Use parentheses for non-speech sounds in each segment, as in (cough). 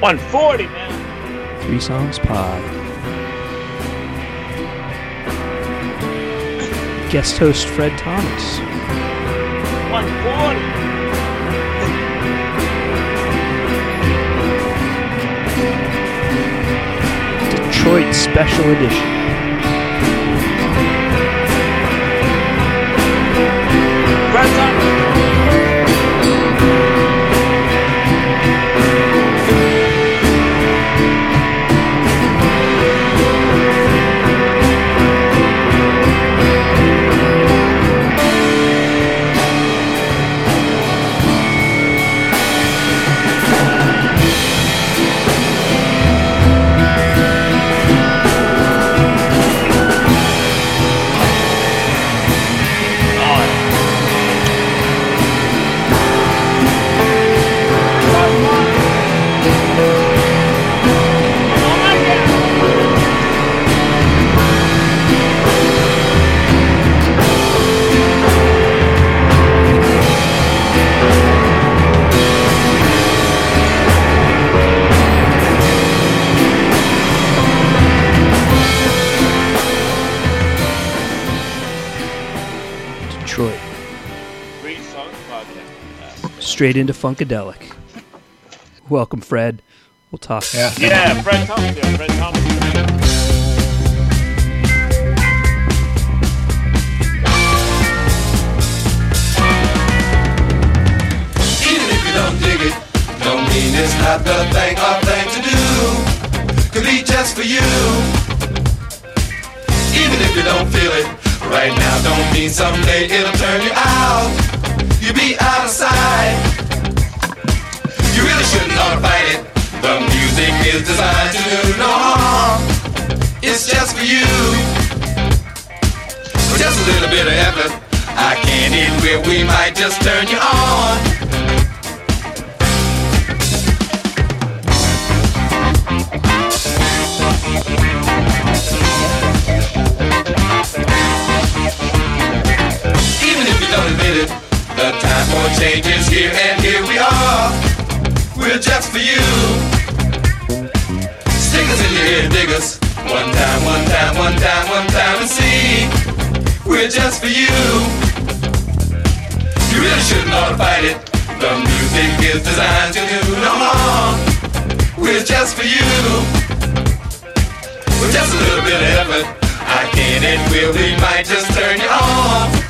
140, man. Three Songs Pod. Guest host Fred Thomas. 140. Detroit Special Edition. Straight into Funkadelic. Welcome, Fred. We'll talk. Yeah. Yeah, Fred Thomas. Yeah, Fred Thomas. Even if you don't dig it, don't mean it's not the thing or thing to do. Could be just for you. Even if you don't feel it right now, don't mean someday it'll turn you out. You'll be out of sight. To fight it. The music is designed to do no harm. It's just for you. With just a little bit of effort, I can't eat where we might just turn you on. Even if you don't admit it, the time for change is here, and here we are. We're just for you. Stickers in your ear, diggers. One time, one time, one time, one time, and see. We're just for you. You really shouldn't ought to fight it. The music is designed to do no harm. We're just for you. With just a little bit of effort, I can't it will we might just turn you on.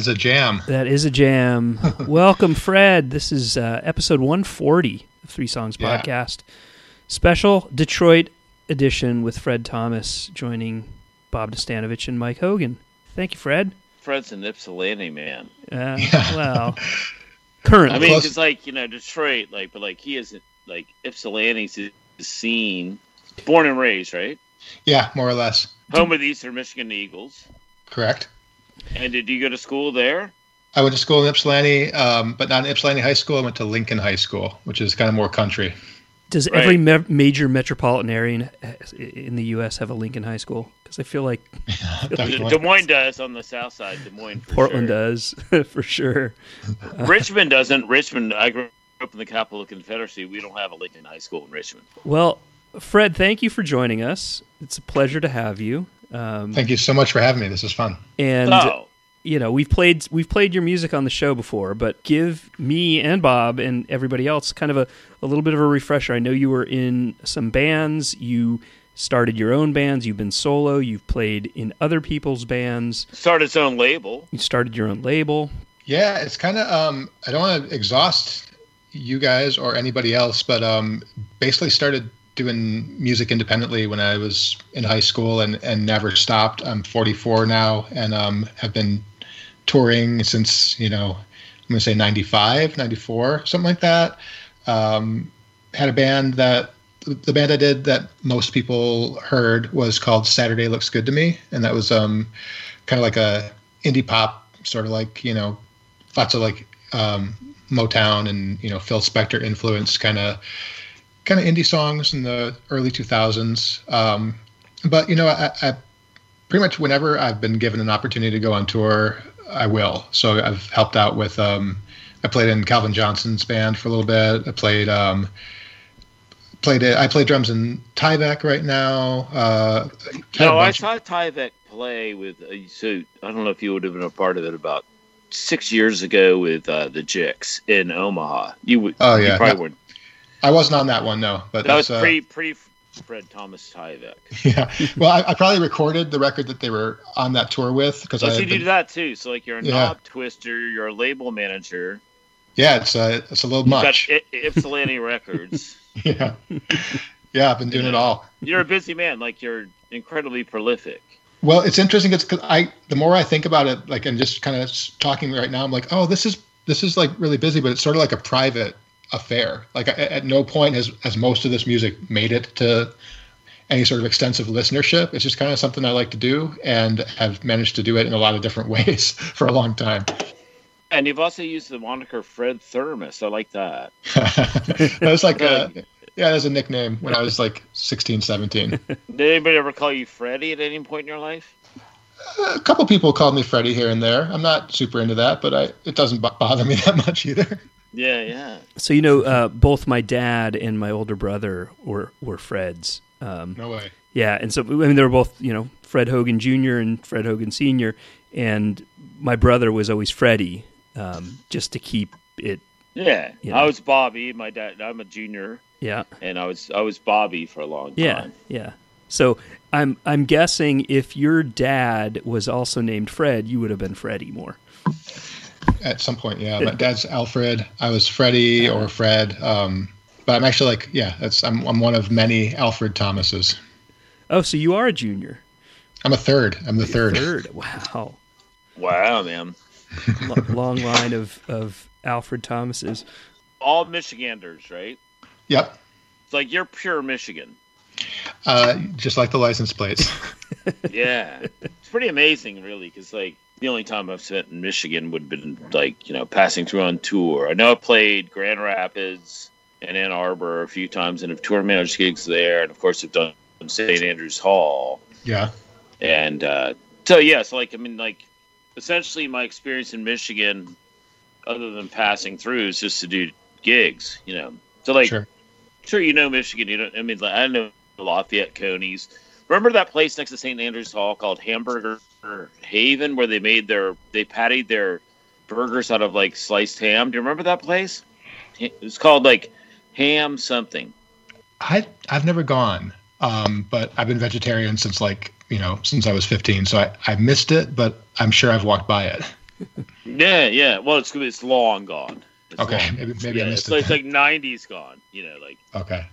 is a jam. That is a jam. (laughs) Welcome, Fred. This is uh, episode 140 of Three Songs Yeah. Podcast. Special Detroit edition with Fred Thomas joining Bob Dostanovich and Mike Hogan. Thank you, Fred. Fred's an Ypsilanti man. Uh, Yeah. (laughs) Well, currently. I mean, Close- because like you know Detroit, like, but like he isn't like Ypsilanti's the scene. Born and raised, right? Yeah, more or less. Home of the Eastern Michigan Eagles. Correct. And did you go to school there? I went to school in Ypsilanti, um, but not in Ypsilanti High School. I went to Lincoln High School, which is kind of more country. Does Right. every me- major metropolitan area in, in the U.S. have a Lincoln High School? Because I feel like (laughs) Definitely. Des Moines does on the south side. Des Moines. For Portland sure. does (laughs) for sure. (laughs) Richmond doesn't. Richmond. I grew up in the capital of the Confederacy. We don't have a Lincoln High School in Richmond. Well, Fred, thank you for joining us. It's a pleasure to have you. Um, Thank you so much for having me. This is fun. and oh, you know we've played we've played your music on the show before, but give me and Bob and everybody else kind of a, a little bit of a refresher. I know you were in some bands. You started your own bands. You've been solo. You've played in other people's bands. started its own label. You started your own label. Yeah, it's kind of. Um, I don't want to exhaust you guys or anybody else, but um, basically started doing music independently when I was in high school and, and never stopped. I'm 44 now and um, have been touring since, you know, I'm going to say 95, 94, something like that. Um, had a band that the band I did that most people heard was called Saturday Looks Good to Me. And that was um, kind of like a indie pop, sort of like, you know, lots of like um, Motown and, you know, Phil Spector influence kind of kind of indie songs in the early 2000s. Um, but you know, I, I pretty much whenever I've been given an opportunity to go on tour, I will. So I've helped out with. Um, I played in Calvin Johnson's band for a little bit. I played. Um, played it. I play drums in Tyvek right now. Uh, No, I saw Tyvek play with. a suit. I don't know if you would have been a part of it about six years ago with uh, the Jicks in Omaha. You would. Oh, you yeah. probably No, weren't. I wasn't on that one, no. But That was uh, pre pre Fred Thomas Tyvek. (laughs) Yeah. Well, I, I probably recorded the record that they were on that tour with because I. See you do that too. So like you're a Yeah. knob twister. You're a label manager. Yeah, it's a it's a little You've much. got I- Ypsilanti Records. (laughs) yeah. Yeah, I've been doing it all. You're a busy man. Like you're incredibly prolific. Well, it's interesting. Because I the more I think about it, like and just kind of talking right now, I'm like, oh, this is this is like really busy, but it's sort of like a private affair. Like at, at no point has has most of this music made it to any sort of extensive listenership. It's just kind of something I like to do, and have managed to do it in a lot of different (laughs) ways for a long time. And you've also used the moniker Fred Thermos. I like that. (laughs) that was like uh, a, yeah, that was a nickname when I was like 16, 17. (laughs) Did anybody ever call you Freddie at any point in your life? a couple people called me Freddie here and there. I'm not super into that, but I it doesn't bo- bother me that much either. Yeah, yeah. So you know, uh, both my dad and my older brother were were Freds. Um, No way. Yeah, and so I mean they were both you know Fred Hogan Jr. and Fred Hogan Sr. and my brother was always Freddie, um, just to keep it. Yeah, You I was Bobby. My dad. I'm a junior, Yeah, and I was I was Bobby for a long yeah, time. Yeah, yeah. So I'm I'm guessing if your dad was also named Fred, you would have been Freddie more. At some point, yeah. My dad's Alfred. I was Freddie or Fred. Um, but I'm actually like, yeah, that's I'm I'm one of many Alfred Thomases. Oh, so you are a junior. I'm a third. I'm the third. Third. Wow. Wow, man! Lo- long line of of Alfred Thomases. All Michiganders, right? Yep. It's like you're pure Michigan. Uh, just like the license plates. (laughs) Yeah, it's pretty amazing, really, because like the only time I've spent in Michigan would have been like you know passing through on tour. I know I played Grand Rapids and Ann Arbor a few times, and have tour managed gigs there, and of course I've done St. Andrews Hall. yeah. And uh, so yeah, so like I mean, like essentially my experience in Michigan, other than passing through, is just to do gigs. You know, so like Sure. sure you know Michigan. You don't. I mean, like, I know Lafayette Coney's. Remember that place next to St. Andrews Hall called Hamburger Haven, where they made their they patted their burgers out of like sliced ham. Do you remember that place? It was called like Ham something. I I've never gone, um, but I've been vegetarian since like you know since I was 15. So I I missed it, but I'm sure I've walked by it. Yeah, yeah. Well, it's it's long gone. It's Okay, long. maybe maybe yeah, I it's missed like, it. it's like '90s gone. You know, like okay.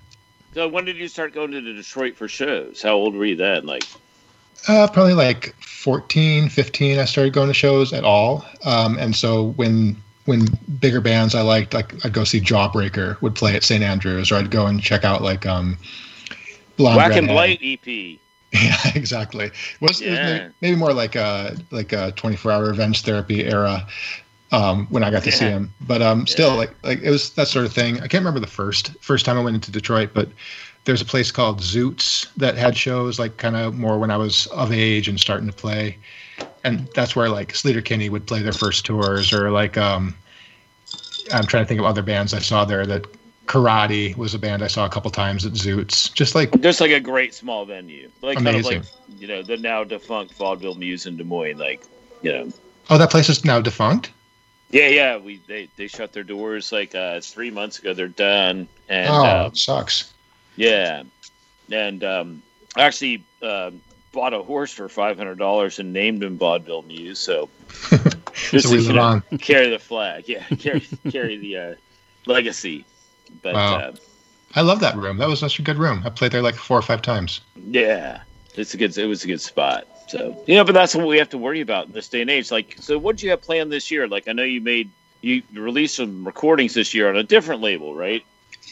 so. When did you start going to Detroit for shows? How old were you then? Like, Uh, probably like 14, 15, I started going to shows at all. Um, and so when when bigger bands I liked, like I'd go see Jawbreaker would play at St. Andrews, or I'd go and check out like um, Blonde Whack and Redhead. Blight E EP. (laughs) Yeah, exactly. Was, it was maybe, maybe more like a like a 24 hour revenge therapy era um, when I got to see him. But um, still, Yeah. like like it was that sort of thing. I can't remember the first first time I went into Detroit, but there's a place called Zoots that had shows like kind of more when I was of age and starting to play, and that's where like Sleater Kinney would play their first tours, or like um, I'm trying to think of other bands I saw there that. Karate was a band I saw a couple times at Zoots. Just like Just like a great small venue, like kind of Amazing. like you know the now defunct Vaudeville Mews in Des Moines. Like you know, oh, that place is now defunct. yeah, yeah. We they they shut their doors like uh, three months ago. They're done, and oh, it sucks. Yeah, and um, actually um, bought a horse for five hundred dollars and named him Vaudeville Mews. So (laughs) just so we to, you know, on. (laughs) carry the flag, yeah, (laughs) carry carry the uh, legacy. But Wow. uh, I love that room. That was such a good room. I played there like four or five times. Yeah, it's a good. It was a good spot. So you know, but that's what we have to worry about in this day and age. Like, so what do you have planned this year? Like, I know you made you released some recordings this year on a different label, right?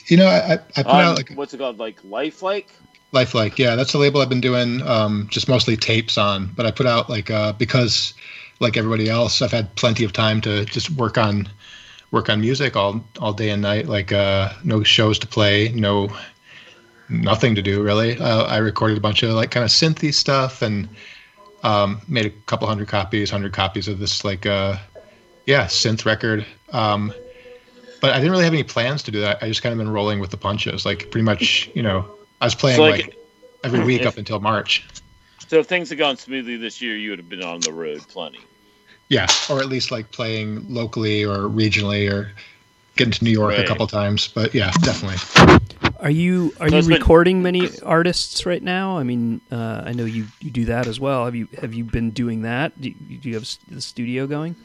You know, I, I put On, out like what's it called? Like Lifelike. Lifelike. Yeah, that's a label I've been doing um, just mostly tapes on. But I put out like uh, because like everybody else, I've had plenty of time to just work on work on music all all day and night. Like uh, no shows to play, no nothing to do really. Uh, I recorded a bunch of like kind of synthy stuff and um, made a couple hundred copies, hundred copies of this like uh, yeah synth record. Um, but I didn't really have any plans to do that. I just kind of been rolling with the punches. Like pretty much, you know, I was playing So, like, like, every week if- up until March. So if things had gone smoothly this year, you would have been on the road plenty. Yeah, or at least like playing locally or regionally or getting to New York a couple times. But yeah, definitely. Are you are So you it's been- recording many artists right now? I mean, uh, I know you, you do that as well. Have you have you been doing that? Do you, do you have the studio going?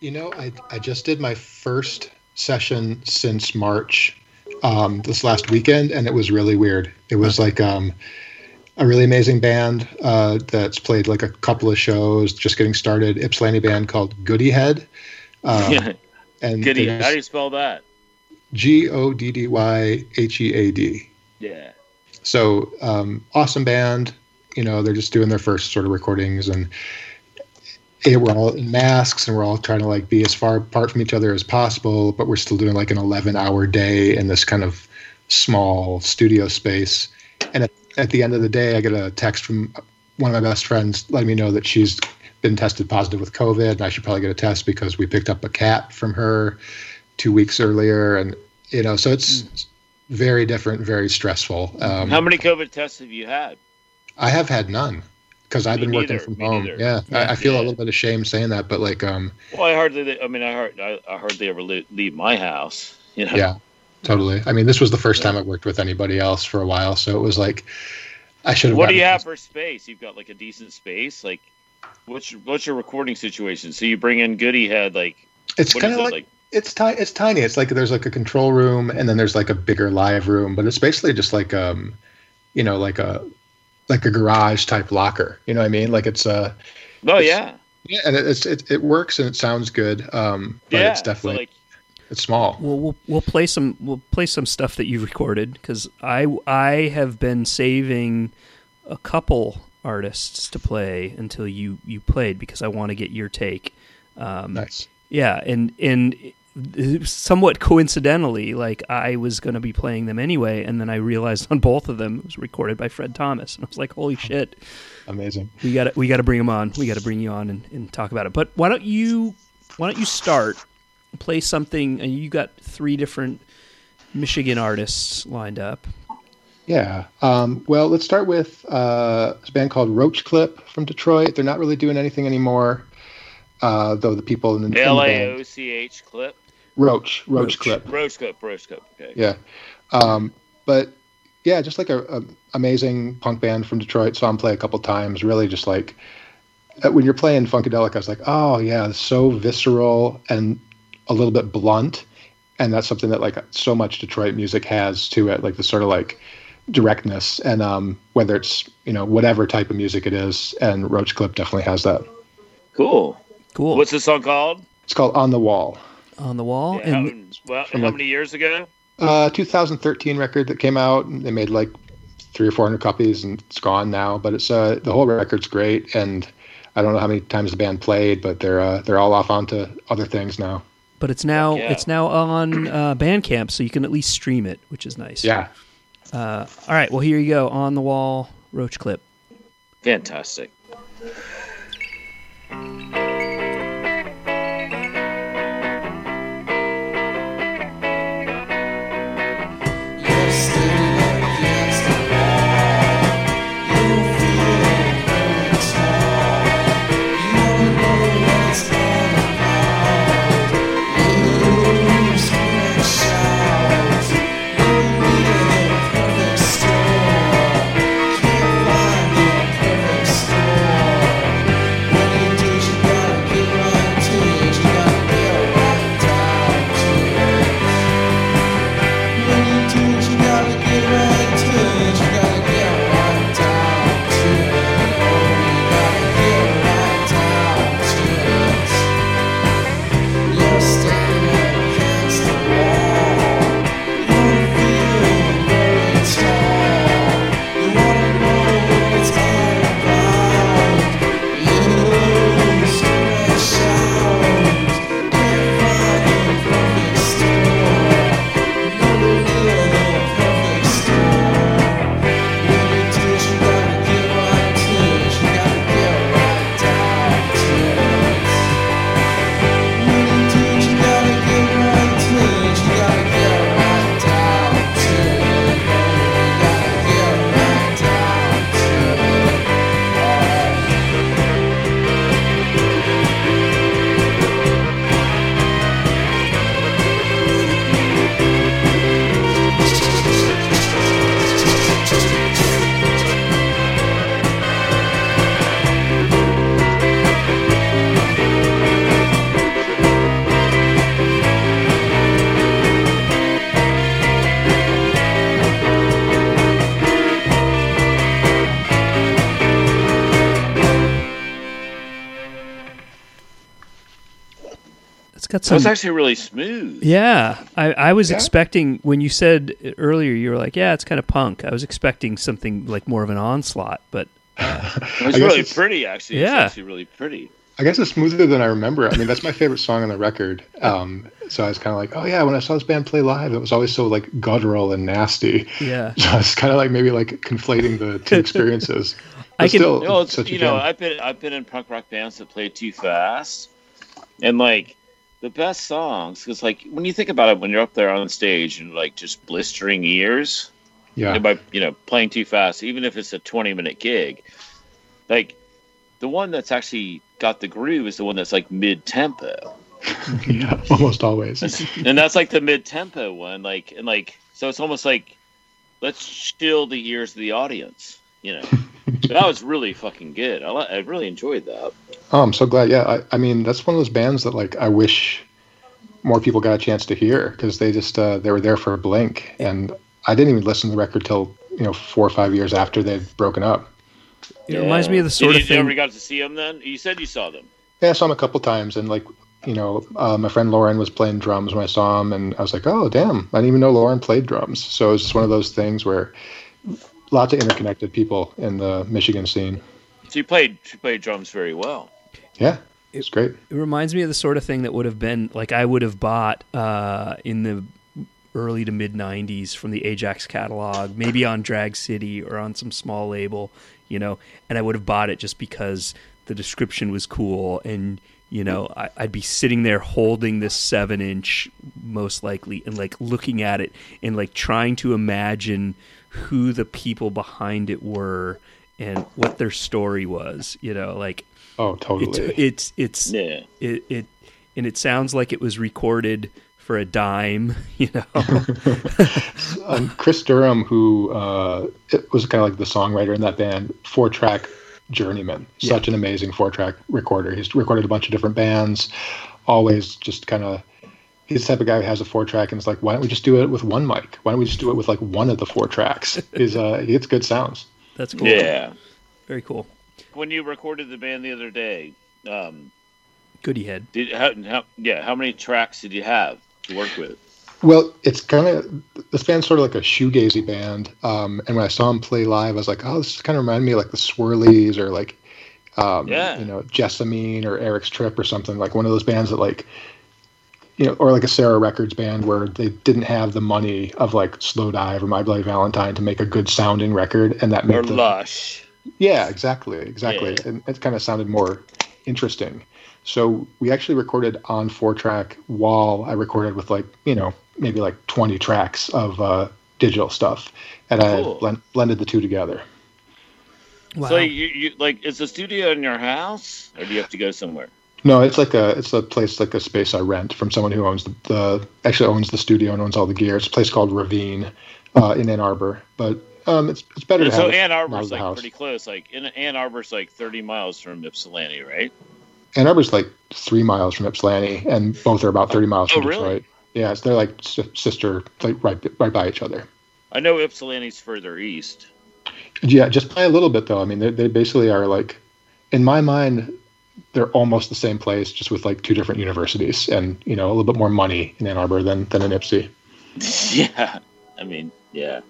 You know, I I just did my first session since March, um, this last weekend, and it was really weird. It was like um, a really amazing band uh, that's played like a couple of shows, just getting started. Ypsilanti band called (laughs) Goody Head. Um, Yeah, and there's How do you spell that? G O D D Y H E A D. Yeah. So um, awesome band. You know, they're just doing their first sort of recordings, and yeah, we're all in masks, and we're all trying to like be as far apart from each other as possible. But we're still doing like an 11-hour day in this kind of small studio space. And at, at the end of the day, I get a text from one of my best friends letting me know that she's been tested positive with COVID, and I should probably get a test because we picked up a cat from her two weeks earlier, and you know, so it's very different, very stressful. Um, How many COVID tests have you had? I have had none because I've been working from home. neither. Yeah, I, I feel Yeah. a little bit ashamed saying that, but like, um, Well, I hardly. I mean, I hard, I, I hardly ever leave my house. You know. yeah, totally. I mean, this was the first time I worked with anybody else for a while, so it was like I should have. What do you have for space? You've got like a decent space. Like, what's your, what's your recording situation? So you bring in Goody Head. Like, It's kind of it like, it's tiny. It's tiny. It's like there's like a control room, and then there's like a bigger live room, but it's basically just like um, you know, like a like a garage type locker. You know what I mean? Like it's uh Oh yeah, yeah, and it, it's it, it works and it sounds good. Um, but yeah. it's definitely so, like, it's small. Well, we'll we'll play some we'll play some stuff that you've recorded because I I have been saving a couple artists to play until you you played because I want to get your take. Um, Nice. Yeah, and and somewhat coincidentally, like I was going to be playing them anyway, and then I realized on both of them it was recorded by Fred Thomas, and I was like, "Holy shit, Amazing. we got to we got to bring him on. We got to bring you on and, and talk about it." But why don't you why don't you start play something? And you got three different Michigan artists lined up. Yeah. Um, well, let's start with uh, a band called Roach Clip from Detroit. They're not really doing anything anymore, uh, though the people in the, L A O C H clip. Roach, Roach, Roach. Clip. Roach clip. Roach clip. Okay. Yeah. Um, but yeah, just like a, a amazing punk band from Detroit. Saw them play a couple times. Really, just like uh, when you're playing Funkadelic, I was like, oh yeah, so visceral and a little bit blunt, and that's something that like so much Detroit music has to it. Like the sort of like directness and um, whether it's you know whatever type of music it is. And Roach Clip definitely has that. Cool. Cool. What's the song called? It's called On the Wall. on the wall? Yeah, how, and well, from how like- many years ago? Uh, 2013 record that came out. and They made like three or four hundred copies, and it's gone now. But it's uh, the whole record's great, and I don't know how many times the band played, but they're uh, they're all off onto other things now. but it's now yeah. it's now on uh, Bandcamp, so you can at least stream it, which is nice. Yeah, Uh, all right. Well, here you go. On the wall, Roach clip. Fantastic. It's got That was actually really smooth. yeah, I, I was Yeah. expecting when you said earlier you were like, yeah, it's kind of punk. I was expecting something like more of an onslaught, but (laughs) It was really it's- pretty, actually. Yeah. It's actually really pretty. I guess it's smoother than I remember. I mean, that's my favorite song on the record. Um, so I was kind of like, oh yeah, when I saw this band play live, it was always so like guttural and nasty. yeah, (laughs) So it's kind of like maybe like conflating the two (laughs) experiences. I But can- still, No, it's, such a you know, jam. I've been I've been in punk rock bands that play too fast, and like the best songs because like when you think about it, when you're up there on stage and like just blistering ears, yeah, by you know playing too fast, even if it's a 20 minute gig, like the one that's actually got the groove is the one that's like mid tempo, (laughs) yeah, almost always. (laughs) and that's like the mid tempo one, like and like so it's almost like let's chill the ears of the audience, you know. that was really fucking good. I, I really enjoyed that. Oh, I'm so glad. Yeah, I, I mean, that's one of those bands that like I wish more people got a chance to hear because they just uh, they were there for a blink, and I didn't even listen to the record till you know four or five years after they'd broken up. it reminds me of the sort Did of you thing. ever got to see them then? You said you saw them. Yeah, I saw them a couple times, and like you know, uh, my friend Lauren was playing drums when I saw him, and I was like, oh damn, I didn't even know Lauren played drums. So it's just one of those things where lots of interconnected people in the Michigan scene. So you played you played drums very well. Yeah, it's great. It reminds me of the sort of thing that would have been like I would have bought uh, in the early to mid '90s from the Ajax catalog, maybe on Drag City or on some small label, you know, and I would have bought it just because the description was cool and. You know, I, I'd be sitting there holding this seven inch, most likely, and like looking at it and like trying to imagine who the people behind it were and what their story was. You know, like Oh, totally. it's it's it's Yeah. it, it and it sounds like it was recorded for a dime (laughs) you know (laughs) um, Chris Durham, who uh, it was kind of like the songwriter in that band, four track journeyman. Such an amazing four track recorder. He's recorded a bunch of different bands, always just kind of he's the type of guy who has a four track and is like, why don't we just do it with one mic? Why don't we just do it with like one of the four tracks? Is uh, he gets good sounds. That's cool. Yeah. Very cool. When you recorded the band the other day, um, Goody head. did how, how yeah how many tracks did you have to work with? Well, it's kind of this band's sort of like a shoegazy band. Um, and when I saw him play live, I was like, oh, this kind of reminded me of like the Swirlies or like, um, Yeah. you know, Jessamine or Eric's Trip or something like one of those bands that like, you know, or like a Sarah Records band where they didn't have the money of like Slowdive or My Bloody Valentine to make a good sounding record, and that Or made the, Lush? yeah, exactly, exactly. Yeah. And it kind of sounded more interesting. So we actually recorded on four track wall. I recorded with like, you know, maybe like 20 tracks of uh, digital stuff. And Cool. I blend, blended the two together. Wow. So you, you like is the studio in your house or do you have to go somewhere? No, it's like a it's a place like a space I rent from someone who owns the, the actually owns the studio and owns all the gear. It's a place called Ravine uh, in Ann Arbor, but um, it's it's better to so have Ann Arbor's like pretty close. Like in Ann Arbor's like 30 miles from Ypsilanti, right? Ann Arbor's like three miles from Ypsilanti, and both are about thirty miles Oh, from really? Detroit. Yeah, it's, they're like sister, like right right by each other. I know Ypsilanti's further east. Yeah, just by a little bit though. I mean, they they basically are like, in my mind, they're almost the same place, just with like two different universities, and you know a little bit more money in Ann Arbor than than in Ypsi. (laughs) yeah, I mean, yeah.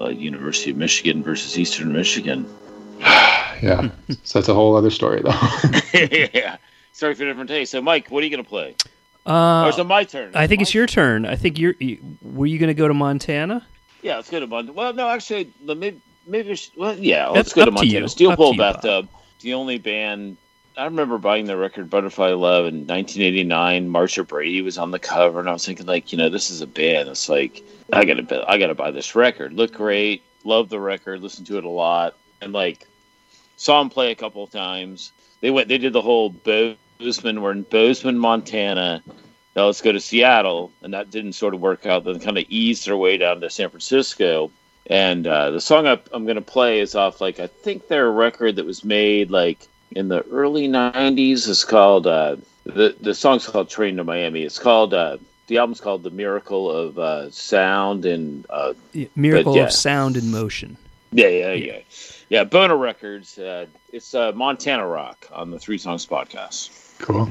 Uh, University of Michigan versus Eastern Michigan. (sighs) Yeah, so that's a whole other story though. (laughs) (laughs) yeah. Sorry for different taste. So, Mike, what are you going to play? Uh, or is it my turn? I think it's your turn. I think you're. You, were you going to go to Montana? Yeah, let's go to Montana. Well, no, actually, the- maybe, maybe well, yeah, Up- let's go to up to you. Montana. Steel Up Pole. Bathtub, the only band. I remember buying the record Butterfly Love in 1989. Marcia Brady was on the cover, and I was thinking, like, you know, this is a band. It's like, I gotta, I gotta buy this record. Look great, love the record, listen to it a lot, and like, saw them play a couple of times. They went, they did the whole Bozeman. We're in Bozeman, Montana. Now let's go to Seattle, and that didn't sort of work out. Then kind of eased their way down to San Francisco. And uh, the song I, I'm going to play is off like I think their record that was made like in the early '90s. is called uh, the the song's called Train to Miami. It's called uh, the album's called The Miracle of uh, Sound and uh, Yeah, Miracle yeah. of Sound and Motion. yeah yeah yeah yeah Boner Records. Uh, it's uh, Montana Rock on the Three Songs podcast. cool.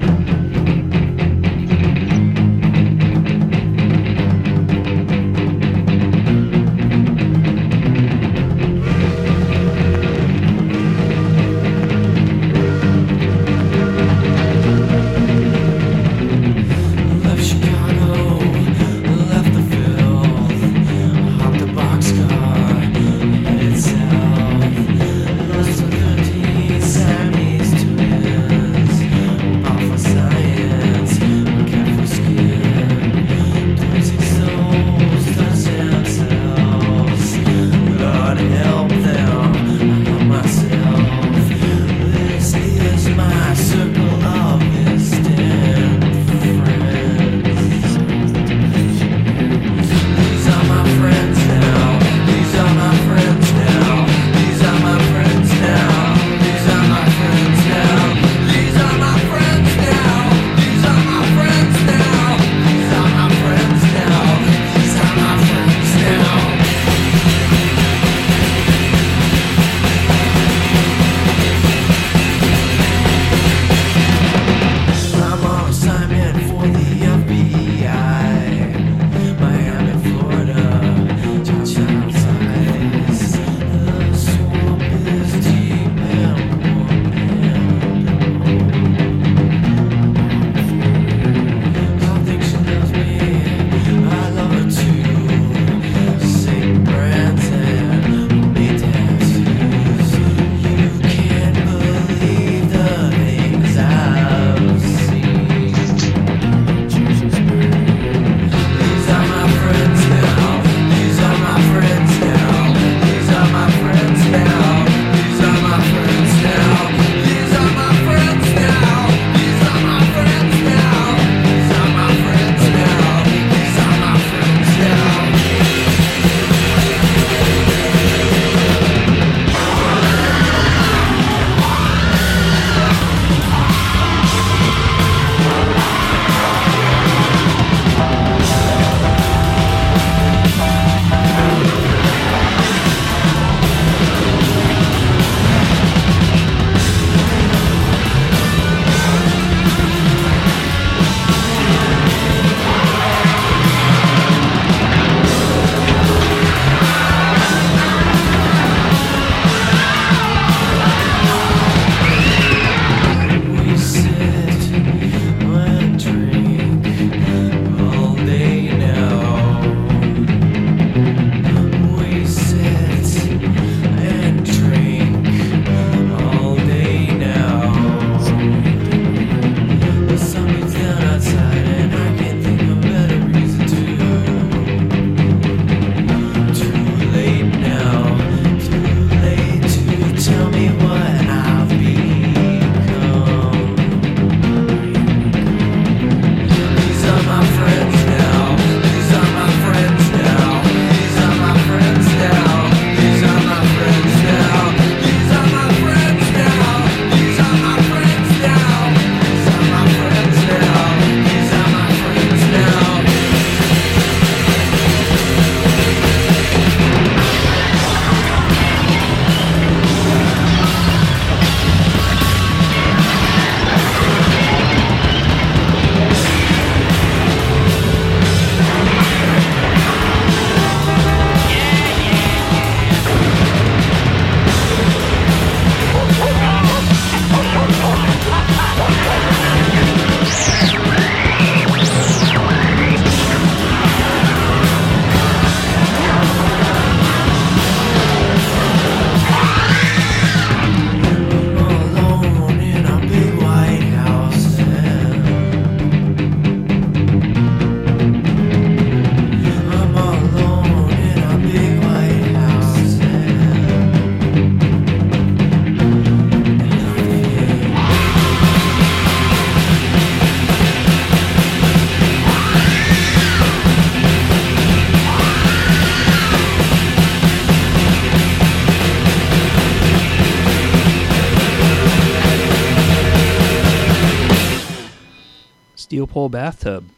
Pole bathtub.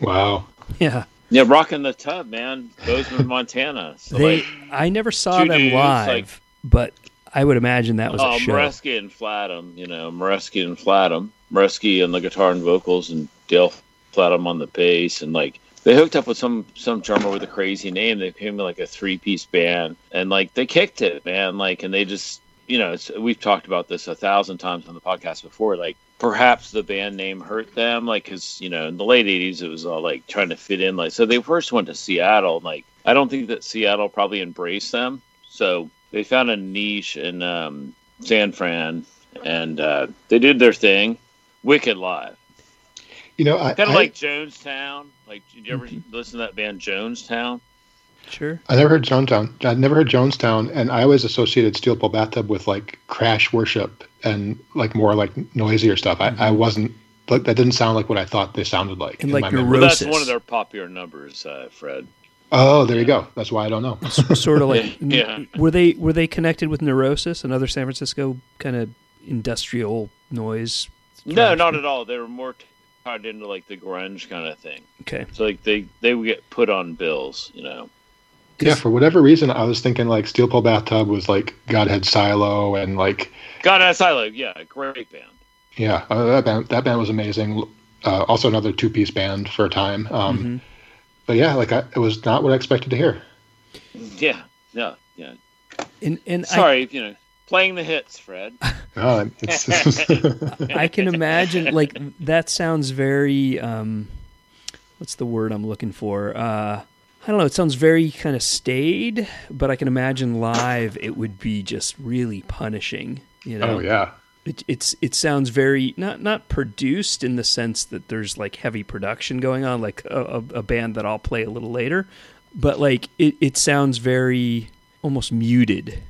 Wow. Yeah, Yeah, rocking the tub, man. Bozeman, (laughs) Montana. So they. like, I never saw them dudes, live, like- but I would imagine that was oh, a show. Morasky and Flattum, you know, Morasky and Flattum. Morasky on the guitar and vocals, and Dale Flattum on the bass, and like they hooked up with some some drummer with a crazy name. They became like a three piece band, and like they kicked it, man. Like, and they just, you know, it's, we've talked about this a thousand times on the podcast before. Like, perhaps the band name hurt them, like, because you know, in the late '80s, it was all like trying to fit in. Like, so they first went to Seattle. Like, I don't think that Seattle probably embraced them, so they found a niche in um, San Fran, and uh, they did their thing. Wicked live, You know, kind of like Jonestown. Like, did you ever listen to that band Jonestown? Sure. I never heard Jonestown. I'd never heard Jonestown, and I always associated Steel Pole Bathtub with like crash worship and like more like noisier stuff. I, I wasn't. Like, that didn't sound like what I thought they sounded like. And in like my your memory. Well, that's one of their popular numbers, uh, Fred. Oh, there you go. That's why I don't know. sort of like (laughs) Yeah. were they were they connected with Neurosis, another San Francisco kind of industrial noise? No, thrash? not at all. They were more t- tied into like the grunge kind of thing. Okay. So like they they would get put on bills, you know. Yeah, for whatever reason, I was thinking like Steel Pole Bathtub was like Godhead Silo, and like Godhead Silo, yeah, great band. yeah, uh, that band that band was amazing. Uh, also, another two piece band for a time. Um, Mhm. But yeah, like I, it was not what I expected to hear. Yeah, yeah, yeah. And and Sorry, you know, playing the hits, Fred. (laughs) Uh, it's, I, (laughs) I can imagine like that sounds very um, what's the word I'm looking for? Uh, I don't know. It sounds very kind of staid, but I can imagine live it would be just really punishing. You know? oh yeah, it, it's it sounds very not not produced in the sense that there's like heavy production going on like a, a, a band that I'll play a little later but like it, it sounds very almost muted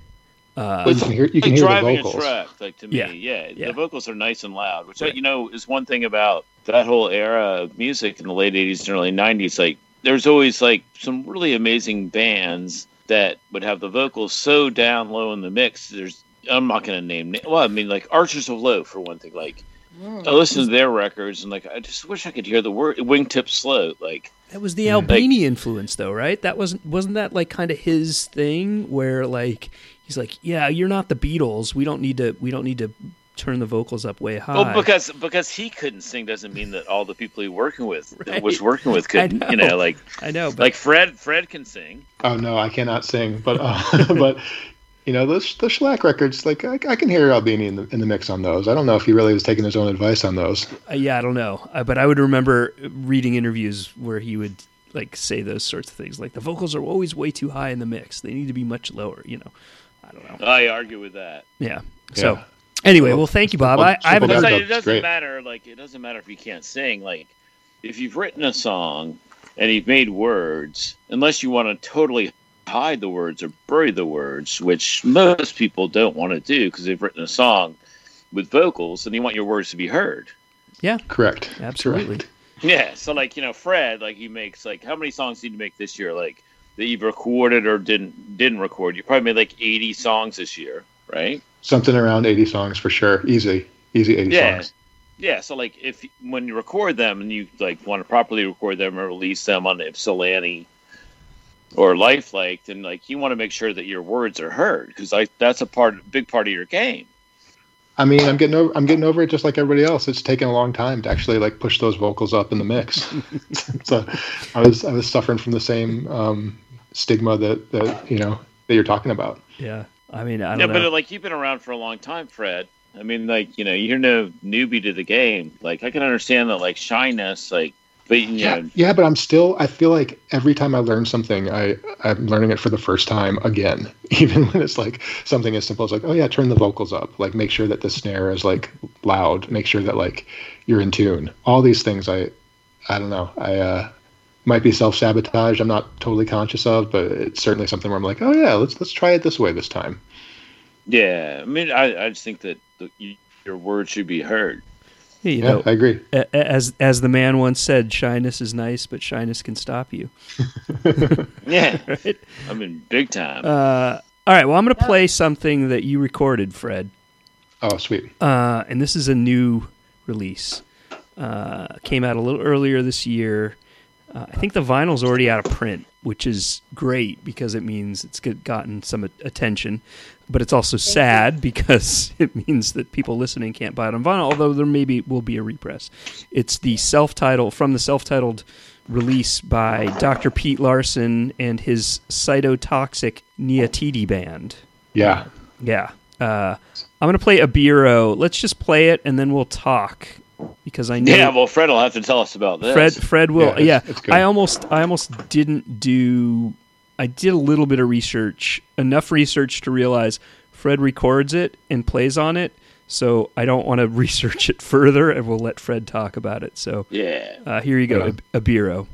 uh, you can hear you can like hear the driving vocals. a truck, like to me, Yeah. yeah, Yeah. the vocals are nice and loud, which Right. you know is one thing about that whole era of music in the late '80s and early '90s. Like, there's always like some really amazing bands that would have the vocals so down low in the mix. There's, I'm not going to name, well, I mean, like Archers of Loaf for one thing. Like, I mm. listen to their records and like I just wish I could hear the word "Wingtip Slow." Like, that was the Albini influence though right that wasn't wasn't that like kind of his thing where like he's like yeah you're not the Beatles we don't need to we don't need to turn the vocals up way high well, because because he couldn't sing doesn't mean that all the people he working with (laughs) Right. was working with couldn't. (laughs) You know. know, like I know but like Fred Fred can sing. Oh no, I cannot sing, but uh, (laughs) but you know those the Shellac records, like I, I can hear Albini in the in the mix on those. I don't know if he really was taking his own advice on those. Uh, yeah, I don't know, uh, but I would remember reading interviews where he would like say those sorts of things, like the vocals are always way too high in the mix; they need to be much lower. You know, I don't know. I argue with that. Yeah. So Yeah. Anyway, well, thank you, Bob. I, I haven't. Simple it doesn't great. matter. Like it doesn't matter if you can't sing. Like if you've written a song and you've made words, unless you want to totally hide the words or bury the words, which most people don't want to do because they've written a song with vocals and you want your words to be heard. Yeah. Correct. Absolutely. Correct. Yeah. So like you know, Fred, like he makes like how many songs did you make this year? Like that you've recorded or didn't didn't record? You probably made like eighty songs this year, right? Something around eighty songs for sure. Easy, easy eighty Yeah. songs. Yeah, so like if when you record them and you like want to properly record them or release them on Ypsilanti or Lifelike, then like you want to make sure that your words are heard because like that's a part, big part of your game. I mean, I'm getting over I'm getting over it just like everybody else. It's taken a long time to actually like push those vocals up in the mix. (laughs) so I was I was suffering from the same um, stigma that that you know that you're talking about. Yeah. I mean, I Yeah, don't but know. like you've been around for a long time, Fred. I mean, like you know, you're no newbie to the game. Like I can understand that, like shyness, like, but you Yeah, know, yeah, but I'm still. I feel like every time I learn something, I I'm learning it for the first time again. (laughs) Even when it's like something as simple as like, oh yeah, turn the vocals up. Like make sure that the snare is like loud. Make sure that like you're in tune. All these things, I I don't know. I uh, might be self sabotage. I'm not totally conscious of, but it's certainly something where I'm like, oh yeah, let's let's try it this way this time. yeah. I mean, I, I just think that the, your words should be heard. Hey, you Yeah, know, I agree. a- a- as as the man once said, shyness is nice, but shyness can stop you. (laughs) Yeah, (laughs) Right? I mean, big time. Uh, all right. Well, I'm going to play something that you recorded, Fred. Oh sweet. uh, and this is a new release. uh, came out a little earlier this year. Uh, I think the vinyl's already out of print, which is great because it means it's gotten some attention. But it's also sad (laughs) because it means that people listening can't buy it on vinyl. Although there maybe will be a repress. It's the self-titled from the self-titled release by Dr. Pete Larson and his cytotoxic Nyatiti band. Yeah. Yeah. Uh, I'm gonna play Abiro. Let's just play it and then we'll talk because I know Yeah, well, Fred will have to tell us about this. Fred Fred will. Yeah, Yeah, it's- it's. I almost I almost didn't do. I did a little bit of research, enough research to realize Fred records it and plays on it. So I don't want to (laughs) research it further, and we'll let Fred talk about it. So Yeah. uh, here you go, Yeah. Ab- Abiro.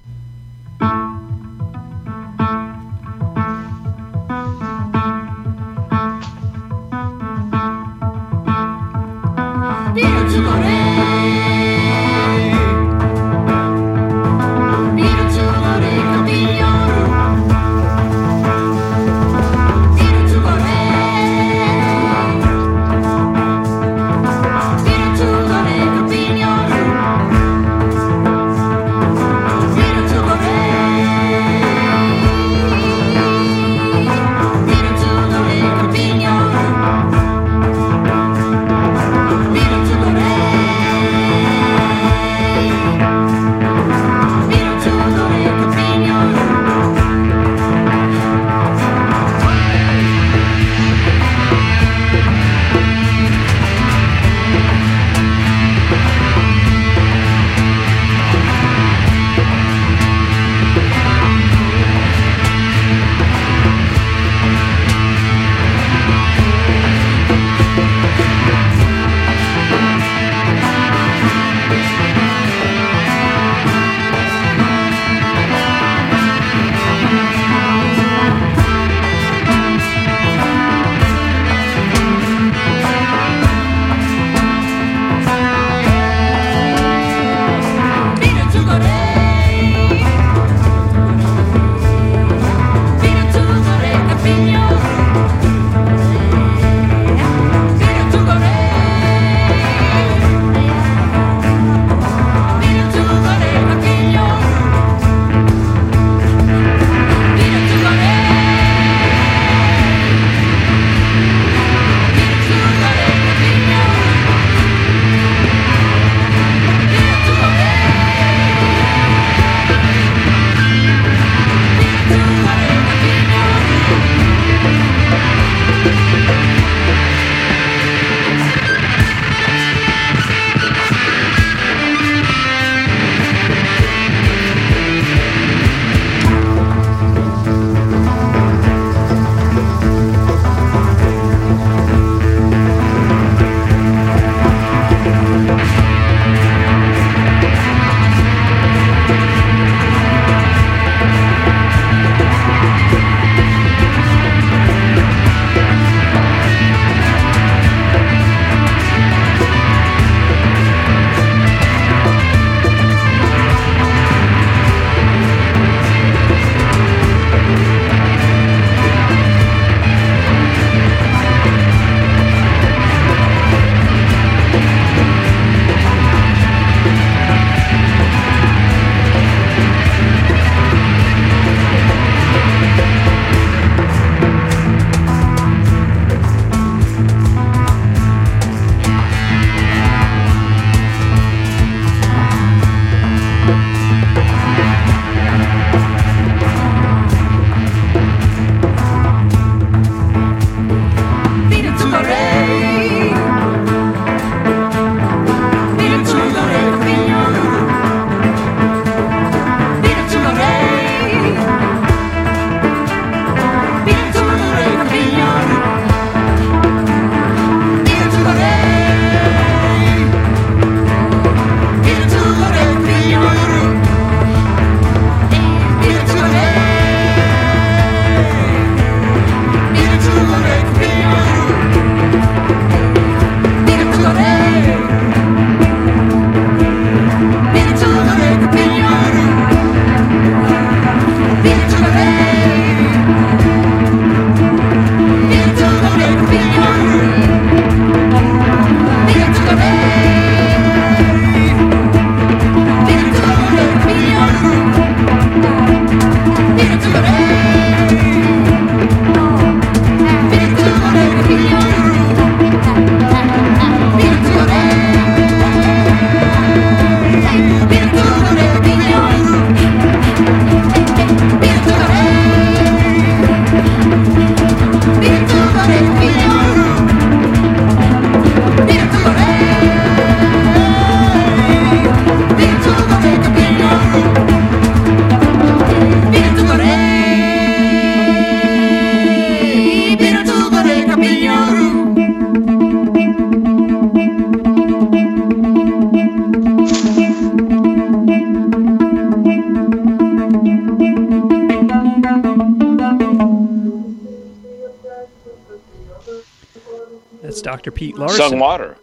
Dr. Pete Larson. Sung water.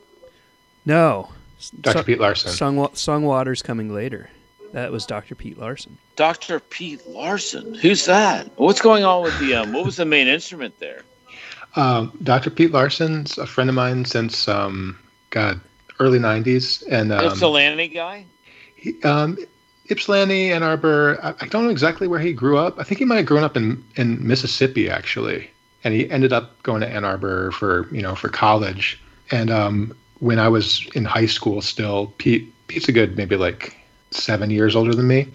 No. Dr. Sung- Pete Larson. Sung, Wa- Sung Water's coming later. That was Dr. Pete Larson. Dr. Pete Larson. Who's that? What's going on with the um? What was the main instrument there? Um, Dr. Pete Larson's a friend of mine since um, God early '90s, and um, Ypsilanti guy. he, um, Ypsilanti, Ann Arbor. I, I don't know exactly where he grew up. I think he might have grown up in in Mississippi actually, and he ended up going to Ann Arbor for you know for college. And um, when I was in high school, still Pete Pete's a good maybe like seven years older than me.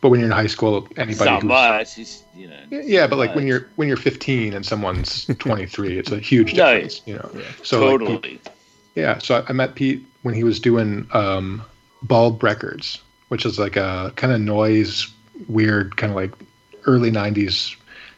But when you're in high school, anybody not who's much. He's you know. yeah, but like when you're when you're 15 and someone's (laughs) 23, it's a huge Yeah, difference, you know. So like, totally. Pete- yeah, so I, I met Pete when he was doing um, Bulb Records, which is like a kind of noise, weird, kind of like early 90s,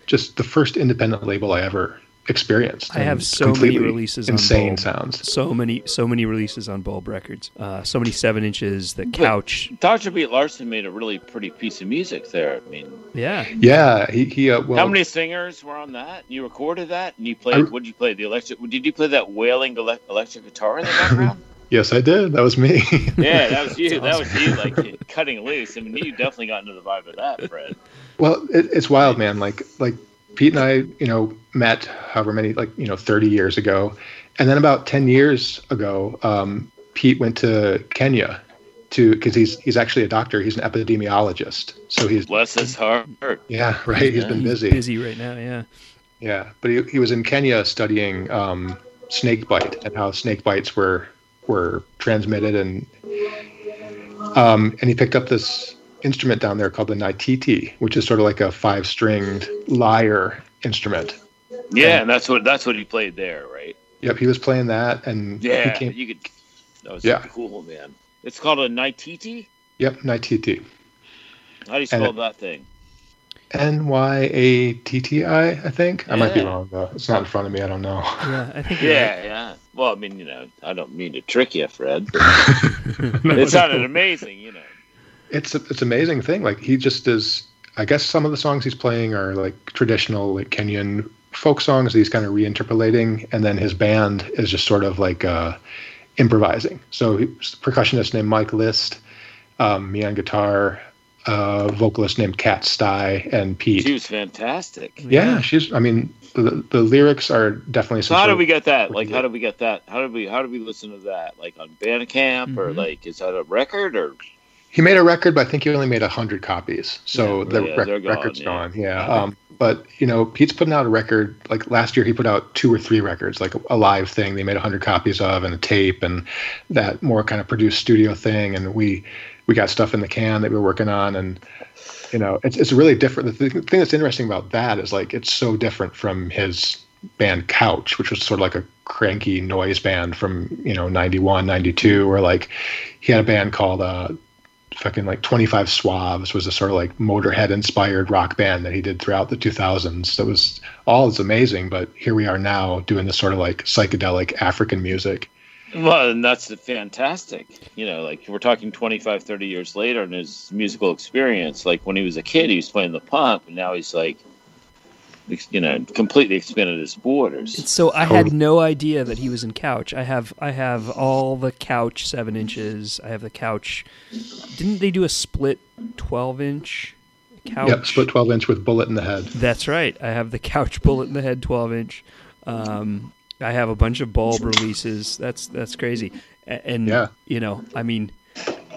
just the first independent label I ever experienced. I have so many completely releases on insane Bulb. sounds. So many, so many releases on Bulb Records. Uh, so many seven inches. The couch. Dr. Pete Larson made a really pretty piece of music there. I mean, Yeah. Yeah, he he uh, well how many singers were on that? You recorded that, and you played. I- what did you play? The electric. Did you play that wailing electric guitar in the background? (laughs) Yes, I did. That was me. yeah, that was (laughs) you. That was you, like cutting loose. I mean, you definitely got into the vibe of that, Fred. Well, it, it's wild, man. Like like Pete and I, you know, met however many, like you know, thirty years ago, and then about ten years ago, um, Pete went to Kenya to because he's he's actually a doctor. He's an epidemiologist. So he's Bless his heart. yeah, right. He's been He's busy. busy right now. Yeah. Yeah, but he, he was in Kenya studying um, snake bite and how snake bites were were transmitted, and um, and he picked up this instrument down there called the nyatiti, which is sort of like a five stringed lyre instrument. Yeah, and that's what that's what he played there, right? Yep, he was playing that, and Yeah, he came, you could. That was Yeah. cool, man. It's called a Nyatiti. yep, nyatiti, How do you spell it- that thing? N Y A T T I, I think. I might be wrong though. It's not in front of me. I don't know. Yeah. I think. you're Yeah, yeah. Well, I mean, you know, I don't mean to trick you, Fred. (laughs) But it sounded amazing, you know. It's a, it's an amazing thing. Like he just is. I guess some of the songs he's playing are like traditional, like Kenyan folk songs that he's kind of reinterpolating, and then his band is just sort of like uh, improvising. So he's a percussionist named Mike List, um, me on guitar, a vocalist named Kat Stye, and Pete. She was fantastic. yeah, she's. I mean, the, the lyrics are definitely. So how sort did we get that? Like, how did we get that? How did we how did we listen to that? Like on Bandcamp or Mhm. like is that a record or? He made a record, but I think he only made hundred copies. So Yeah, the yeah, rec- gone, record's yeah. gone. Yeah. Um, but you know, Pete's putting out a record. Like last year, he put out two or three records, like a, live thing. They made hundred copies of, and a tape, and that more kind of produced studio thing. And we we got stuff in the can that we were working on, and you know, it's it's really different. The thing, thing that's interesting about that is like it's so different from his band Couch, which was sort of like a cranky noise band from you know 91, 92, or like he had a band called uh, fucking like 25 Suaves was a sort of like Motorhead inspired rock band that he did throughout the 2000s. That was all is amazing, but here we are now doing this sort of like psychedelic African music. Well, and that's fantastic. You know, like we're talking 25, 30 years later in his musical experience. Like when he was a kid, he was playing the punk, and now he's like, you know, completely expanded his borders. So I had no idea that he was in Couch. I have I have all the Couch seven inches. I have the Couch. Didn't they do a split twelve inch Couch? Yep, split 12 inch with bullet in the head. That's right. I have the Couch (laughs) bullet in the head twelve inch. Um, I have a bunch of bulb releases. That's that's crazy. And Yeah. you know, I mean,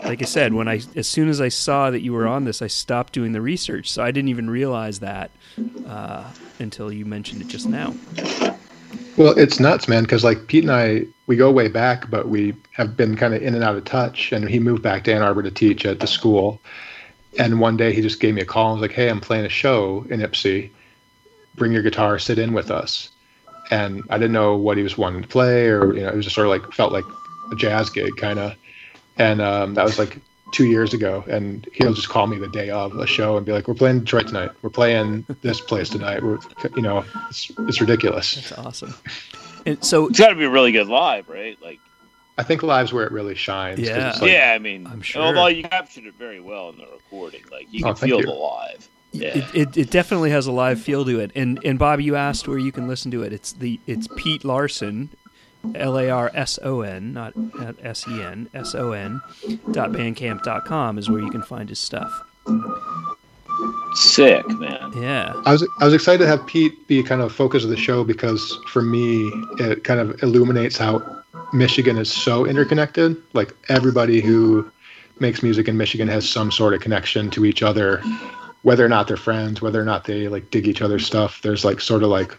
like I said, when I as soon as I saw that you were on this, I stopped doing the research. So I didn't even realize that uh, until you mentioned it just now. Well, it's nuts, man, because like Pete and I, we go way back, but we have been kind of in and out of touch. And he moved back to Ann Arbor to teach at the school. And one day he just gave me a call and was like, "Hey, I'm playing a show in Ypsi. bring your guitar, sit in with us. And I didn't know what he was wanting to play, or you know, it was just sort of like felt like a jazz gig kind of. And um, that was like two years ago. And he'll just call me the day of a show and be like, "We're playing Detroit tonight. We're playing this place tonight. We're, you know, it's, it's ridiculous." That's awesome. And so, It's got to be a really good live, right? Like, I think live's where it really shines. Yeah. like- yeah, I mean, I'm sure. Although you captured it very well in the recording, like you Oh, can thank feel you. the live. Yeah. it, it, it definitely has a live feel to it. And and Bob, you asked where you can listen to it. It's the it's Pete Larson, L A R S O N, not S E N, S O N, dot bandcamp dot com is where you can find his stuff. Sick, man. Yeah. I was I was excited to have Pete be kind of focus of the show because for me it kind of illuminates how Michigan is so interconnected. Like everybody who makes music in Michigan has some sort of connection to each other, whether or not they're friends, whether or not they like dig each other's stuff. There's like sort of like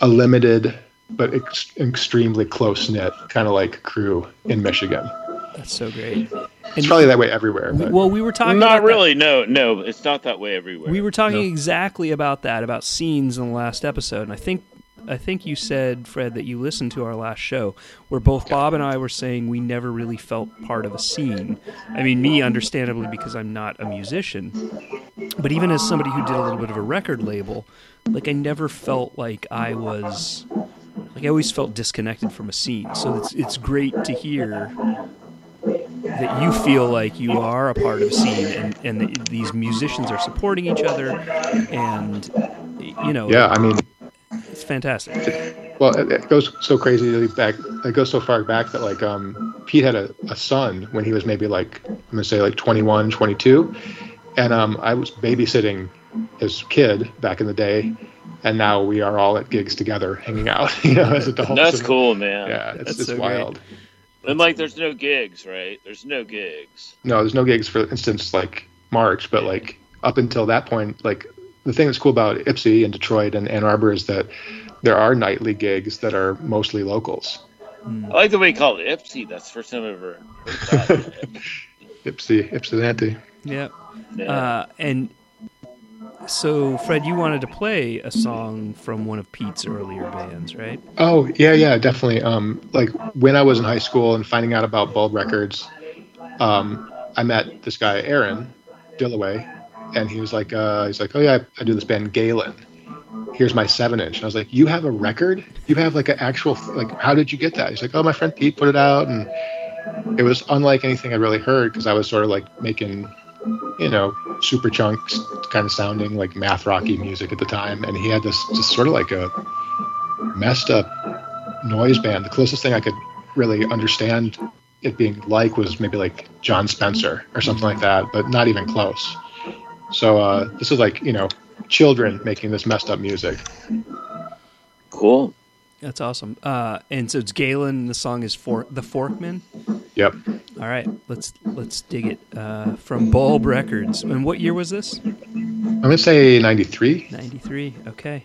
a limited but ex- extremely close knit kind of like crew in Michigan. That's so great. It's probably that way everywhere. But well, we were talking Not about that- really. No, no, it's not that way everywhere. We were talking No. exactly about that, about scenes in the last episode, and I think I think you said, Fred, that you listened to our last show, where both Bob and I were saying we never really felt part of a scene. I mean, me, understandably, because I'm not a musician, but even as somebody who did a little bit of a record label, like I never felt like I was. Like I always felt disconnected from a scene, so it's it's great to hear that you feel like you are a part of a scene and, and that these musicians are supporting each other and you know yeah, I mean it's fantastic. Well, it, it goes so crazy back. It goes so far back that like um, Pete had a, a son when he was maybe like I'm gonna say like 21, 22, and um, I was babysitting his kid back in the day, and now we are all at gigs together, hanging out, (laughs) you know, as adults. That's And- cool, man. Yeah, it's, That's it's so great. wild. And like, there's no gigs, right? There's no gigs. No, there's no gigs for instance like March, but like up until that point, like the thing that's cool about Ypsi and Detroit and Ann Arbor is that there are nightly gigs that are mostly locals. I like the way you call it Ypsi. That's the first time I've ever heard that. (laughs) Ypsi, Ypsilanti. yeah Yeah. uh, and so fred you wanted to play a song from one of pete's earlier bands right Oh yeah, yeah, definitely. Um, like when I was in high school and finding out about Bulb Records, um, I met this guy Aaron Dilloway, and he was like, uh, he's like, oh yeah, I, I do this band Galen. Here's my seven inch. And I was like, you have a record? You have like an actual like? How did you get that? He's like, oh, my friend Pete put it out, and it was unlike anything I really heard because I was sort of like making, you know, Superchunk's kind of sounding like math rocky music at the time, and he had this just sort of like a messed up noise band. The closest thing I could really understand it being like was maybe like Jon Spencer or something like that, but not even close. So uh, this is like you know children making this messed up music. cool. that's awesome uh, and so it's galen and the song is for the forkman Yep. All right let's let's dig it uh, from bulb records. And what year was this? I'm gonna say '93. 93 okay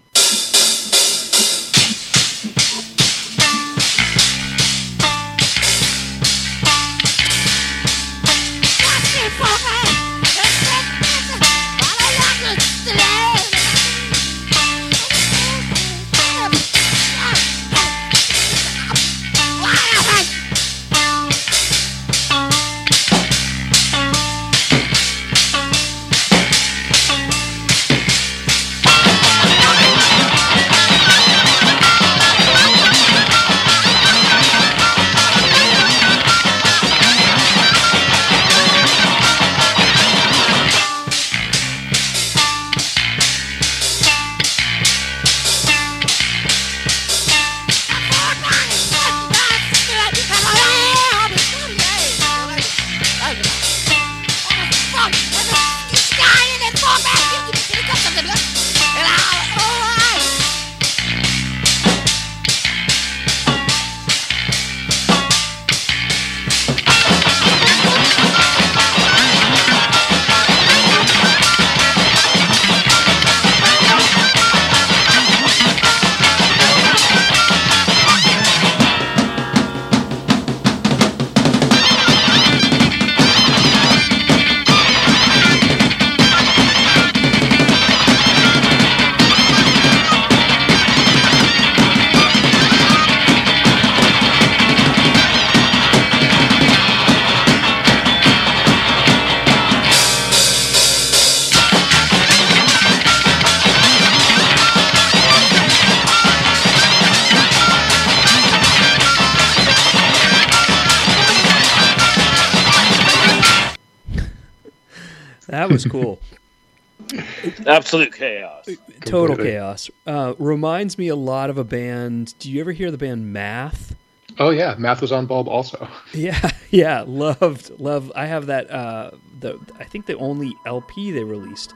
Absolute chaos. Total Completely. chaos. Uh, reminds me a lot of a band. Do you ever hear the band Math? Oh yeah, math was on bulb also. (laughs) Yeah, yeah, loved, loved. I have that. Uh, the I think the only LP they released,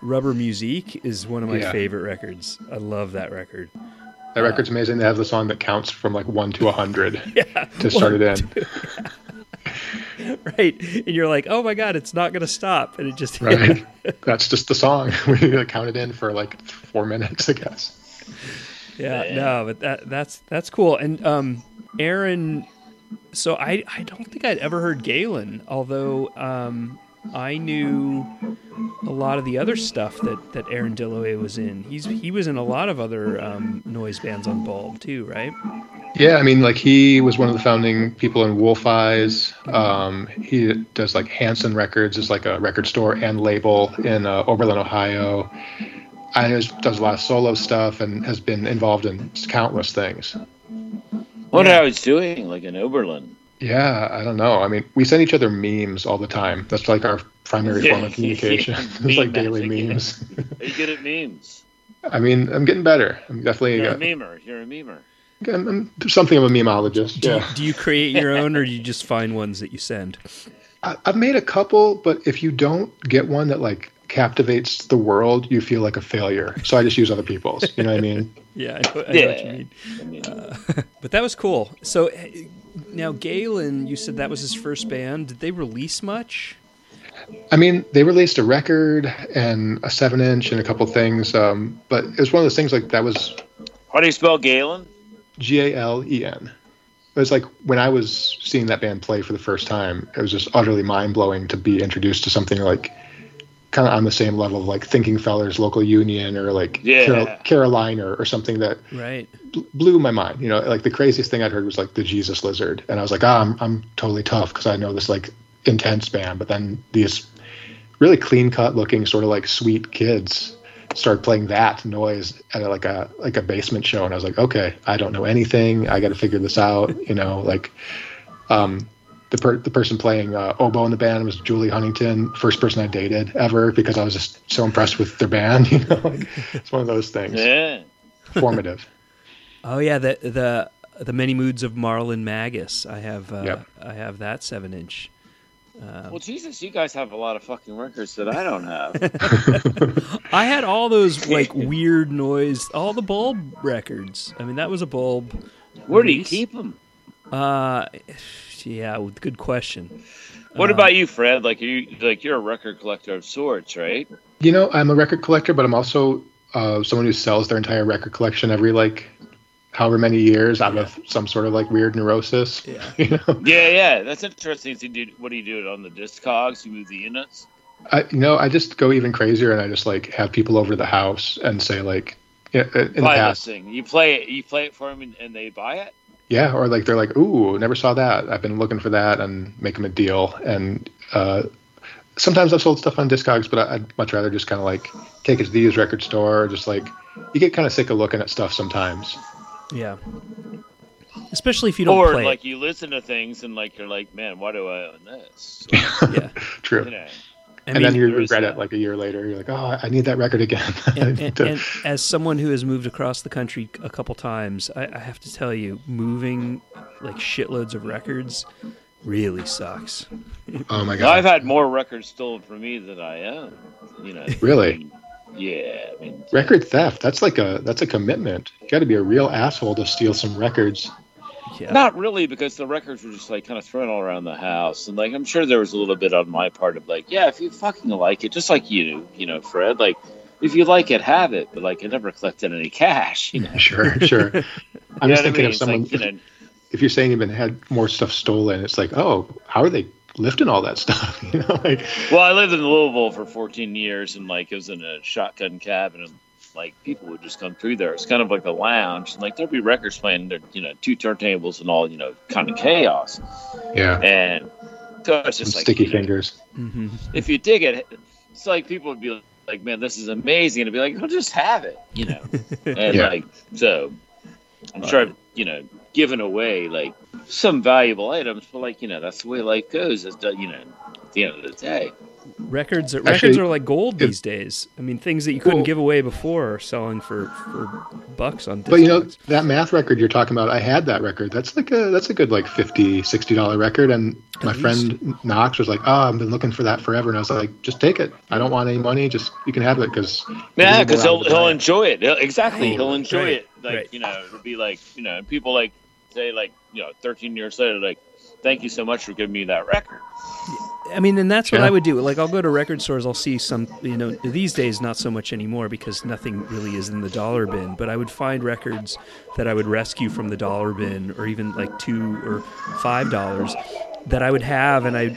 Rubber Musique, is one of my Yeah. favorite records. I love that record. That record's amazing. They have the song that counts from like one to a hundred (laughs) Yeah, to start it in. (laughs) (laughs) right. And you're like, oh my god, it's not gonna stop, and it just (laughs) Right. That's just the song. (laughs) We counted in for like four minutes, I guess. Yeah, Yeah. no, but that that's that's cool. And um, Aaron, so I I don't think I'd ever heard Galen, although um, I knew a lot of the other stuff that that Aaron Dilloway was in. He's he was in a lot of other um, noise bands on Bulb too, right? Yeah, I mean, like he was one of the founding people in Wolf Eyes. Um, he does like Hanson Records, is like a record store and label in uh, Oberlin, Ohio. I know he does a lot of solo stuff and has been involved in countless things. What Yeah. I was doing, like in Oberlin. Yeah, I don't know. I mean, we send each other memes all the time. That's like our primary Yeah, form of (laughs) communication. yeah, (laughs) it's like daily magic, memes. Are you good at memes? (laughs) I mean, I'm getting better. I'm definitely You're a uh, memer. You're a memer. I'm, I'm something of a memeologist. Do, Yeah. you, do you create your own, or do you just find ones that you send? I, I've made a couple, but if you don't get one that like captivates the world, you feel like a failure. So I just use other people's. You know what I mean? Yeah, I know, I know what you Yeah. mean. I mean, But that was cool. So now Galen, you said that was his first band. Did they release much? I mean, they released a record and a seven inch and a couple things, um, but it was one of those things like that was how do you spell Galen? G A L E N. It was like when I was seeing that band play for the first time, it was just utterly mind blowing to be introduced to something like kind of on the same level of like Thinking Fellers Local Union or like Yeah. Carol- Carolina or something that Right. bl- blew my mind. You know, like the craziest thing I'd heard was like the Jesus Lizard, and I was like, ah, I'm I'm totally tough because I know this like intense band, but then these really clean cut looking sort of like sweet kids started playing that noise at like a like a basement show, and I was like, okay, I don't know anything. I got to figure this out. You know, like um. The, per- the person playing uh, oboe in the band was Julie Huntington, first person I dated ever because I was just so impressed with their band. (laughs) You know, like, it's one of those things. Yeah. Formative. (laughs) Oh yeah, the the the many moods of Marlon Magus. I have uh, Yep. I have that seven inch. Well, Jesus, you guys have a lot of fucking records that I don't have. (laughs) I had all those like weird noise, all the bulb records. I mean, that was a bulb. Where do you keep them? Uh, yeah, good question. What Uh, about you, Fred? Like you, like you're a record collector of sorts, right? You know, I'm a record collector, but I'm also uh, someone who sells their entire record collection every like however many years out of some sort of like weird neurosis. (laughs) Yeah. You know, Yeah, yeah. That's interesting. So you do, what do you do it on the Discogs? You move the units? I you know I just go even crazier and I just like have people over to the house and say like yeah, uh, in the Buy past, this thing. You play it. You play it for them, and, and they buy it. Yeah, or like they're like, ooh, never saw that. I've been looking for that and make them a deal. And uh, sometimes I've sold stuff on Discogs, but I- I'd much rather just kind of like take it to the used record store. Or just like you get kind of sick of looking at stuff sometimes. Yeah. Especially if you don't or play. like it. you listen to things and like you're like, man, why do I own this? (laughs) Yeah. (laughs) True. you know. I and mean, then you regret that. it like a year later. You're like, oh, I need that record again. (laughs) and, and, and as someone who has moved across the country a couple times, I, I have to tell you, moving like shitloads of records really sucks. (laughs) oh my Now, I've had more records stolen from me than I own. You know. Really? Yeah. I mean, record theft. That's like a that's a commitment. You got to be a real asshole to steal some records. Yeah. Not really, because the records were just like kind of thrown all around the house, and like I'm sure there was a little bit on my part of like, yeah, if you fucking like it, just like you, you know, Fred, like if you like it, have it, but like I never collected any cash, you know. (laughs) Sure, sure. (laughs) I'm You know just what I thinking mean? of someone. like, you know, if you're saying you've been had more stuff stolen, it's like, oh, how are they lifting all that stuff? (laughs) You know, like well, I lived in Louisville for 14 years, and like it was in a shotgun cabin, and like people would just come through there. It's kind of like a lounge, and like there'd be records playing, there, you know, two turntables and all, you know, kind of chaos, yeah, and so it's some just like sticky you know, fingers. hmm if you dig it, it's like people would be like, "Man, this is amazing," and be like, "I'll just have it," you know. (laughs) And Yeah. like, so I'm sure I've you know given away like some valuable items, but like you know that's the way life goes. Is you know at the end of the day. Records Actually, records are like gold it- these days. I mean, things that you couldn't Well- give away before are selling for, for bucks on. But you know that math record you're talking about, I had that record. That's like a that's a good like 50 60 dollar record and my least. friend Knox was like, "Oh, I've been looking for that forever." And I was like, "Just take it. I don't want any money. Just you can have it cuz Yeah, because he'll he'll enjoy it. He'll, exactly, he'll enjoy Right, it. Like right. you know, it'll be like you know, people like say like you know, 13 years later, like, thank you so much for giving me that record. I mean, and that's what Yeah. I would do. Like, I'll go to record stores. I'll see some. You know, these days not so much anymore because nothing really is in the dollar bin. But I would find records that I would rescue from the dollar bin, or even like two or five dollars that I would have, and I,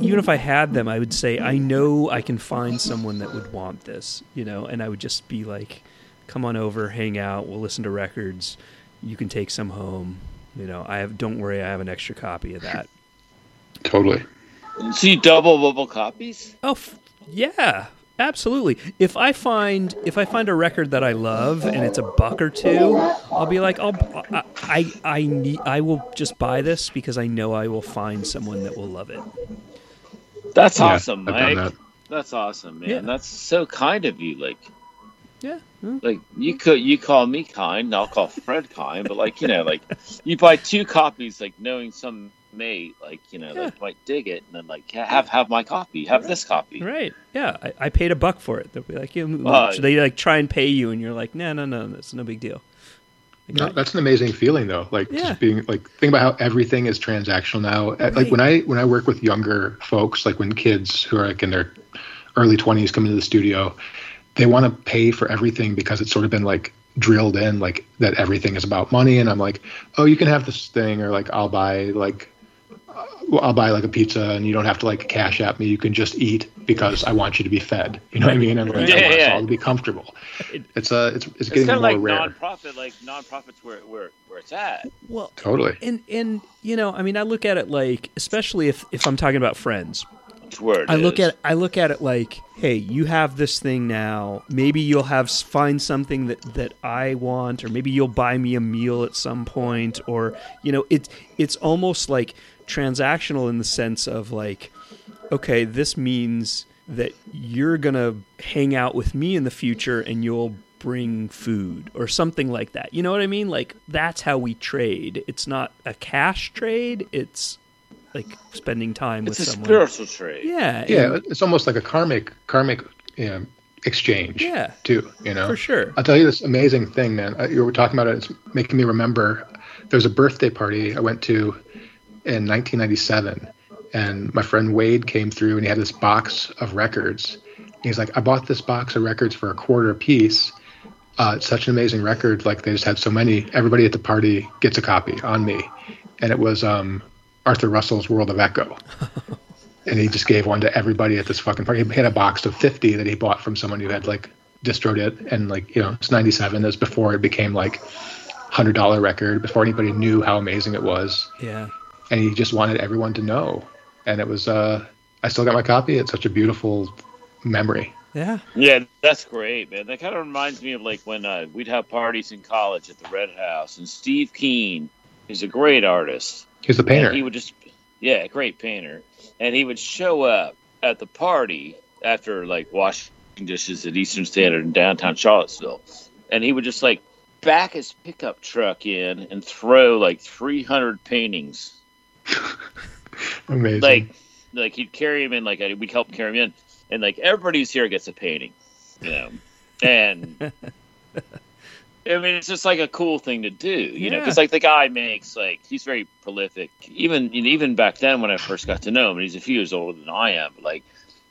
even if I had them, I would say, I know I can find someone that would want this. You know, and I would just be like, come on over, hang out, we'll listen to records. You can take some home. You know, I have. Don't worry, I have an extra copy of that. Totally. See you double bubble copies? Oh, f- yeah, absolutely. If I find if I find a record that I love and it's a buck or two, I'll be like, I'll, I, I, I need, I will just buy this because I know I will find someone that will love it. That's awesome, I've Mike. that. That's awesome, man. Yeah. That's so kind of you. Like, Yeah, like you could you call me kind, I'll call Fred kind, but like you know, like (laughs) you buy two copies, like knowing some mate, like you know, Yeah. that might dig it, and then like have have my copy, have this copy. right. Yeah, I, I paid a buck for it. They'll be like, yeah, Uh, should they like try and pay you? And you're like, no, no, no, that's no big deal. Like, No, that's an amazing feeling though. Like Yeah. just being like think about how everything is transactional now. Uh, Like when I when I work with younger folks, like when kids who are like in their early twenties come into the studio, they want to pay for everything because it's sort of been like drilled in like that everything is about money. And I'm like, oh, you can have this thing, or like I'll buy like uh, I'll buy like a pizza and you don't have to like cash at me. You can just eat because I want you to be fed. You know what I mean? And like, Yeah, I want us all to be comfortable. It's uh, it's it's It's getting kind of more like rare. non-profit, like non-profits where where where it's at. well, Totally. and and you know, I mean, I look at it like, especially if if I'm talking about friends, It's where I look is. at I look at it like, hey, you have this thing now. Maybe you'll have find something that that I want, or maybe you'll buy me a meal at some point, or you know, it's it's almost like transactional in the sense of like, okay, this means that you're gonna hang out with me in the future, and you'll bring food or something like that. You know what I mean? Like that's how we trade. It's not a cash trade. It's like spending time It's a with someone. spiritual trade. Yeah, Yeah, and- it's almost like a karmic karmic you know, exchange. Yeah. too. You know, for sure. I'll tell you this amazing thing, man. Uh, You were talking about it. It's making me remember. There was a birthday party I went to in 1997, and my friend Wade came through, and he had this box of records. He's like, "I bought this box of records for a quarter a piece. Uh, it's such an amazing record. Like they just had so many. Everybody at the party gets a copy on me, and it was um, Arthur Russell's World of Echo." (laughs) and he just gave one to everybody at this fucking party. He had a box of 50 that he bought from someone who had like distroed it, and like you know, it's 97. That's before it became like hundred dollar record, before anybody knew how amazing it was, Yeah. and he just wanted everyone to know. And it was, uh, I still got my copy. It's such a beautiful memory. Yeah. Yeah, that's great, man. That kind of reminds me of like when uh, we'd have parties in college at the Red House, and Steve Keene, is a great artist. He's a painter. And he would just, yeah, great painter, and he would show up at the party after like washing dishes at Eastern Standard in downtown Charlottesville, and he would just like back his pickup truck in and throw like 300 paintings. (laughs) Amazing. like like he'd carry him in like we'd help carry him in. And like everybody's here gets a painting you know? And (laughs) i mean it's just like a cool thing to do you know because like the guy makes like he's very prolific even you know, even back then when i first got to know him and he's a few years older than i am but like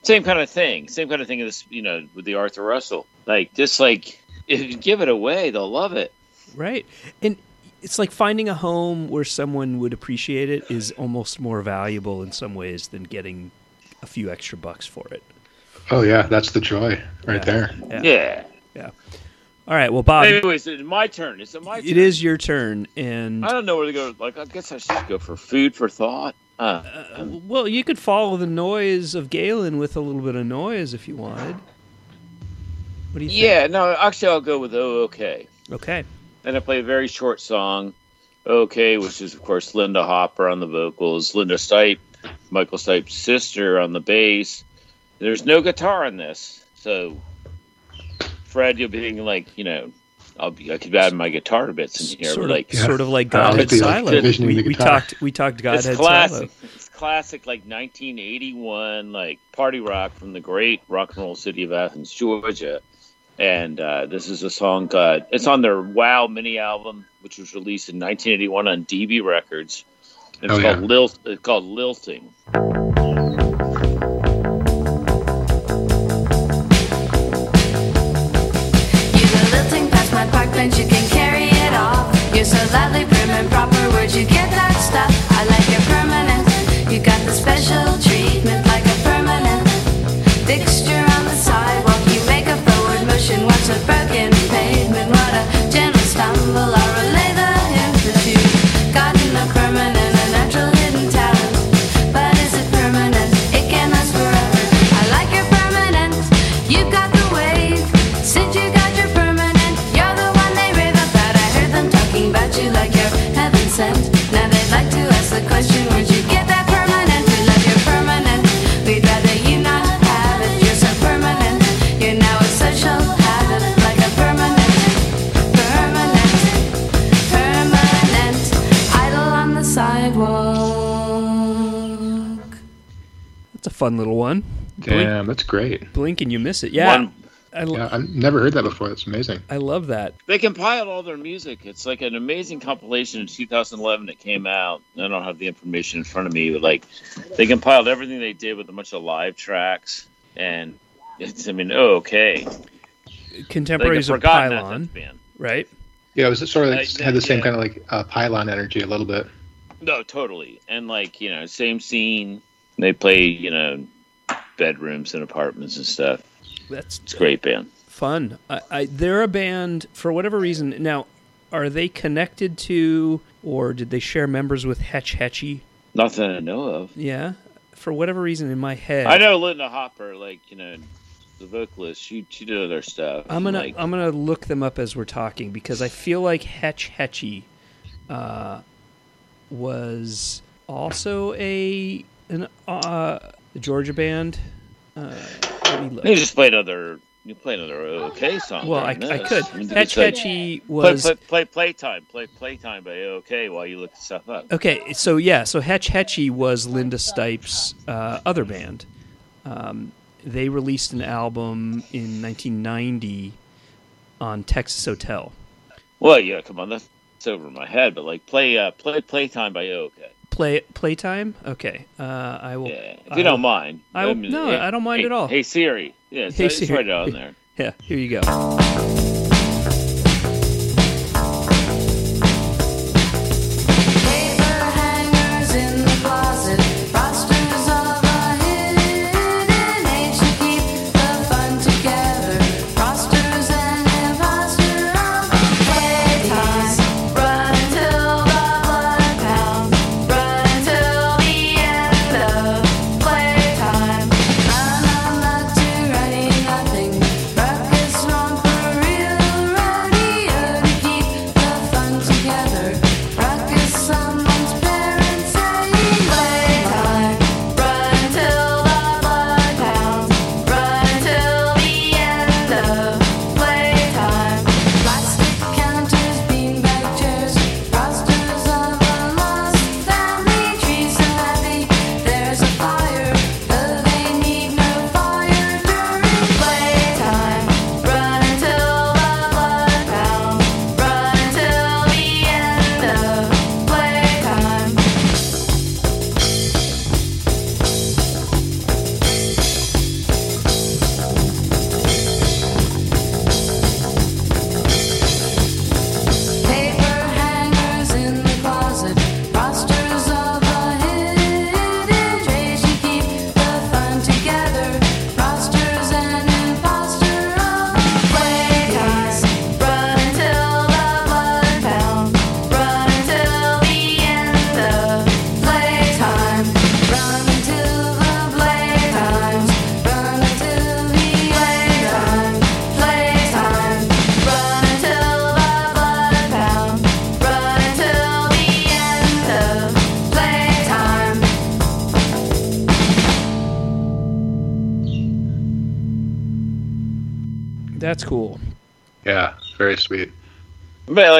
same kind of thing same kind of thing as you know with the arthur russell like just like if you give it away they'll love it Right. And it's like finding a home where someone would appreciate it is almost more valuable in some ways than getting a few extra bucks for it. oh yeah, that's the joy right Yeah. there. Yeah. yeah All right. Well, Bob, anyways it's my turn is it my turn it is your turn. And i don't know where to go like i guess i should go for food for thought uh, well, you could follow the noise of Galen with a little bit of noise if you wanted. What do you think? Yeah, no, actually, I'll go with Oh OK. Okay. And I play a very short song, OK, which is, of course, Linda Hopper on the vocals, Lynda Stipe, Michael Stipe's sister on the bass, There's no guitar in this, so Fred, you'll be thinking like, you know, I'll be, I could add my guitar bits in here, sort but of, like Yeah. sort of like I Godhead like the, like, we, we talked we talked it's Godhead classic. Silo. It's classic, like 1981, like party rock from the great rock and roll city of Athens, Georgia. And uh, this is a song. Uh, it's on their Wow mini album, which was released in 1981 on DB Records. It's Oh, called yeah. Lil. It's called Lilting. I like fun little one. Damn, that's great. Blink and you miss it. Yeah, One, I, l- Yeah, I've never heard that before. That's amazing. I love that. they compiled all their music. It's like an amazing compilation in 2011 that came out. I don't have the information in front of me, but like they compiled everything they did with a bunch of live tracks, and it's I mean, oh, okay, like a Contemporaries of Pylon, band. right? Yeah, it was sort of like, Uh, had the same yeah. kind of like uh, pylon energy a little bit. No, totally, and like you know, same scene. They play you know bedrooms and apartments and stuff. That's It's a great band. fun. I, I, they're a band for whatever reason. Now, are they connected to, or did they share members with Hetch Hetchy? Nothing I know of. Yeah, for whatever reason in my head, I know Linda Hopper, like you know, the vocalist. She she did other stuff. I'm gonna like, I'm gonna look them up as we're talking because I feel like Hetch Hetchy uh, was also a an uh, Georgia band. Uh. You just played other. You played another OK song. Well, I, I could. I mean, Hetch it's like- Hetchy Play, was play, play playtime. Play playtime by OK while you look stuff up. okay. So yeah, so Hetch Hetchy was Lynda Stipe's uh, other band. Um, they released an album in 1990 on Texas Hotel. Well, yeah, come on, that's, that's over my head. But like, play uh, play playtime by OK. Play playtime. Okay, uh, I will. Yeah, if you will- don't mind. I will- no, I don't mind hey, at all. Hey Siri. Yeah, Hey, so Siri. write it on there. (laughs) Yeah, here you go.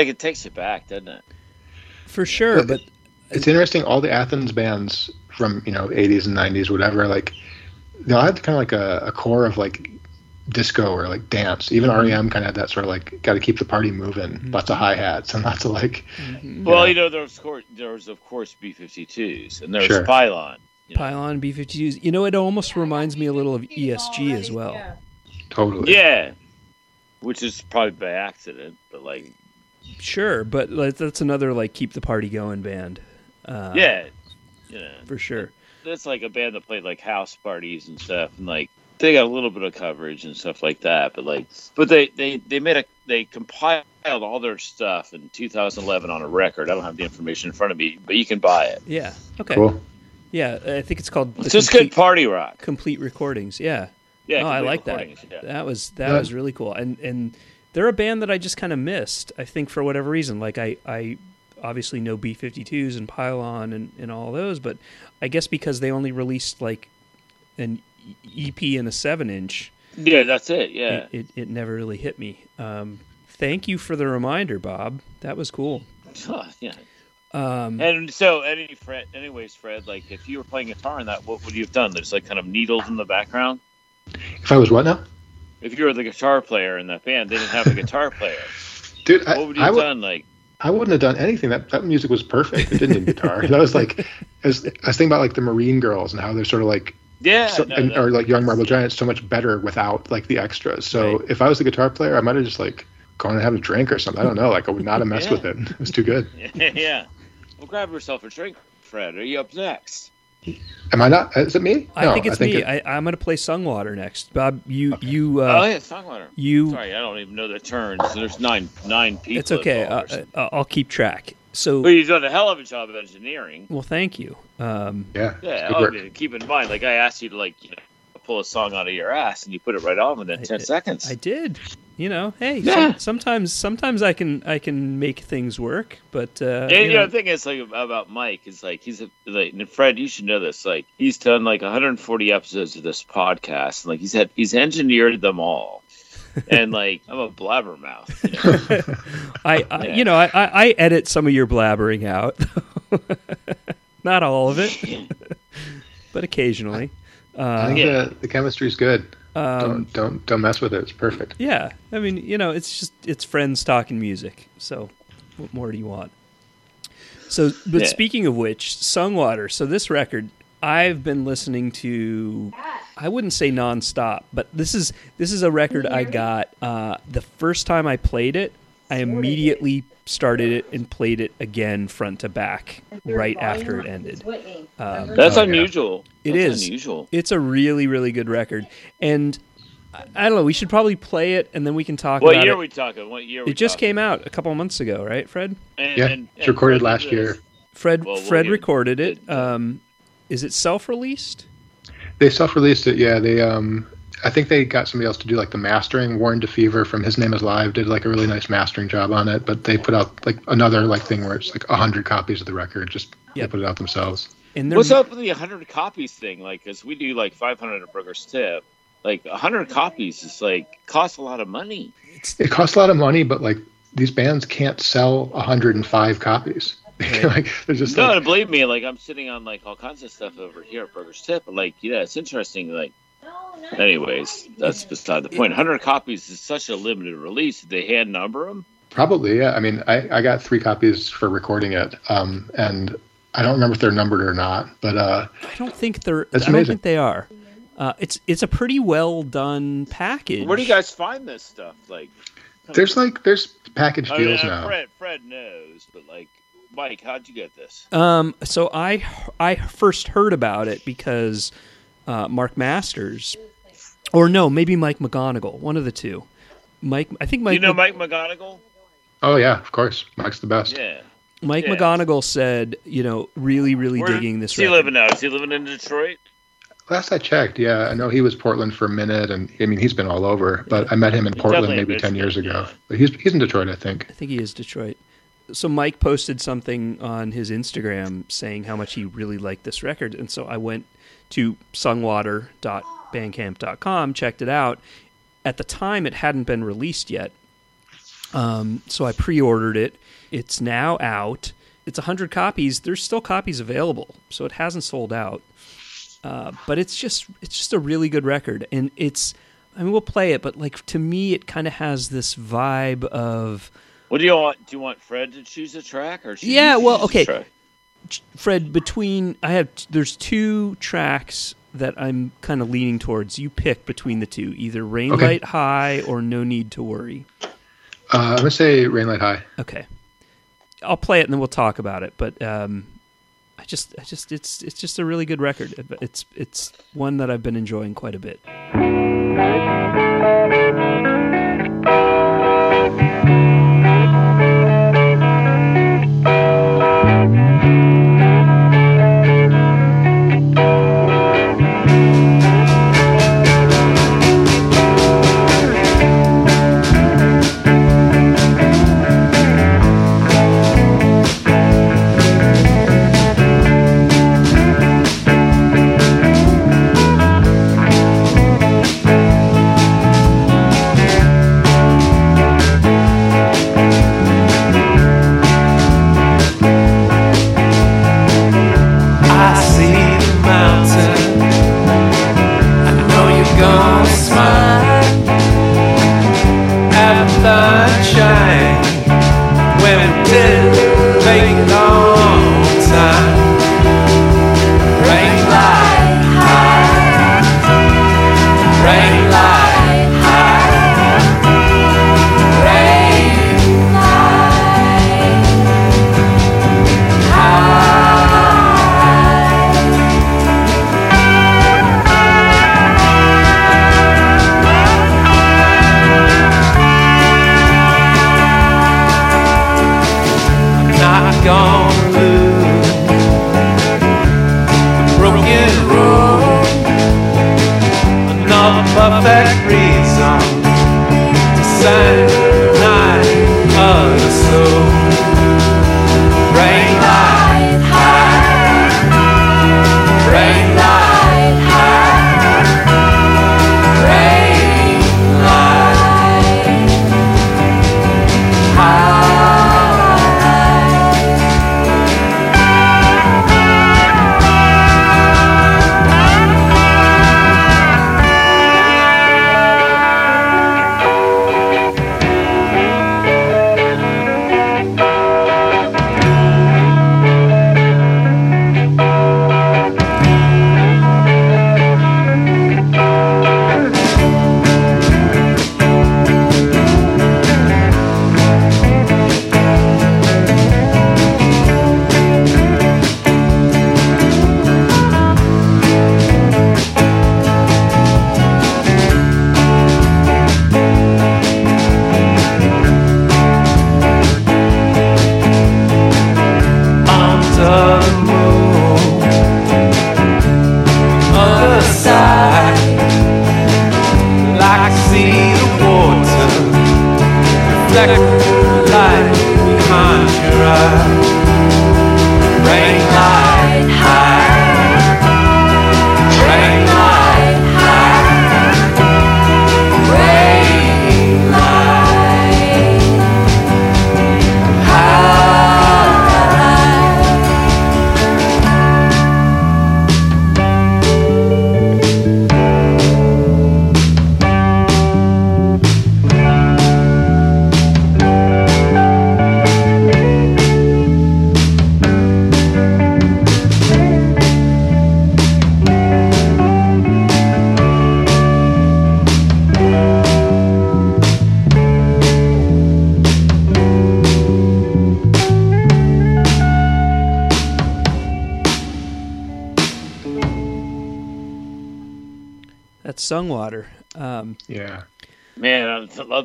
Like it takes you back, doesn't it? For sure, but It's interesting. All the Athens bands from you know 80s and 90s, whatever, like they all had kind of like a, a core of like disco or like dance. Even Mm-hmm. REM kind of had that sort of like got to keep the party moving. Lots of hi hats and lots of like Well, you know, there was, course, there was of course B-52s, and there was Sure. Pylon. you know. Pylon B52s. You know, it almost reminds me a little of ESG as well. totally. Yeah, which is probably by accident, but like, Sure, but like, that's another like keep the party going band. Uh, yeah, yeah, for sure. that's like a band that played like house parties and stuff, and like they got a little bit of coverage and stuff like that. But like, but they they they made a they compiled all their stuff in 2011 on a record. I don't have the information in front of me, but you can buy it. Yeah. Okay. Cool. Yeah, I think it's called It's the just good party rock. complete recordings. Yeah. Yeah, oh, I like that. yeah. That was that Yeah. was really cool. And and they're a band that I just kind of missed. I think for whatever reason. Like I I obviously know B52s and Pylon and and all those, but I guess because they only released like an EP and a seven inch, Yeah, that's it. Yeah. it, it it never really hit me. Um, thank you for the reminder, Bob. That was cool. yeah. Um, And so, any Fred, anyways, Fred, like if you were playing guitar in that, what would you have done? There's like kind of needles in the background. If I was what now, If you were the guitar player in that band, they didn't have a guitar (laughs) player. dude? I, What would you I have done? Like, I wouldn't have done anything. That that music was perfect. It didn't need guitar. That was like, I was, I was thinking about like the Marine Girls and how they're sort of like yeah, so, no, and, that- or like Young Marble Giants so much better without like the extras. So Right. if I was the guitar player, I might have just like gone and had a drink or something. I don't know. Like I would not have messed Yeah. with it. It was too good. (laughs) yeah. Well, grab yourself a drink, Fred. Are you up next? Am I not? Is it me? I No, think it's me. it- I, I'm going to play Sungwater next. Bob, you you oh uh, yeah, Songwriter. you. Sorry, I don't even know the turns. There's nine nine people. It's okay. Uh, uh, I'll keep track. So, Well, you've done a hell of a job of engineering. well, thank you. Um, yeah. Yeah, Good I work. mean, keep in mind, like I asked you to like you know, pull a song out of your ass, and you put it right on within ten I- seconds. I did. You know, hey, Yeah. some, sometimes sometimes I can I can make things work, but uh, And you you know, know, the thing is like about Mike is like he's a, like and Fred. You should know this. Like he's done like 140 episodes of this podcast. And, like he's had he's engineered them all. (laughs) and like I'm a blabbermouth. You know? (laughs) I, I Yeah. you know I, I, I edit some of your blabbering out, (laughs) not all of it, but occasionally. I Uh, think Yeah. the, the chemistry's good. Um, don't don't don't mess with it. It's perfect. Yeah, I mean, you know, it's just it's friends talking music. So, what more do you want? So, but Yeah. speaking of which, Sungwater. So this record, I've been listening to. I wouldn't say nonstop, but this is this is a record I got uh, the first time I played it. I immediately started it and played it again front to back right after it ended. Um, That's Oh, yeah. unusual. It That's is. unusual. it's a really really good record, and I, I don't know. We should probably play it and then we can talk What about year it. are we talking? What year? Are we It just talking? came out a couple of months ago, right, Fred? And, Yeah, and- it's recorded Fred last year. Fred Well, we'll Fred hear- recorded it. Um, is it self-released? They self-released it. Yeah, they um, I think they got somebody else to do like the mastering. Warren DeFever from His Name Is Live did like a really nice mastering job on it. But they put out like another like thing where it's like a hundred copies of the record. Just Yep. they put it out themselves. And they're What's up with the 100 copies thing? Like, cause we do like 500 at Burger's Tip. Like 100 copies is like costs a lot of money. It costs a lot of money, but like these bands can't sell 105 copies. (laughs) like they're just No, like, believe me, like I'm sitting on like all kinds of stuff over here at Burger's Tip. But like, yeah, it's interesting. Like, anyways, that's beside the point. 100 copies is such a limited release. Did they hand number them? Probably, yeah. I mean, I, I got three copies for recording it, um, and I don't remember if they're numbered or not. But uh, I don't think they're. That's I don't think they are. Uh, it's it's a pretty well done package. Where do you guys find this stuff? Like, there's like there's package I mean, deals uh, now. Fred, Fred knows, but like, Mike, how'd you get this? Um, so I I first heard about it because uh, Mark Masters, or no, maybe Mike McGonigal, one of the two. Mike, I think Mike. you know Mike McGonigal? Oh yeah, of course, Mike's the best. Yeah. Mike yeah. McGonigal said, you know, really, really Where- digging this. Is he record. living now? Is he living in Detroit? Last I checked, yeah, I know he was Portland for a minute, and I mean he's been all over. But I met him in He's Portland maybe ten years ago. yeah. But he's he's in Detroit, I think. I think he is Detroit. So Mike posted something on his Instagram saying how much he really liked this record, and so I went to sungwater.bandcamp.com, checked it out, At the time, it hadn't been released yet, um, so I pre-ordered it. It's now out. It's hundred copies. There's still copies available, so it hasn't sold out. Uh, but it's just it's just a really good record, and it's. I mean, we'll play it, but like to me, it kind of has this vibe of What do you want? Do you want Fred to choose a track, or Yeah, well, okay. Fred. Between I have there's two tracks that I'm kind of leaning towards. You pick between the two, either Rainlight Okay. High or No Need to Worry. Uh, I'm gonna say Rainlight High. Okay, I'll play it and then we'll talk about it. But um, I just, I just, it's, it's just a really good record. It's, it's one that I've been enjoying quite a bit.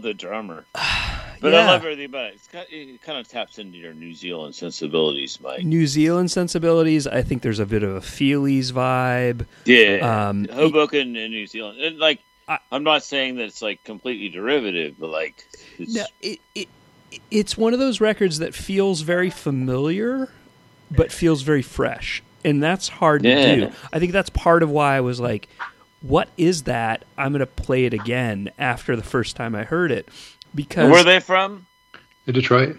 The drummer, (sighs) but Yeah. I love everything about it. It's kind it kind of taps into your New Zealand sensibilities, Mike. New Zealand sensibilities. I think there's a bit of a Feelies vibe. Yeah, Um, Hoboken and New Zealand, and like I- I'm not saying that it's like completely derivative, but like it's, No, it, it it's one of those records that feels very familiar, but feels very fresh, and that's hard Yeah. to do. I think that's part of why I was like, what is that? I'm going to play it again after the first time I heard it because Where are they from? In Detroit.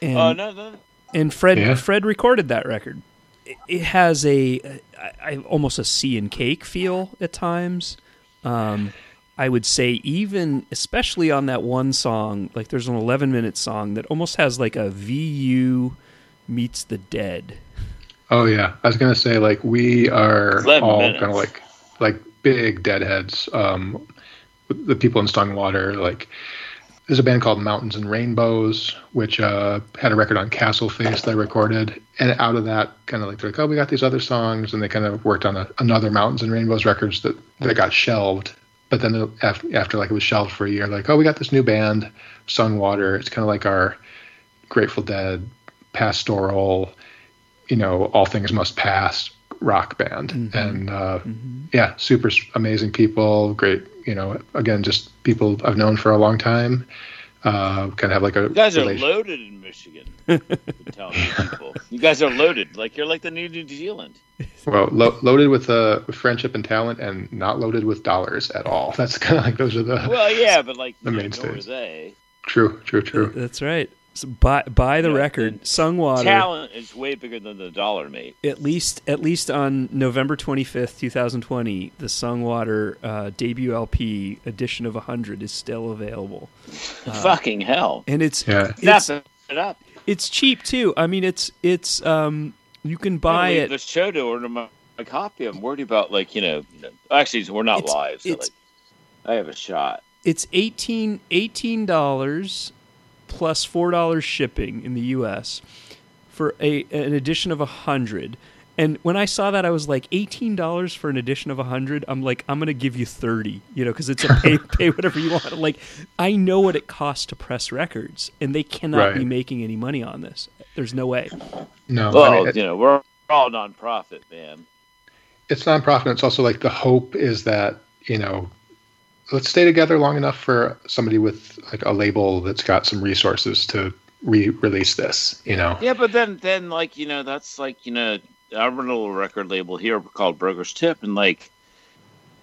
and, Oh no, no. and Fred Yeah. Fred recorded that record. It, it has a I, I, almost a sea and cake feel at times. Um, I would say even especially on that one song, like there's an 11 minute song that almost has like a VU meets the Dead. Oh yeah, I was gonna say like we are all kind of like like big deadheads. Um, the people in Sungwater, like there's a band called Mountains and Rainbows, which uh, had a record on Castle Face that I recorded, and out of that, kind of like they're like, oh, we got these other songs, and they kind of worked on a, another Mountains and Rainbows records that that got shelved. But then after, after like it was shelved for a year, like oh, we got this new band, Sungwater. It's kind of like our Grateful Dead, pastoral, you know, all things must pass rock band. And uh, yeah, super amazing people, great, you know, again, just people I've known for a long time. Uh, kind of have like a You guys are relation- loaded in Michigan. You people. (laughs) You guys are loaded. Like you're like the new New Zealand. well, lo- loaded with uh, friendship and talent, and not loaded with dollars at all. (laughs) That's kind of like those are the Well, yeah, but like The you mainstays. nor are true, true, true. That's right. So buy buy the Yeah, record, and Sungwater. Talent is way bigger than the dollar, mate. at least at least on November 25th, 2020, the Sungwater uh, debut LP edition of 100 is still available. Fucking hell. And it's Yeah. it's, it up. it's cheap too. I mean it's it's um you can buy Leave it The show to order my, my copy. I'm worried about like you know. Actually, we're not It's- live, so it's- like I have a shot. it's 18 dollars plus four dollars shipping in the U.S. for a an edition of a hundred. And when I saw that, I was like, eighteen dollars for an edition of a hundred. I'm like, I'm gonna give you thirty, you know, because it's a pay (laughs) pay whatever you want. Like, I know what it costs to press records, and they cannot be making any money on this. There's no way. No, Well, I mean, it- you know, we're all nonprofit, man. it's nonprofit. It's also like the hope is that you know, let's stay together long enough for somebody with like a label that's got some resources to re-release this. You know, Yeah, but then, then like you know, that's like you know, our little record label here called Burger's Tip, and like,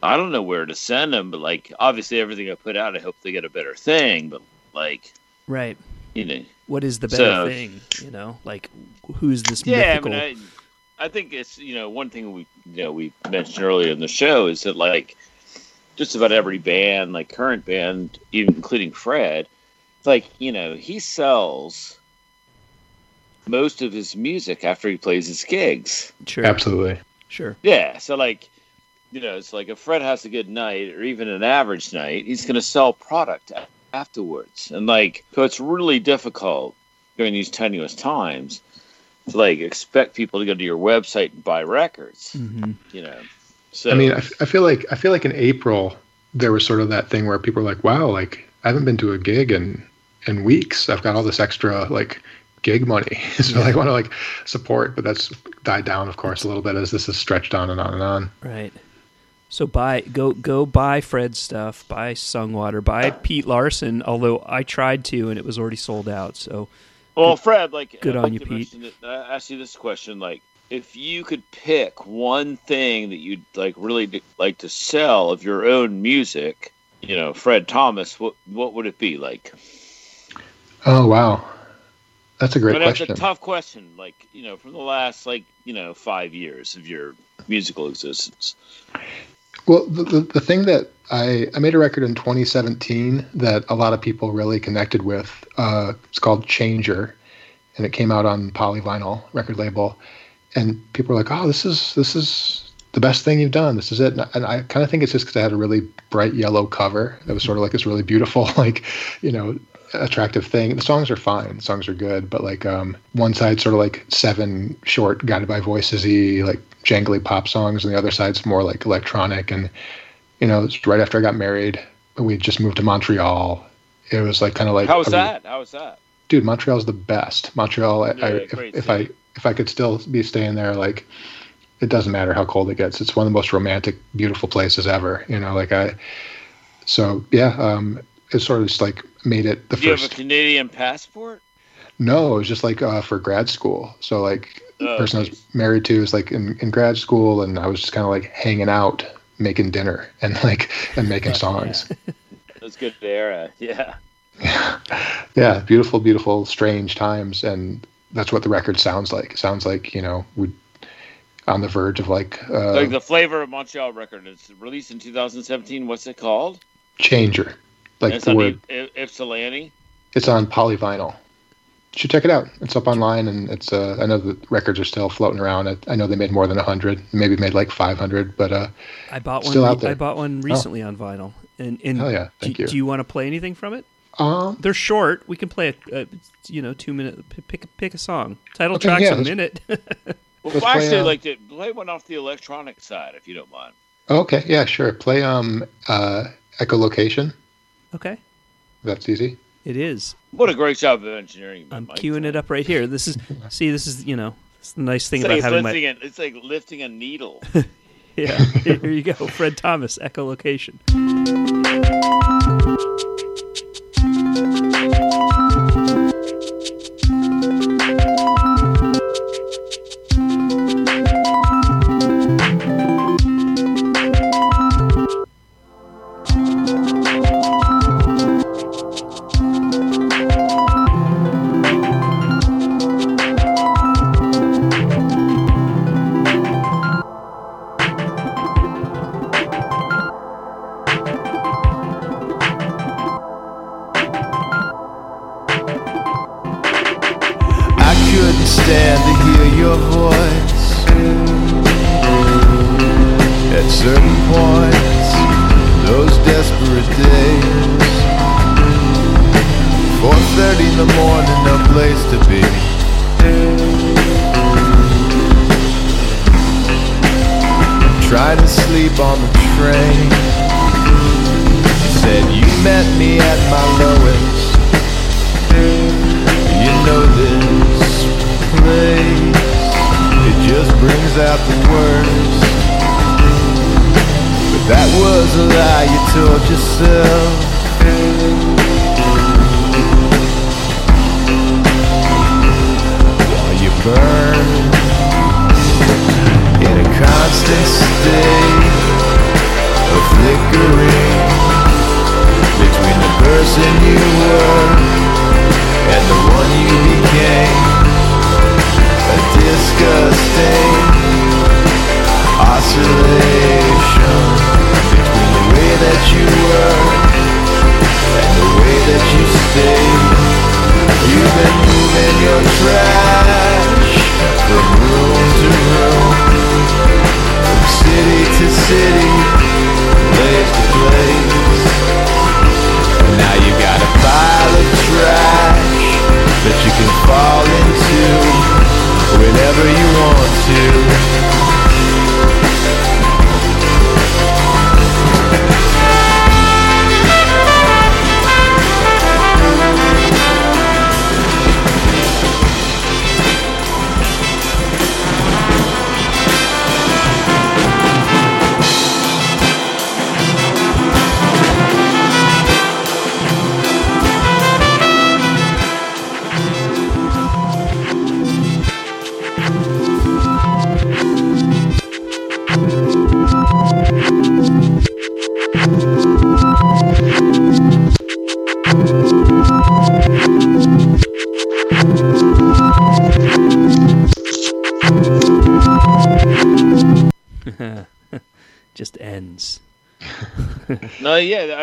I don't know where to send them, but like, obviously, everything I put out, I hope they get a better thing, but like, Right. you know, What is the better So- thing? You know, like who's this yeah, mythical? I mean, I, I think it's you know one thing we you know we mentioned earlier in the show is that like just about every band, like current band, even including Fred, it's like you know he sells most of his music after he plays his gigs. sure. absolutely. Sure. Yeah, so like, you know, it's like if Fred has a good night or even an average night, he's going to sell product afterwards, and like, so it's really difficult during these tenuous times to like expect people to go to your website and buy records. hmm You know, so I mean, I, f- I feel like I feel like in April there was sort of that thing where people were like, "Wow, like I haven't been to a gig in in weeks. I've got all this extra like gig money, (laughs) so I want to like support." But that's died down, of course, a little bit as this has stretched on and on and on. Right. So buy go go buy Fred's stuff, buy Sungwater, buy Pete Larson. Although I tried to and it was already sold out. So well, Fred, like, good on you, Pete. I ask you this question, like. If you could pick one thing that you'd like really like to sell of your own music, you know, Fred Thomas, what what would it be like? Oh wow, that's a great but question. it's a tough question. Like you know, from the last like you know five years of your musical existence. Well, the, the, the thing that I, I made a record in 2017 that a lot of people really connected with. Uh, it's called Changer, and it came out on Polyvinyl record label. And people were like, "Oh, this is this is the best thing you've done. This is it." And I, and I kind of think it's just because I had a really bright yellow cover. It was sort of like this really beautiful, (laughs) like you know, attractive thing. The songs are fine. The songs are good, but like um, one side sort of like seven short guided by voices y like jangly pop songs, and the other side's more like electronic. And you know, it's right after I got married. We just moved to Montreal. It was like kind of like How was that? How was that? dude, Montreal's the best. Montreal, I, Yeah, I, if, if I. if I could still be staying there, like it doesn't matter how cold it gets. It's one of the most romantic, beautiful places ever. You know, like I. So yeah, um, it sort of just like made it the Do you have a. Canadian passport? No, it was just like uh, for grad school. So like Oh, the person I was married to was like in, in grad school, and I was just kind of like hanging out making dinner (laughs) and like and making songs. (laughs) That's good era. Yeah. (laughs) yeah, beautiful, beautiful, strange times, and that's what the record sounds like. It sounds like you know we on the verge of like uh, like the flavor of Montreal record. It's released in 2017. What's it called? changer. Like it's the on word, I- Ypsilanti. it's on polyvinyl. You should check it out. It's up online, and it's. Uh, I know the records are still floating around. I, I know they made more than hundred, maybe made like five hundred, but uh, I bought one. Still out there. I bought one recently on vinyl. And, and Hell yeah, do, thank you. do you want to play anything from it? Um, They're short. We can play a, a you know two minute pick a- pick a song. Title Okay, track's yeah, a minute. (laughs) Well, Let's I play, actually uh, like to play one off the electronic side, if you don't mind. okay, yeah, sure. Play um, uh, echolocation. okay, That's easy. it is. What a great job of engineering. I'm Mike. queuing it up right here. This is (laughs) see. This is you know. It's the nice thing It's about like, having my lifting a, it's like lifting a needle. (laughs) yeah. Here you go, Fred Thomas, echolocation. I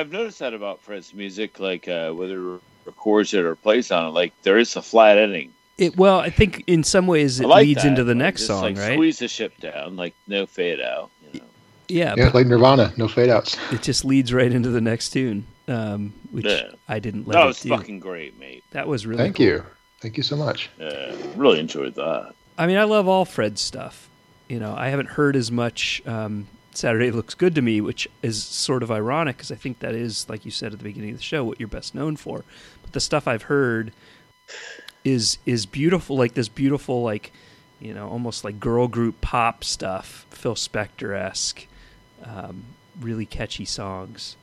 I've noticed that about Fred's music. Like uh, whether he records it or plays on it, like there is a flat ending. It well, I think in some ways it like leads that. into the Like, next just, song, like, right? Squeeze the ship down, like no fade out. You know? Yeah, Yeah, but like Nirvana, no fade outs. it just leads right into the next tune, um, which Yeah. I didn't let That it was do. fucking great, mate. That was really Thank cool. you, thank you so much. Uh, really enjoyed that. I mean, I love all Fred's stuff. You know, I haven't heard as much um, Saturday Looks Good to Me, which is sort of ironic because I think that is, like you said at the beginning of the show, what you're best known for. But the stuff I've heard is is beautiful, like this beautiful, like you know, almost like girl group pop stuff, Phil Spector esque, um, really catchy songs.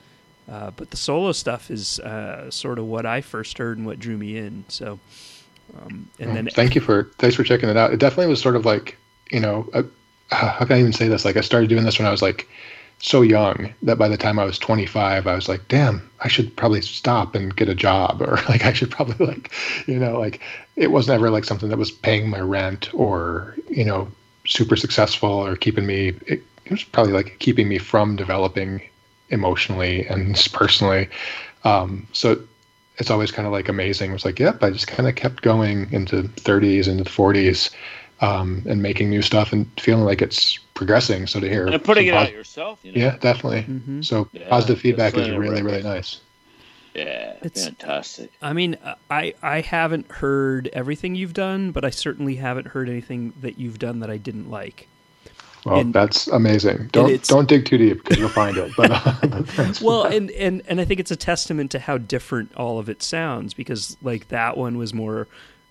Uh, but the solo stuff is uh, sort of what I first heard and what drew me in. So, um, and then Thank you for thanks for checking it out. It definitely was sort of like you know, uh, how can I even say this? Like I started doing this when I was like so young that by the time I was 25, I was like, damn, I should probably stop and get a job, or (laughs) like I should probably like, you know, like it wasn't ever like something that was paying my rent or you know super successful or keeping me. It, it was probably like keeping me from developing emotionally and (laughs) personally. Um, so it's always kind of like amazing. It was like, yep, I just kind of kept going into 30s, into the 40s, um, and making new stuff and feeling like it's progressing. So to hear And putting it pos- out yourself, you know? yeah, definitely. Mhm. So Yeah, positive feedback is really, really nice. Yeah, It's- fantastic. I mean, I I haven't heard everything you've done, but I certainly haven't heard anything that you've done that I didn't like. Well, And- that's amazing. Don't don't dig too deep because you'll find it. But, uh. (laughs) Well, and, and and I think it's a testament to how different all of it sounds because like that one was more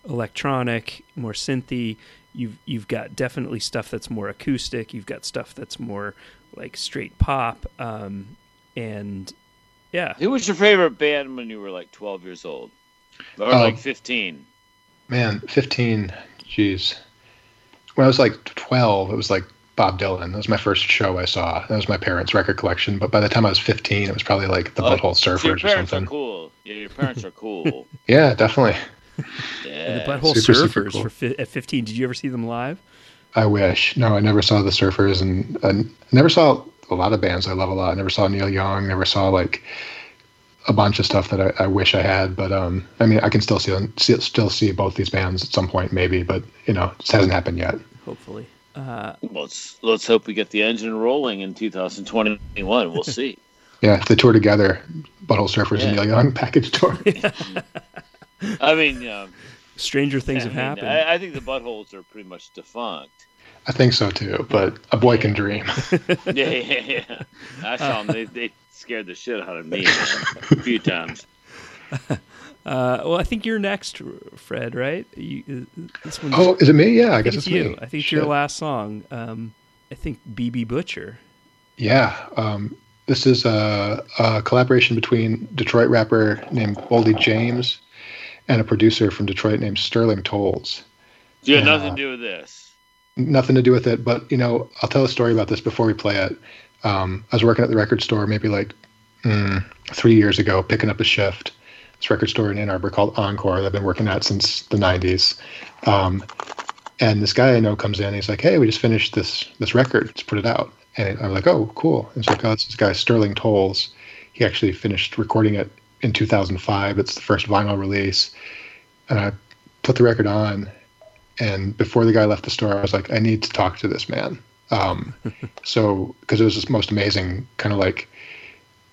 electronic, more synthy. You've you've got definitely stuff that's more acoustic. You've got stuff that's more like straight pop. Um, and yeah, Who was your favorite band when you were like 12 years old? Or Um, like 15? Man, 15, jeez. When I was like 12, it was like Bob Dylan. That was my first show I saw. That was my parents' record collection. But by the time I was 15, it was probably like the Oh, Butthole so your Surfers or something. are cool. Yeah, your parents are cool. (laughs) Yeah, definitely. Yeah. the Butthole super, super Surfers cool. for fi- at 15. Did you ever see them live? I wish. No, I never saw the Surfers, and, and I never saw a lot of bands I love a lot. I never saw Neil Young. Never saw like a bunch of stuff that I, I wish I had. But um, I mean, I can still see, them, see still see both these bands at some point, maybe. But you know, it hasn't happened yet. Hopefully. Uh, Let's let's hope we get the engine rolling in 2021. We'll (laughs) see. Yeah, the tour together, Butthole Surfers and Yeah. Neil Young package tour. (laughs) I mean, um, stranger things I have mean, happened. I, I think the buttholes are pretty much defunct. I think so too. But a boy can dream. (laughs) (laughs) Yeah, yeah, yeah. I saw them. They, they scared the shit out of me a few times. (laughs) Uh, well, I think you're next, Fred. Right? You, uh, this one's, oh, is it me? Yeah, I I guess it's it's you. me. I think it's Shit. your last song. Um, I think BB Butcher. Yeah. Um, this is a, a collaboration between Detroit rapper named Boldy James and a producer from Detroit named Sterling Toles. You had Yeah. nothing to do with this. Nothing to do with it, but you know, I'll tell a story about this before we play it. Um, I was working at the record store maybe like mm, three years ago, picking up a shift. This record store in Ann Arbor called Encore that I've been working at since the '90s. Um, and this guy I know comes in. He's like, "Hey, we just finished this this record. Let's put it out." And I'm like, "Oh, cool." And so like, "Oh, this guy Sterling Toles. He actually finished recording it in 2005. It's the first vinyl release." And I put the record on, and before the guy left the store, I was like, "I need to talk to this man." Um, (laughs) so because it was this most amazing kind of like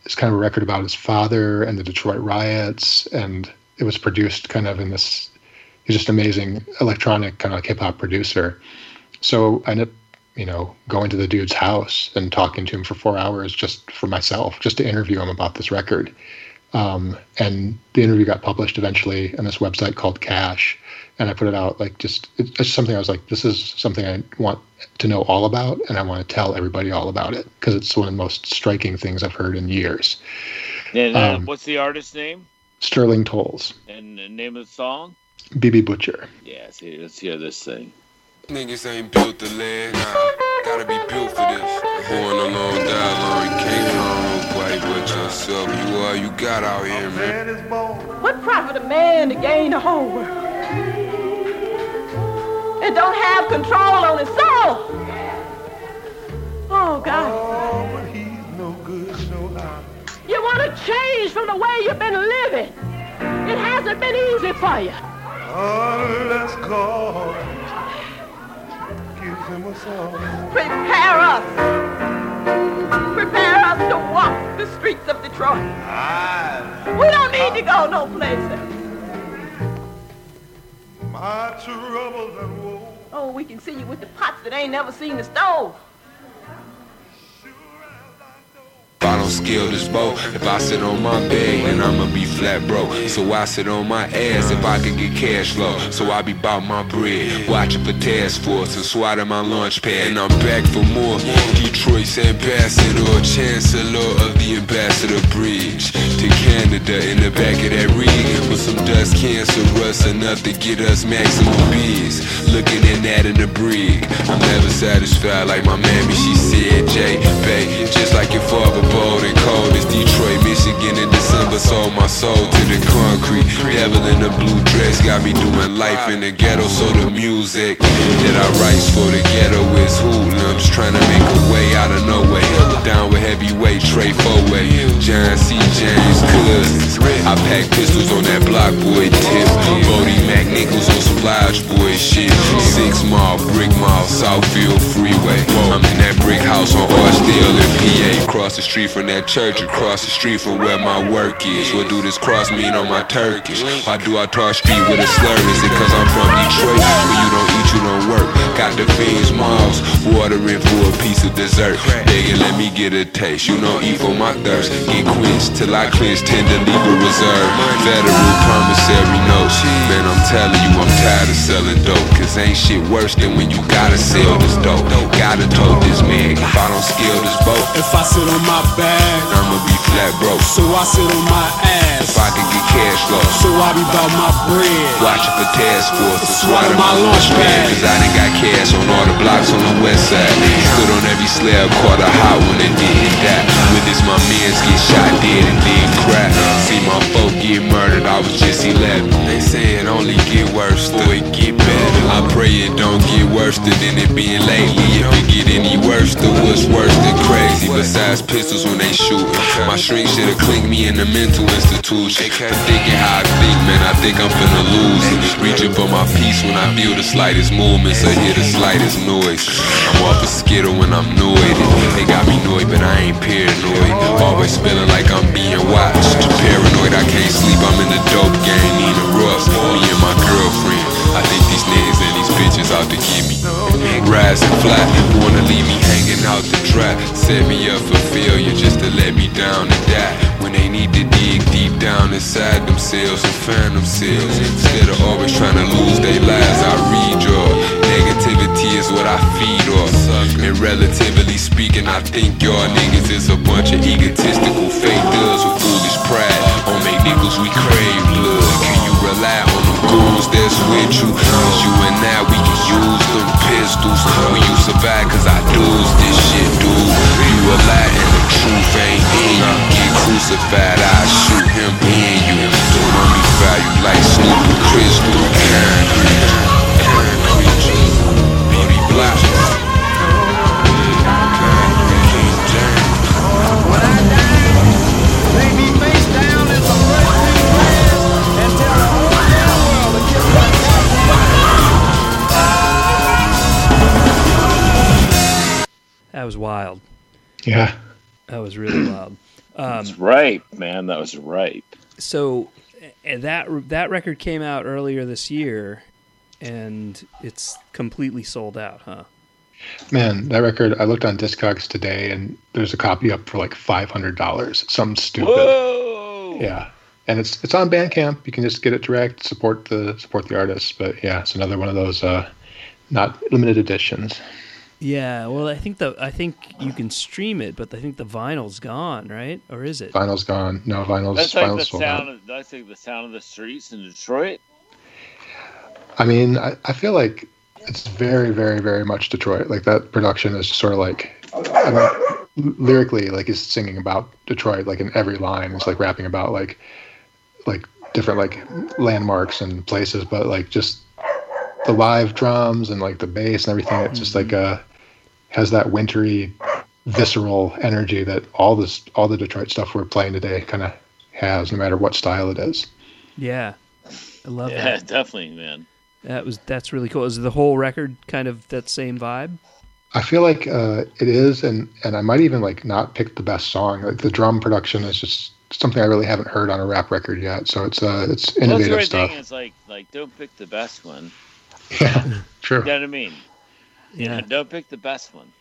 it's kind of a record about his father and the Detroit riots, and it was produced kind of in this. He's just amazing electronic kind of like hip hop producer. So I ended up, you know, going to the dude's house and talking to him for four hours just for myself, just to interview him about this record. Um, and the interview got published eventually on this website called Cash, and I put it out like just it's just something I was like, this is something I want to know all about, and I want to tell everybody all about it because it's one of the most striking things I've heard in years. And uh, Um, what's the artist's name Sterling Toles, and the name of the song? BB Butcher. Yeah, see, let's hear this thing. Niggas ain't built to live, nah. Gotta be built for this. Born alone, die yourself. You are, you got out here, man. What profit a man to gain the whole world and don't have control on his soul? Oh God! You want to change from the way you've been living? It hasn't been easy for you. Prepare us. Prepare us to walk the streets of Detroit. We don't need to go no places. Oh, we can see you with the pots that ain't never seen the stove. If I don't scale this boat, if I sit on my bed, then I'ma be flat broke. So I sit on my ass if I can get cash flow. So I be bout my bread, watching for task force and swatting my launch pad. And I'm back for more. Detroit's ambassador, chancellor of the ambassador bridge to Canada in the back of that rig with some dust cancerous enough to get us maximum biz. Looking at that in the brig, I'm never satisfied like my mammy. She said, J, Bay, just like your father, bold and cold. It's Detroit, Michigan in December. Sold my soul to the concrete. Devil in a blue dress got me doing life in the ghetto. So the music that I write for the ghetto is hoodlums trying to make a way out of nowhere. Down with heavyweight, Trey Four-Way, John C. James, cousins. I pack pistols on that block boy tip. Bodie Mac Nichols on some Lodge boy shit. Six mile, brick mile, Southfield Freeway. I'm in that brick house on Archdale in PA. Across the street from that church, across the street from where my work is. What do this cross mean on my Turkish? Why do I talk street with a slur? Is it cause I'm from Detroit? Where you don't eat, you don't work. Got the fiends miles, watering for a piece of dessert. Begging, let me get a taste. You know, eat for my thirst. Get quenched till I clinch tender legal reserve. Federal promissory notes. Man, I'm telling you, I'm tired of selling dope. Cause ain't shit worse than when you gotta sell this dope. Gotta tote this man. If I don't scale this boat, If I sit on my bag, I'ma be flat broke. so I sit on my ass. If I can get cash flow. So I be about my bread. Watching for task force to Swallow swat my my launch launch pad. pad. Cause I done got cash on all the blocks on the west side. Stood on every slab, caught a hot one and didn't die. When this my mans get shot dead and then crack. See my folk get murdered, I was just 11. They say it only get worse, though it get better. I pray it don't get worse than it been lately. If it get any worse, then what's worse than crazy? Besides pistols when they shoot. My shrink should've clinked me in the mental institution. For thinking how I think, man, I think I'm finna lose it. Reaching for my peace when I feel the slightest movements or hear the slightest noise. I'm off a skittle when I'm annoyed. They got me annoyed, but I ain't paranoid. Always feeling like I'm being watched. Paranoid, I can't sleep, I'm in the dope game. Nina Russ, me and my girlfriend. I think these niggas these bitches out to get me. Rising flat, wanna leave me hanging out the trap. Set me up for failure just to let me down and die. When they need to dig deep down inside themselves and find themselves. Instead of always trying to lose their lives, I read your negativity is what I feed off. And relatively speaking, I think y'all niggas is a bunch of egotistical fake thugs with foolish pride. On make nickels, we crave blood. Rely on goons that's with you? Cause you and I, we can use them pistols. When you survive, cause I do's this shit, dude. You a lie and the truth ain't in you. Get crucified, I shoot him in you. Let me fire you like Snoop Crystal. Concrete. That was wild. Yeah. That was really (clears throat) wild. Um, That's right, man. That was right. so and that that record came out earlier this year, and it's completely sold out, huh? Man, that record, I looked on Discogs today and there's a copy up for like $500. Some stupid. Whoa! Yeah. And it's it's on Bandcamp. You can just get it direct, support the support the artists. But yeah, it's another one of those uh, not limited editions. Yeah. Well, I think the I think you can stream it, but I think the vinyl's gone, right? Or is it? Vinyl's gone. No, vinyl's That's like the vinyl's sold out. sound. Of, that's like the sound of the streets in Detroit. I mean, I, I feel like it's very, very, very much Detroit. Like that production is sort of like, I mean, lyrically, like he's singing about Detroit, like in every line. It's like rapping about like, like different like landmarks and places, but like just the live drums and like the bass and everything. It's just like uh has that wintry, visceral energy that all this, all the Detroit stuff we're playing today kind of has, no matter what style it is. Yeah. I love that. Yeah, that. definitely, man. That was that's really cool. Is the whole record kind of that same vibe? I feel like uh, it is, and and I might even like not pick the best song. Like the drum production is just something I really haven't heard on a rap record yet. So it's uh it's Well, that's the innovative right stuff. thing. It's like like don't pick the best one. Yeah, (laughs) true. You know what I mean? You know, Yeah. don't pick the best one.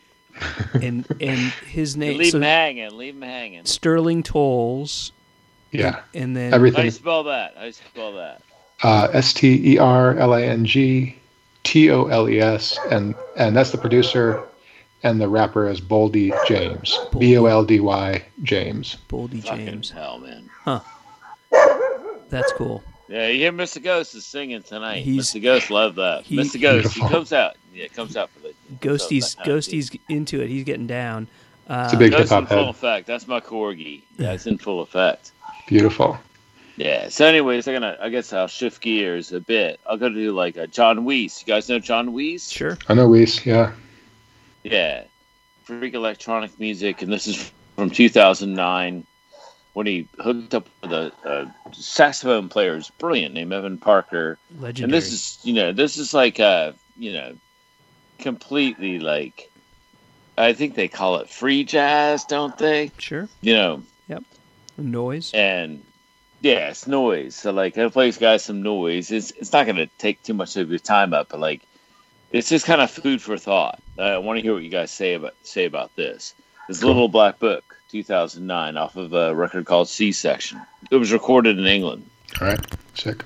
And and his You name leave so him hanging. Leave him hanging. Sterling Toles. Yeah, And then How you everything. spell that? How you spell that? Uh, S T E R L A N G T O L E S, and and that's the producer, and the rapper is Boldy James. B O L D Y James. Boldy Fucking James. hell, man. Huh. That's cool. Yeah, you hear Mr. Ghost is singing tonight. He's- Mr. Ghost love that. he- Mr. Ghost, he comes out. Yeah, comes out for the. Ghosty's So that kind Ghosty's into it. He's getting down. Uh, It's a big That's hip in hop full effect. That's my corgi. (laughs) Yeah, it's in full effect. Beautiful. Yeah. So, anyways, I'm gonna. I guess I'll shift gears a bit. I'll go to do like a John Wiese. You guys know John Wiese? Sure. I know Wiese. Yeah. Yeah. Freak electronic music, and this is from 2009 when he hooked up with a, a saxophone player, who's brilliant, named Evan Parker. Legendary. And this is, you know, this is like a, you know, completely like, I think they call it free jazz, don't they? sure. You know, Yep. Noise. and yeah, it's noise. So like, it plays guys some noise. It's it's not going to take too much of your time up, but like, it's just kind of food for thought. I want to hear what you guys say about say about this. This Little Black Book, 2009, off of a record called C Section. It was recorded in England. All right. Sick.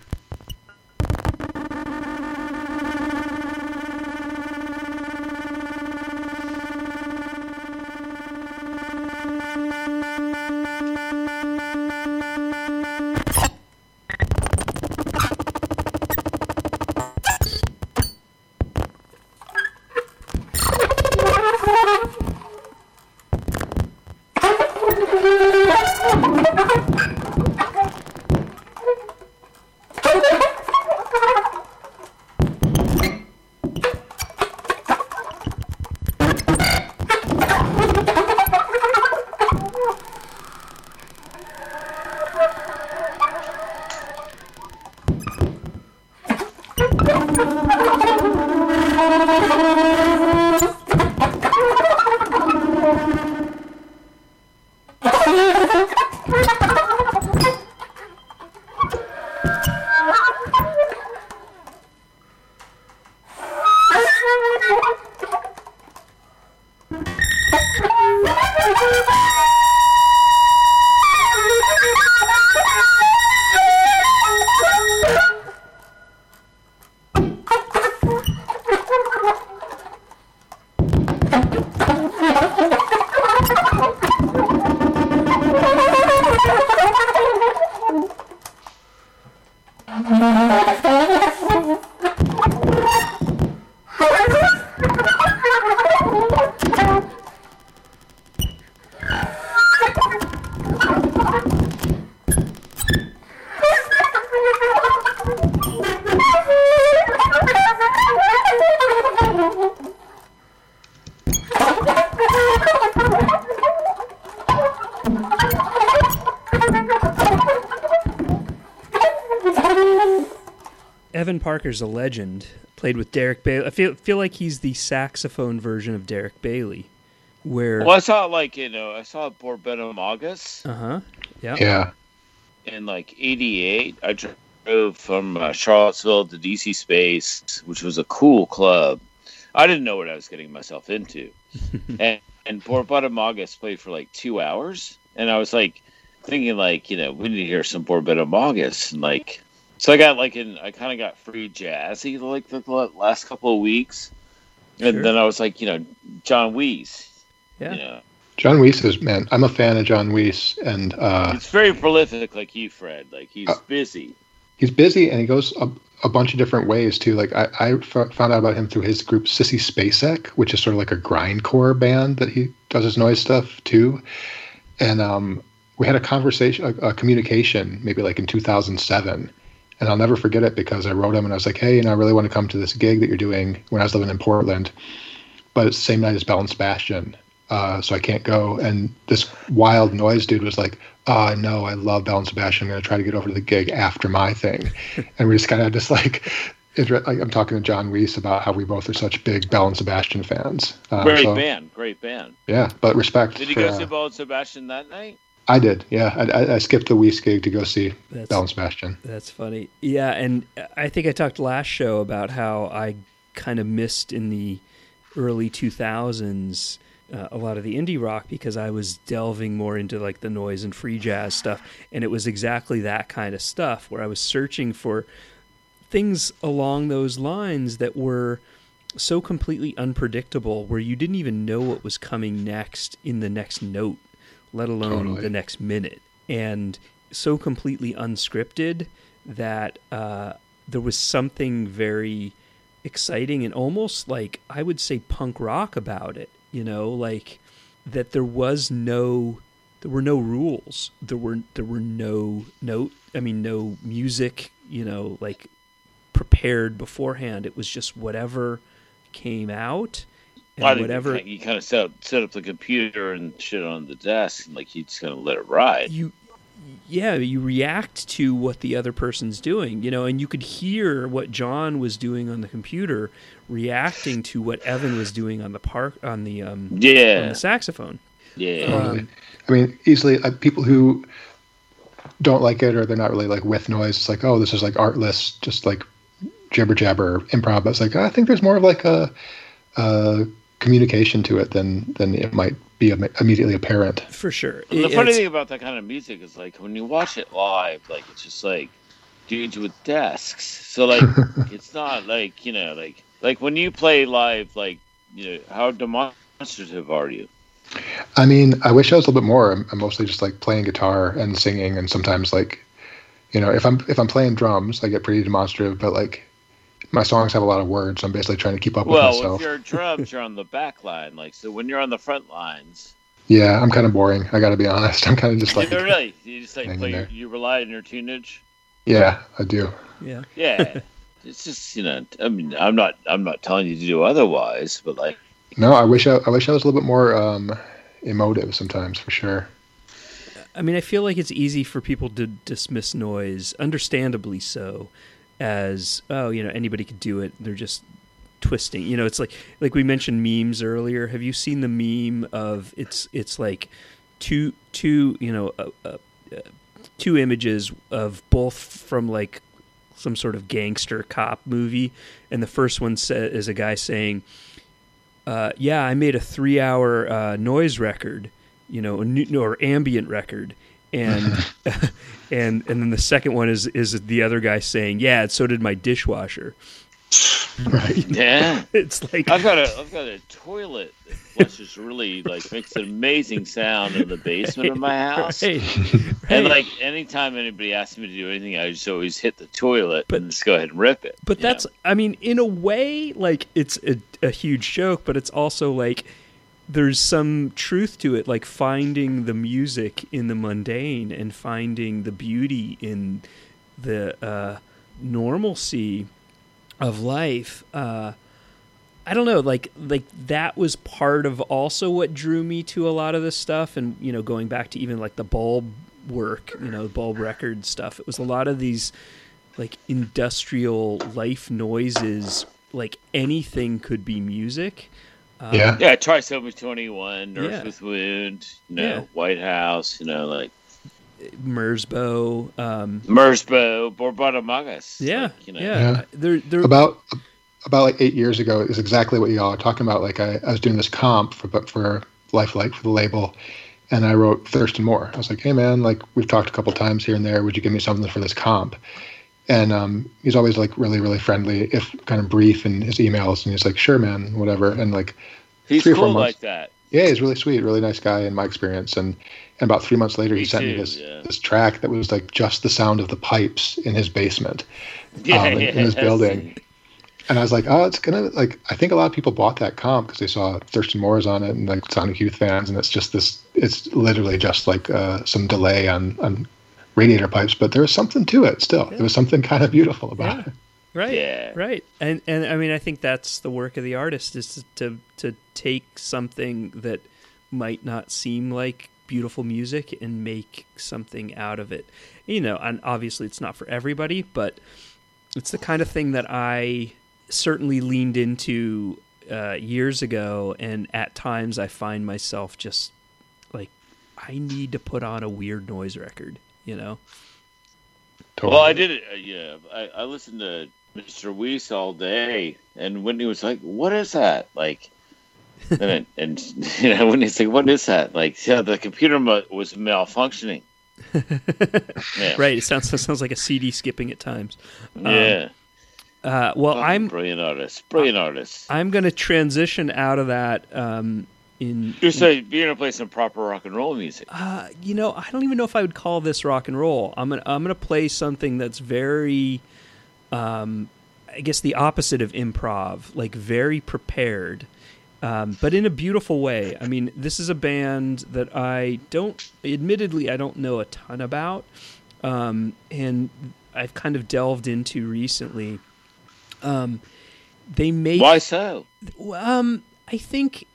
Parker's a legend. Played with Derek Bailey. I feel feel like he's the saxophone version of Derek Bailey. Where Well, I saw like you know, I saw Borbetomagus uh huh. Yeah. Yeah. in like '88. I drove from uh, Charlottesville to DC Space, which was a cool club. I didn't know what I was getting myself into, (laughs) and and Borbetomagus played for like two hours, and I was like thinking like you know we need to hear some Borbetomagus, and like so I got like in I kind of got free jazzy like the last couple of weeks, and Sure. then I was like you know John Wiese, Yeah. you know. John Wiese is man. I'm a fan of John Wiese, and uh, It's very prolific, like you, Fred. Like he's Uh, busy. he's busy and he goes a, a bunch of different ways too. Like I, I f- found out about him through his group Sissy Spacek, which is sort of like a grindcore band that he does his noise stuff too. And um, we had a conversation, a, a communication, maybe like in 2007. And I'll never forget it because I wrote him and I was like, hey, you know, I really want to come to this gig that you're doing when I was living in Portland. But it's the same night as Belle and Sebastian. Uh, so I can't go. And this wild noise dude was like, "Oh no, I love Belle and Sebastian. I'm going to try to get over to the gig after my thing." (laughs) and we just kind of just like, like, I'm talking to John Wiese about how we both are such big Belle and Sebastian fans. Um, Great so, band, great band. Yeah, but respect. Did you for, go uh, see Belle and Sebastian that night? I did. Yeah, I, I, I skipped the Wiese gig to go see That's- Belle and Sebastian. That's funny. Yeah, and I think I talked last show about how I kind of missed in the early 2000s uh, a lot of the indie rock because I was delving more into like the noise and free jazz stuff and it was exactly that kind of stuff where I was searching for things along those lines that were so completely unpredictable where you didn't even know what was coming next in the next note let alone Totally. the next minute and so completely unscripted that uh, there was something very exciting and almost like I would say punk rock about it. You know, like that there was no there were no rules. There were there were no note. I mean, no music. You know, like prepared beforehand. It was just whatever came out and I think whatever you, you kind of set up set up the computer and shit on the desk, and like you just kind of let it ride. you yeah you react to what the other person's doing you know and you could hear what john was doing on the computer reacting to what evan was doing on the park on the um on Yeah, the saxophone yeah. Um, I mean, easily uh, people who don't like it or they're not really like with noise. It's like, oh, this is like artless, just like jibber jabber improv. But it's like I think there's more of like a, a communication to it than than it might be immediately apparent. for sure the It- funny thing about that kind of music is like when you watch it live, like it's just like dudes with desks. So like (laughs) it's not like you know like like when you play live, like you know how demonstrative are you? I mean, I wish I was a little bit more. I'm, I'm mostly just like playing guitar and singing, and sometimes like, you know, if I'm if I'm playing drums, I get pretty demonstrative. But like, my songs have a lot of words. So I'm basically trying to keep up with Well, myself. if you're drums, you're on the back line. Like so, when you're on the front lines, Yeah, I'm kind of boring. I got to be honest. (laughs) I'm kind of just like, you're really you just like play. You rely on your tunage. yeah, I do. yeah Yeah, (laughs) it's just you know. I mean, I'm not I'm not telling you to do otherwise, but like No, I wish I, I wish I was a little bit more um, emotive sometimes, for sure. I mean, I feel like it's easy for people to dismiss noise, understandably so, as oh, you know, anybody could do it. They're just twisting. You know, it's like like we mentioned memes earlier. Have you seen the meme of it's it's like two two you know uh, uh, uh, two images of both from like some sort of gangster cop movie, and the first one sa- is a guy saying, uh, "Yeah, I made a three-hour uh, noise record, you know, new, or ambient record," and (laughs) and and then the second one is is the other guy saying, "Yeah, so did my dishwasher." Right. (laughs) yeah. It's like I've got a I've got a toilet that flushes really like makes an amazing sound in the basement of my house. Right, And like anytime anybody asks me to do anything, I just always hit the toilet But- and just go ahead and rip it. But you know? that's, I mean, in a way, like it's a, a huge joke, but it's also like there's some truth to it, like finding the music in the mundane and finding the beauty in the uh, normalcy of life. Uh, I don't know, like like that was part of also what drew me to a lot of this stuff, and you know, going back to even like the bulb work, you know, bulb record stuff. It was a lot of these like industrial life noises. Like anything could be music. Um, Yeah. yeah, Trisomy twenty one, Nurse Yeah. with Wound, you know, Yeah. Whitehouse, you know, like Merzbow. Um, Merzbow, Borbetomagus. yeah, like, you know. yeah. Yeah. They're, they're, About about like eight years ago is exactly what y'all are talking about. Like I, I was doing this comp for but for Lifelike for the label, and I wrote Thurston Moore. I was like, hey man, like we've talked a couple times here and there. Would you give me something for this comp? And um, he's always like really really friendly, if kind of brief in his emails. And he's like, sure man, whatever. And like He's Three or four cool months. like that. Yeah, he's really sweet, really nice guy in my experience. And and about three months later, Me he sent me too, this yeah. this track that was like just the sound of the pipes in his basement, Yeah, um, in, in his building. And I was like, oh, it's gonna like. I think a lot of people bought that comp because they saw Thurston Moore's on it and like Sonic Youth fans, and it's just this. It's literally just like uh, some delay on on radiator pipes, but there was something to it. Still, there was something kind of beautiful about Yeah. it. right, Yeah. right. And and I mean, I think that's the work of the artist is to to, to take something that might not seem like beautiful music and make something out of it. You know, and obviously it's not for everybody, but it's the kind of thing that I certainly leaned into uh, years ago, and at times I find myself just like I need to put on a weird noise record. You know, Totally. Well, I did it. Uh, yeah, I, I listened to Mr. Wiese all day, and Whitney was like, "What is that?" Like, and it, (laughs) and you know, Whitney's like, "What is that?" Like, yeah, the computer mu- was malfunctioning. (laughs) Yeah. right? It sounds it (laughs) sounds like a CD skipping at times. Um, Yeah. Uh, well, Fucking I'm brilliant artist. Brilliant artist. I'm going to transition out of that. Um, in You're saying you're gonna play some proper rock and roll music. uh, you know, I don't even know if I would call this rock and roll. I'm gonna I'm gonna play something that's very, um, I guess the opposite of improv, like very prepared, um, but in a beautiful way. I mean, this is a band that I don't, admittedly, I don't know a ton about, um, and I've kind of delved into recently. Um, they make Why so? um, I think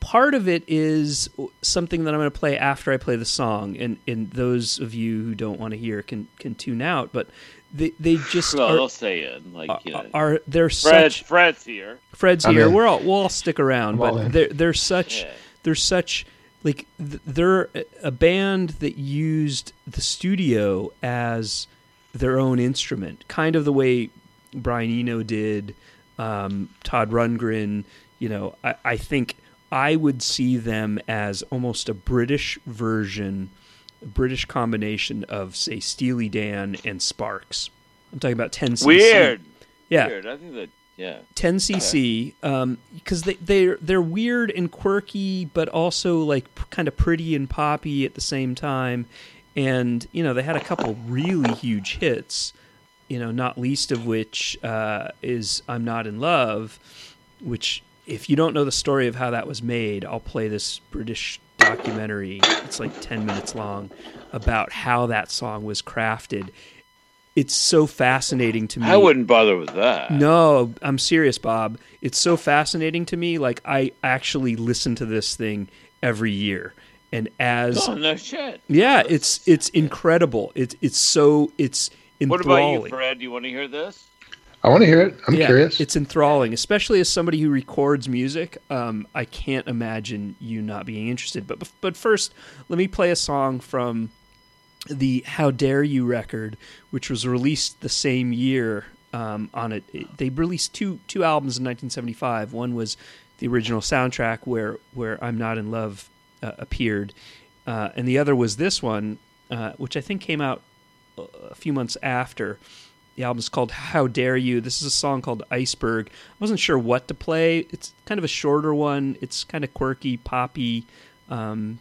part of it is something that I'm going to play after I play the song, and, and those of you who don't want to hear can can tune out. But they they just Well, are, they'll say it. Like, you know, are they're Fred, such Fred's here. Fred's I'm here. in. We're all we'll all stick around, I'm but in. they're they're such Yeah. they're such like th- they're a band that used the studio as their own instrument, kind of the way Brian Eno did, um, Todd Rundgren. You know, I, I think I would see them as almost a British version, a British combination of say Steely Dan and Sparks. I'm talking about 10cc. Weird. Yeah. Weird. I think that, yeah. 10cc because they they're they're weird and quirky but also like p- kind of pretty and poppy at the same time and you know they had a couple really huge hits you know not least of which uh, is i'm not in love which if you don't know the story of how that was made i'll play this british documentary it's like 10 minutes long about how that song was crafted it's so fascinating to me I wouldn't bother with that. no, I'm serious, Bob. It's so fascinating to me. Like I actually listen to this thing every year, and as Oh, no shit. yeah, it's it's incredible. It's it's so it's What about you, Fred? Do you want to hear this? I want to hear it. I'm yeah, curious. It's enthralling, especially as somebody who records music. Um, I can't imagine you not being interested. But but first, let me play a song from the "How Dare You" record, which was released the same year. Um, on it, it- they released two two albums in 1975. One was the original soundtrack where where "I'm Not in Love" uh, appeared, uh, and the other was this one, uh, which I think came out a- a few months after. The album's called How Dare You. This is a song called Iceberg. I wasn't sure what to play. It's kind of a shorter one. It's kind of quirky, poppy, um,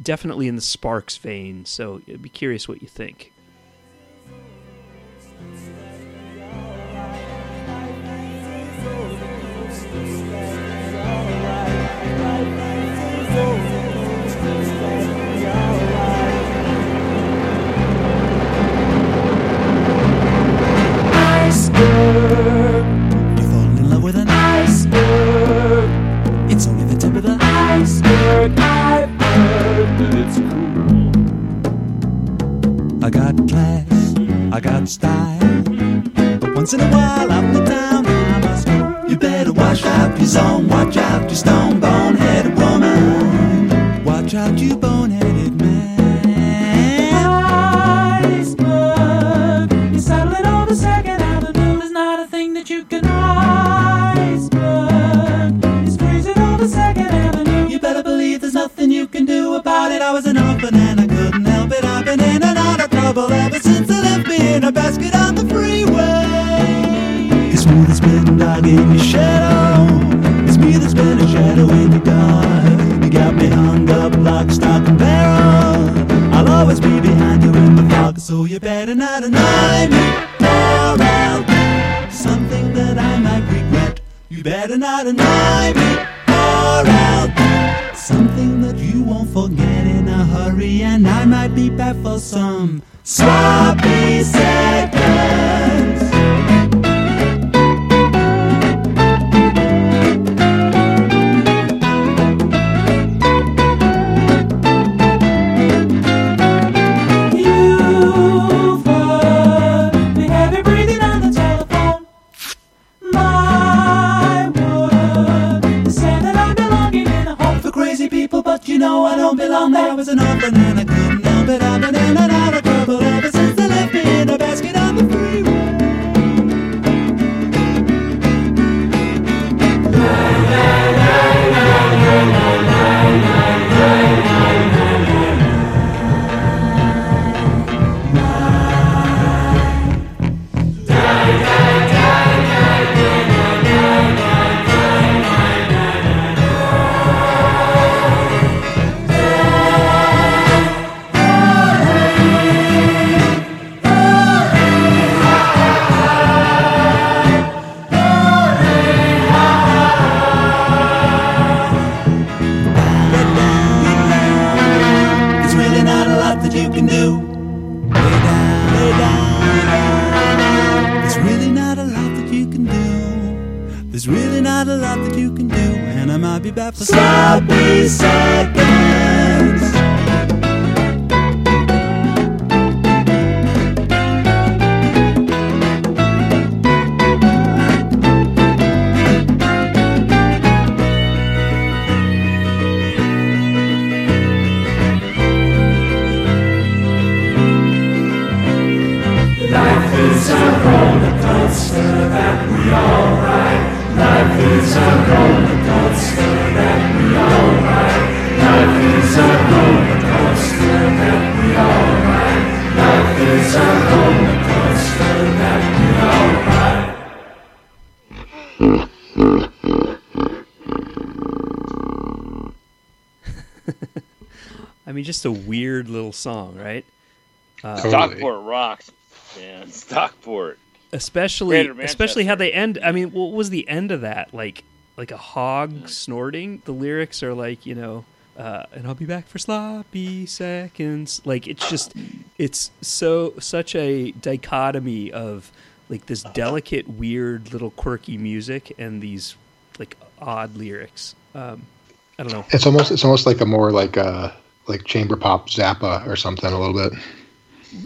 definitely in the Sparks vein. So I'd be curious what you think. I got class, I got style. But once in a while, I'm the town, I must go. You better watch out your zone, watch out your stone boneheaded woman. Watch out, you boneheaded trouble ever since they left me in a basket on the freeway. It's smooth as been dog in your shadow. It's me that's been a shadow in your dark. You got me hung up, lock, stock, and barrel. I'll always be behind you in the fog, so you better not annoy me or I'll something that I might regret. You better not annoy me or I'll something that you won't forget in a hurry, and I might be back for some sloppy seconds. Heard me heavy breathing on the telephone. My say that I'm in a home for crazy people, but you know I don't belong there. Was an orphan and couldn't it. Been just a weird little song, right? Uh, Stockport rocks, man. Stockport. especially especially how they end i mean what was the end of that? Like like a hog snorting? The lyrics are like you know uh, and i'll be back for sloppy seconds. Like it's just it's so such a dichotomy of like this delicate weird little quirky music and these like odd lyrics. Um i don't know. It's almost it's almost like a more like uh like chamber pop Zappa or something a little bit.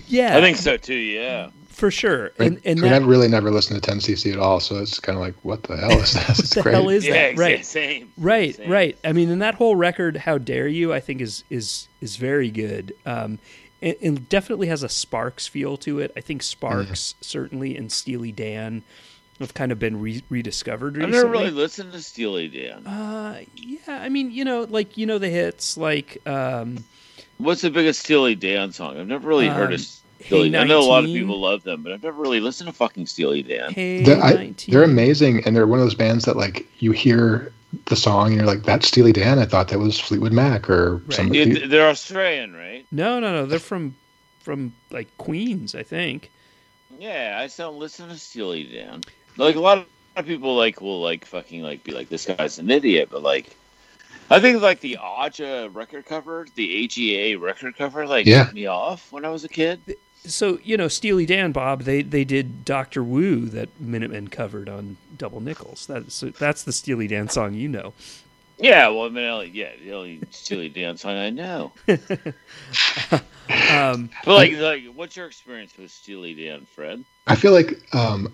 yeah I think so too. Yeah. for sure I, and, and I mean, I've really never listened to 10cc at all, so it's kind of like, what the hell is (laughs) this? It's the great. hell is yeah, that exa- right Same. Right, Same. right. I mean, and that whole record, "How Dare You," I think is is is very good. Um, and, and definitely has a Sparks feel to it. I think Sparks certainly and Steely Dan have kind of been re- rediscovered I've never really listened to Steely Dan. Uh, yeah, I mean, you know, like you know the hits, like um, What's the biggest Steely Dan song? I've never really heard Um, of Steely. Hey I know a lot of people love them, but I've never really listened to fucking Steely Dan. Hey They're, I, they're amazing, and they're one of those bands that like you hear the song and you're like, "That's Steely Dan." I thought that was Fleetwood Mac or Right. somebody. Yeah, they're Australian, right? No, no, no. They're from from like Queens, I think. Yeah, I just don't listen to Steely Dan. Like a lot of people, like will like fucking like be like, this guy's an idiot, but like, I think like the Aja record cover, the Aja record cover, like Yeah. set me off when I was a kid. So you know, Steely Dan, Bob, they they did Doctor Wu that Minutemen covered on Double Nickels. That's that's the Steely Dan song you know. Yeah, well, I mean, I only- yeah, the only Steely Dan song I know. (laughs) Um, But like, like, what's your experience with Steely Dan, Fred? I feel like um,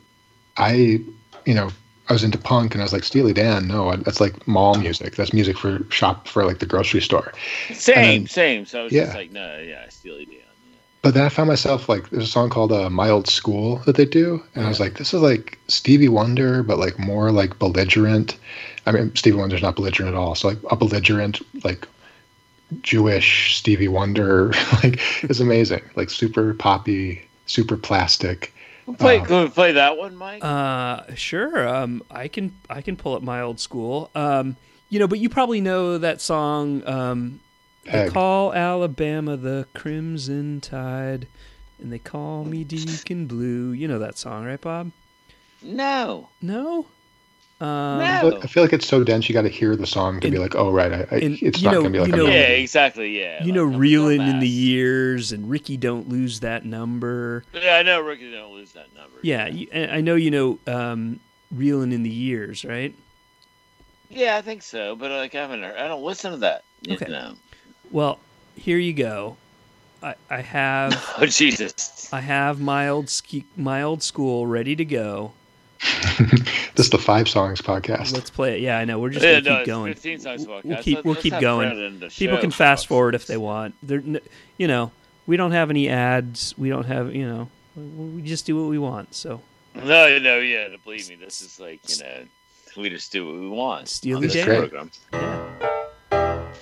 I, you know, I was into punk and I was like Steely Dan. No, that's like mall music. That's music for shop for like the grocery store. Same, then- same. So I was yeah. just like, no, yeah, Steely Dan. But then I found myself like there's a song called uh, "My Old School" that they do, and I was like, this is like Stevie Wonder, but like more like belligerent. I mean, Stevie Wonder's not belligerent at all. So like a belligerent, like Jewish Stevie Wonder, (laughs) like is amazing. Like super poppy, super plastic. Play, Um, can we play that one, Mike? uh, sure. Um, I can I can pull up my old school. Um, you know, but you probably know that song. Um, they call Alabama the Crimson Tide, and they call me Deacon Blue. You know that song, right, Bob? no, No. Um, no. But I feel like it's so dense. You got to hear the song to be like, oh right, I, I, and, it's you not know- going to be like you a know- yeah, exactly. Yeah, you know, like, I'm reeling in the years, and Ricky, don't lose that number. Yeah, I know Ricky don't lose that number. Yeah, you, I know you know um, reeling in the years, right? yeah, I think so. But like, I haven't. Heard, I don't listen to that. You Okay. know. Well, here you go. I, I have (laughs) Oh Jesus. I have my old ski, my old school ready to go. This is the Five Songs podcast. Let's play it. Yeah, I know. We're just Yeah, gonna no, keep it's going. 15 songs We'll- podcast. We'll keep we'll keep going. Fred end the People can fast fuck's forward if they want. They're, n- you know, we don't have any ads. We don't have, you know, we just do what we want. So No, no, yeah. Believe me, this is like you know, we just do what we want. Steely on this Dan. program. I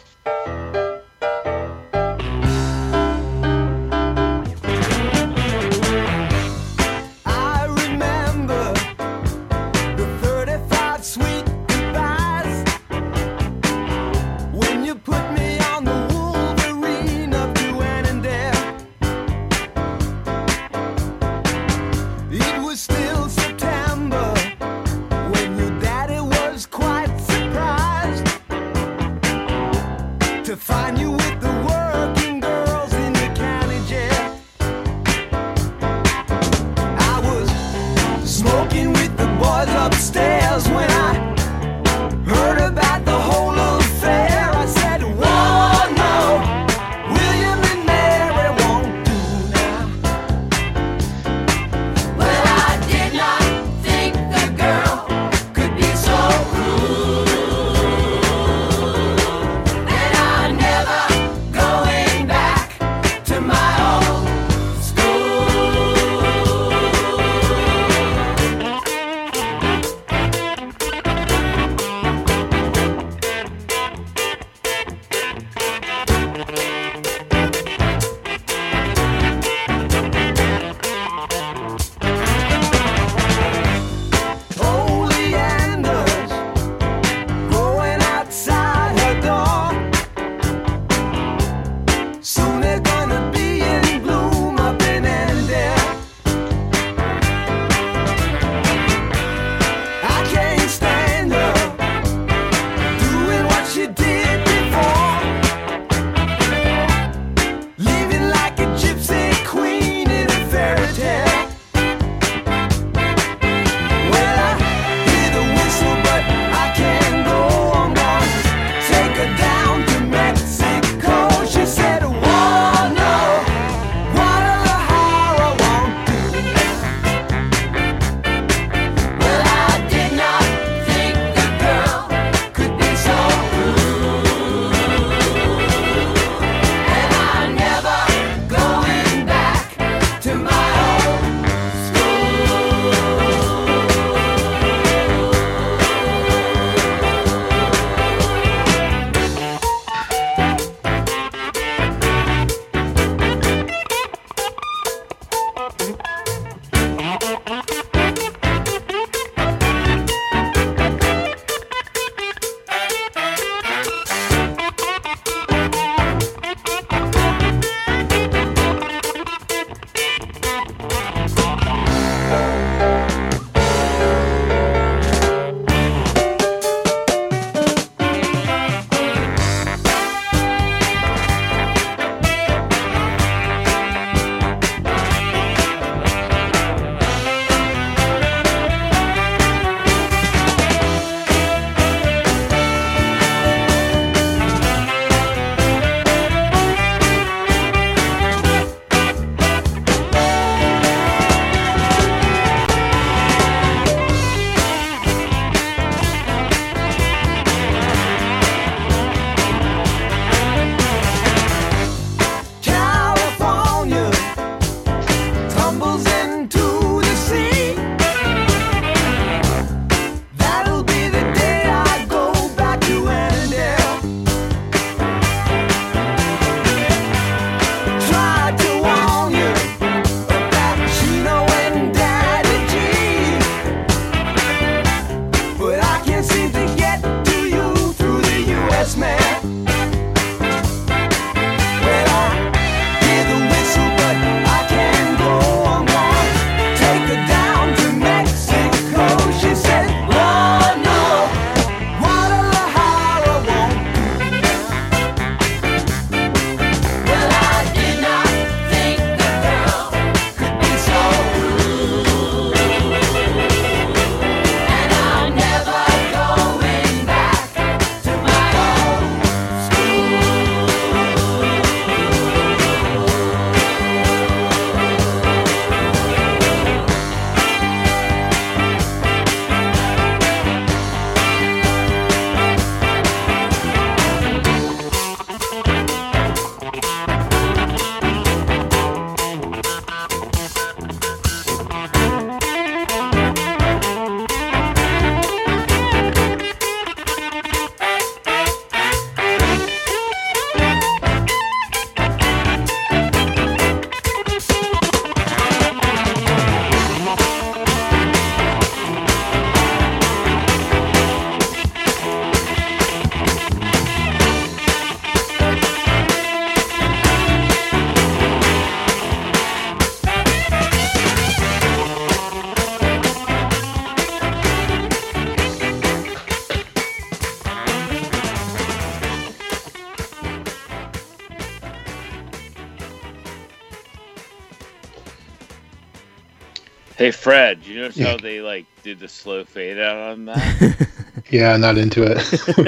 Hey Fred, you notice Yeah. how they like did the slow fade out on that? (laughs) Yeah, not into it.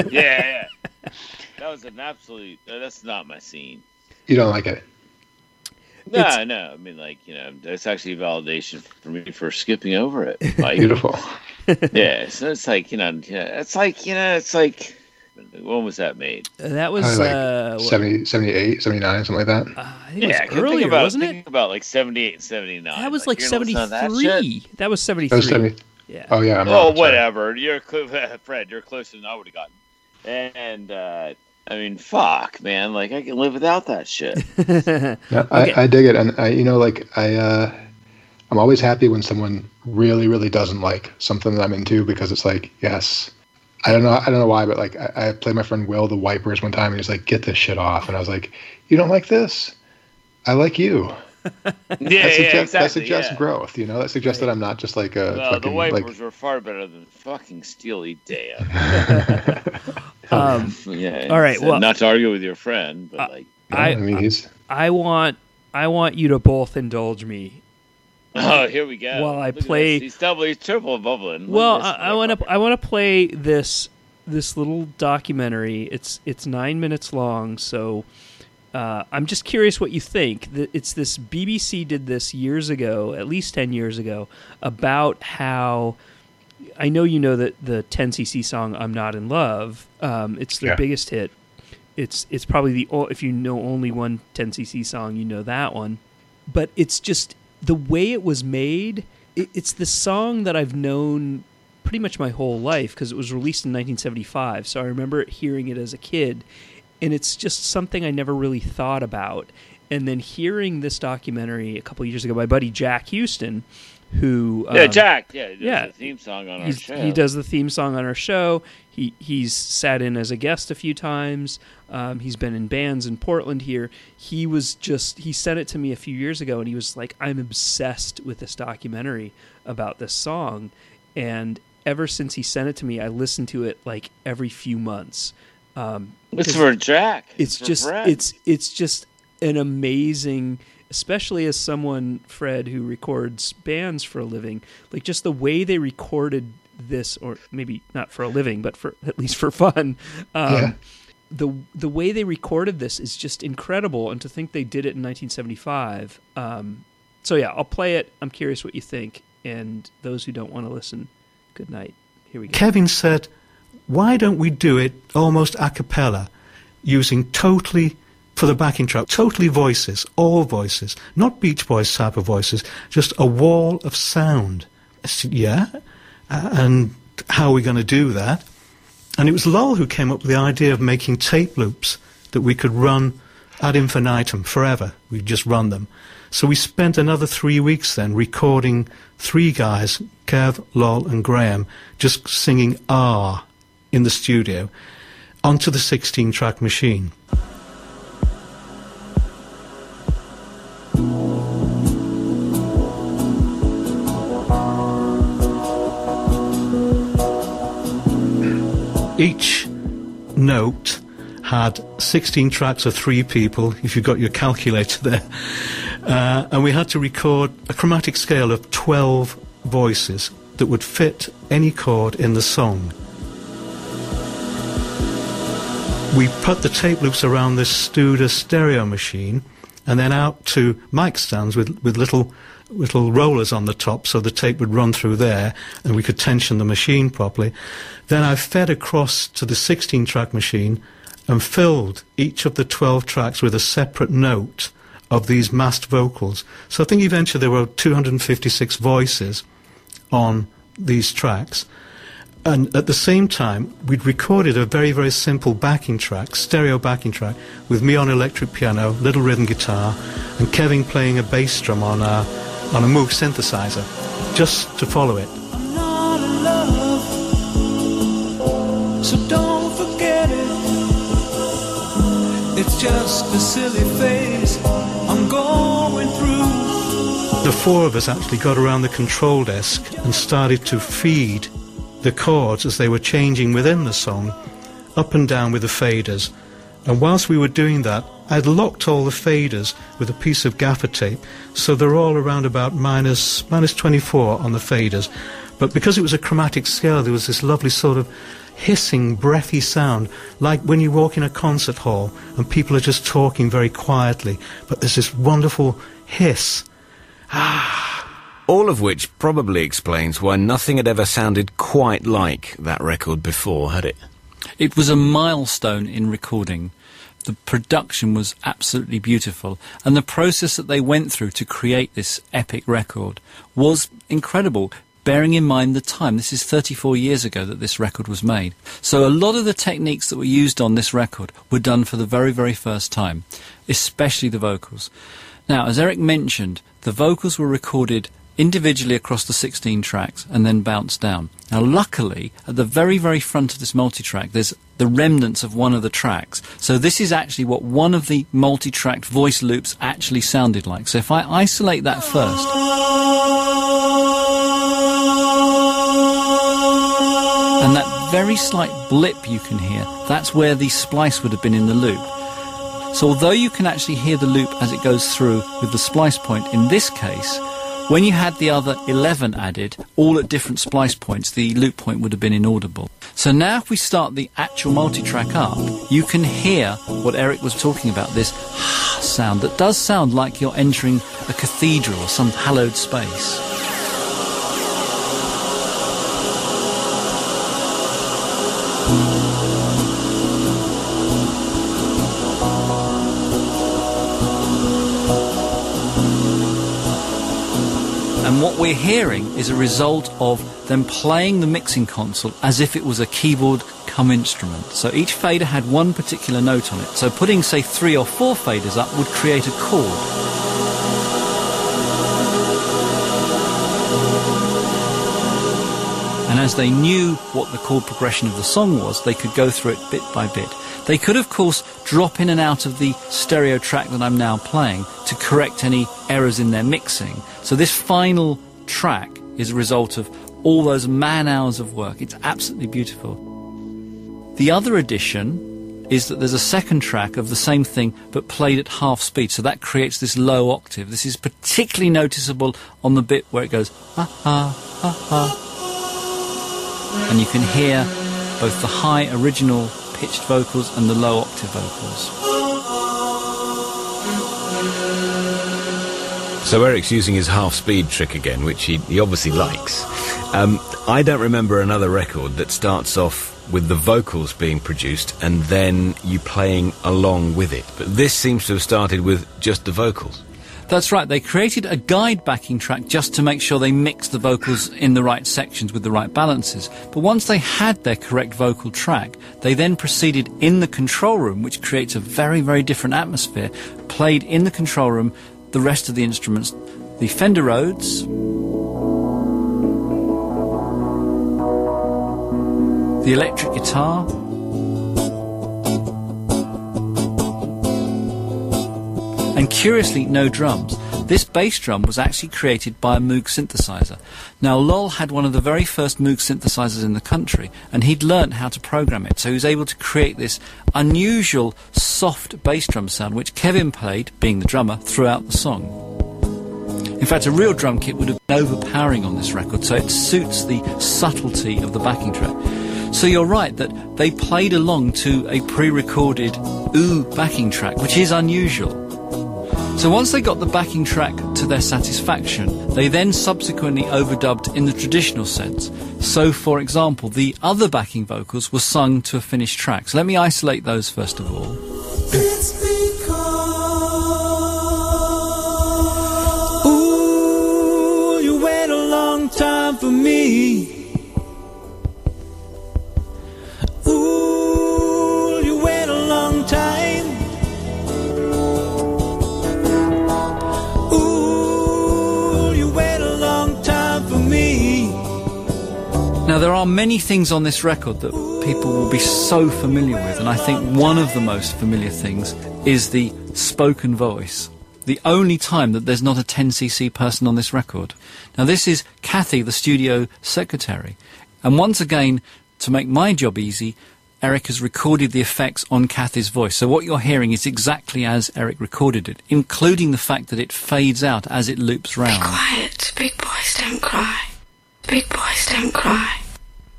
(laughs) yeah, yeah. (laughs) That was an absolute. uh, That's not my scene. you don't like it. No, It's- no. I mean, like you know, that's actually validation for me for skipping over it. Like, Beautiful. yeah. So it's like you know, yeah, it's like you know, it's like when was that made? That was Probably like uh, 70, 78, 79, something like that. uh, I think it Yeah, was earlier, about, wasn't it? about like seventy eight and seventy nine. That was like, you're gonna seventy listen to that. That was seventy That was 70. Yeah. Oh, yeah. I'm Oh, wrong, sorry. whatever. You're clo- (laughs) Fred. You're closer than I would have gotten. And uh, I mean, fuck, man. Like I can live without that shit. (laughs) Yeah, Okay. I, I dig it, and I, you know, like I, uh, I'm always happy when someone really, really doesn't like something that I'm into because it's like, yes, I don't know, I don't know why, but like I, I played my friend Will the Wipers one time, and he's like, "Get this shit off," and I was like, "You don't like this? I like you." yeah, (laughs) that yeah, suggests, that exactly. suggests yeah. growth, you know. That suggests that I'm not just like a Well, the fucking wipers like. were far better than fucking Steely Dan. (laughs) Um, yeah. All right, well- not to argue with your friend, but like, I, I mean, he's I want I want you to both indulge me. (laughs) oh, here we go. While I Look play- he's double, he's triple bubbling. Well, I want to I want to play this this little documentary. It's it's nine minutes long, so uh, I'm just curious what you think. Th- It's this BBC did this years ago, at least ten years ago, about how. I know you know that the 10cc song "I'm Not in Love." Um, it's their Yeah. biggest hit. It's it's probably the if you know only one 10cc song, you know that one. But it's just the way it was made. It, it's the song that I've known pretty much my whole life because it was released in 1975. So I remember hearing it as a kid, and it's just something I never really thought about. And then hearing this documentary a couple years ago by buddy Jack Houston, who Yeah, um, Jack. Yeah, yeah. the theme song on our show. He does the theme song on our show. He he's sat in as a guest a few times. Um, he's been in bands in Portland here. He was just he sent it to me a few years ago, and he was like, "I'm obsessed with this documentary about this song." And ever since he sent it to me, I listen to it like every few months. Um, It's 'cause for Jack. It's for just Fred. it's it's just an amazing especially as someone fred who records bands for a living like just the way they recorded this or maybe not for a living but for at least for fun um, Yeah. the the way they recorded this is just incredible and to think they did it in 1975 um, so yeah i'll play it i'm curious what you think and those who don't want to listen good night here we go Kevin said, why don't we do it almost a cappella, using totally, for the backing track, totally voices, all voices, not Beach Boys type of voices, just a wall of sound. Said, yeah, uh, and how are we going to do that? And it was Lol who came up with the idea of making tape loops that we could run ad infinitum forever. We'd just run them. So we spent another three weeks then recording three guys, Kev, Lol, and Graham, just singing R in the studio onto the 16 track machine. Each note had 16 tracks of three people, if you've got your calculator there. Uh, and we had to record a chromatic scale of 12 voices that would fit any chord in the song. We put the tape loops around this Studer stereo machine and then out to mic stands with, with little little rollers on the top so the tape would run through there and we could tension the machine properly. Then I fed across to the 16 track machine and filled each of the 12 tracks with a separate note of these masked vocals. So I think eventually there were 256 voices on these tracks. And at the same time, we'd recorded a very, very simple backing track, stereo backing track, with me on electric piano, little rhythm guitar, and Kevin playing a bass drum on a, on a Moog synthesizer, just to follow it. love. So don't forget it. It's just a silly phase I'm going through. The four of us actually got around the control desk and started to feed the chords as they were changing within the song, up and down with the faders. And whilst we were doing that, I'd locked all the faders with a piece of gaffer tape, so they're all around about minus, minus 24 on the faders. But because it was a chromatic scale, there was this lovely sort of hissing, breathy sound, like when you walk in a concert hall and people are just talking very quietly, but there's this wonderful hiss. Ah, All of which probably explains why nothing had ever sounded quite like that record before, had it? It was a milestone in recording. The production was absolutely beautiful, and the process that they went through to create this epic record was incredible. Bearing in mind the time, this is 34 years ago that this record was made. So a lot of the techniques that were used on this record were done for the very, very first time, especially the vocals. Now, as Eric mentioned, the vocals were recorded individually across the 16 tracks and then bounce down. Now, luckily, at the very, very front of this multi-track, there's the remnants of one of the tracks. So this is actually what one of the multi-tracked voice loops actually sounded like. So if I isolate that first, and that very slight blip you can hear, that's where the splice would have been in the loop. So although you can actually hear the loop as it goes through with the splice point, in this case, when you had the other 11 added, all at different splice points, the loop point would have been inaudible. So now if we start the actual multi-track up, you can hear what Eric was talking about, this sound that does sound like you're entering a cathedral or some hallowed space. What we're hearing is a result of them playing the mixing console as if it was a keyboard come instrument. So each fader had one particular note on it. So putting, say, three or four faders up would create a chord. And as they knew what the chord progression of the song was, they could go through it bit by bit. They could, of course, drop in and out of the stereo track that I'm now playing to correct any errors in their mixing. So this final track is a result of all those man hours of work. It's absolutely beautiful. The other addition is that there's a second track of the same thing but played at half speed. So that creates this low octave. This is particularly noticeable on the bit where it goes ah ah ah ah. And you can hear both the high original pitched vocals and the low octave vocals. So Eric's using his half speed trick again, which he, he obviously likes. Um, I don't remember another record that starts off with the vocals being produced and then you playing along with it. But this seems to have started with just the vocals. That's right, they created a guide backing track just to make sure they mixed the vocals in the right sections with the right balances. But once they had their correct vocal track, they then proceeded in the control room, which creates a very, very different atmosphere, played in the control room the rest of the instruments, the Fender Rhodes, the electric guitar, and curiously, no drums. This bass drum was actually created by a Moog synthesizer. Now, Lol had one of the very first Moog synthesizers in the country, and he'd learnt how to program it, so he was able to create this unusual, soft bass drum sound, which Kevin played, being the drummer, throughout the song. In fact, a real drum kit would have been overpowering on this record, so it suits the subtlety of the backing track. So you're right that they played along to a pre-recorded ooh backing track, which is unusual. So once they got the backing track to their satisfaction, they then subsequently overdubbed in the traditional sense. So, for example, the other backing vocals were sung to a finished track. So let me isolate those first of all. Ooh, you wait a long time for me. Now, there are many things on this record that people will be so familiar with, and I think one of the most familiar things is the spoken voice. The only time that there's not a 10cc person on this record. Now, this is Kathy, the studio secretary. And once again, to make my job easy, Eric has recorded the effects on Kathy's voice. So what you're hearing is exactly as Eric recorded it, including the fact that it fades out as it loops round. Be Quiet, big boys don't cry. Big boys don't cry.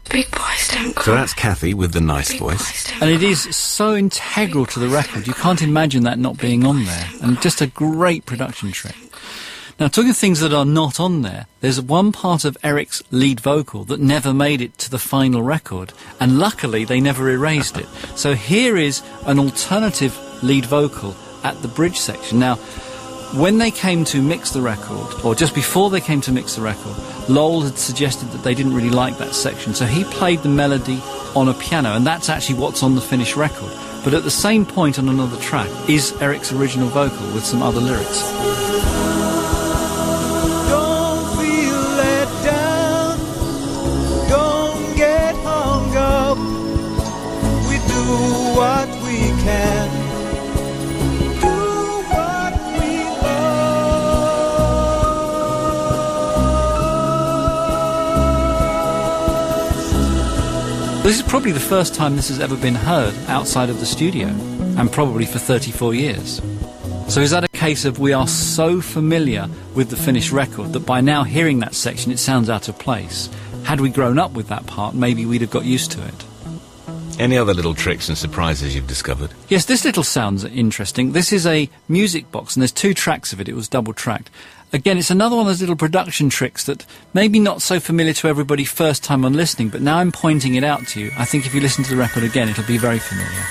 Big boys don't cry. So that's Kathy with the nice voice. And it is so integral to the record, you can't imagine that not being on there. And just a great production trick. Now, talking of things that are not on there, there's one part of Eric's lead vocal that never made it to the final record, and luckily they never erased it. So here is an alternative lead vocal at the bridge section. Now, when they came to mix the record, or just before they came to mix the record, Lol had suggested that they didn't really like that section, so he played the melody on a piano, and that's actually what's on the finished record. But at the same point on another track is Eric's original vocal with some other lyrics. This is probably the first time this has ever been heard outside of the studio, and probably for 34 years. So is that a case of we are so familiar with the finished record that by now hearing that section it sounds out of place? Had we grown up with that part, maybe we'd have got used to it. Any other little tricks and surprises you've discovered? Yes, this little sounds interesting. This is a music box, and there's two tracks of it. It was double tracked. Again, it's another one of those little production tricks that maybe not so familiar to everybody first time on listening, but now I'm pointing it out to you. I think if you listen to the record again, it'll be very familiar.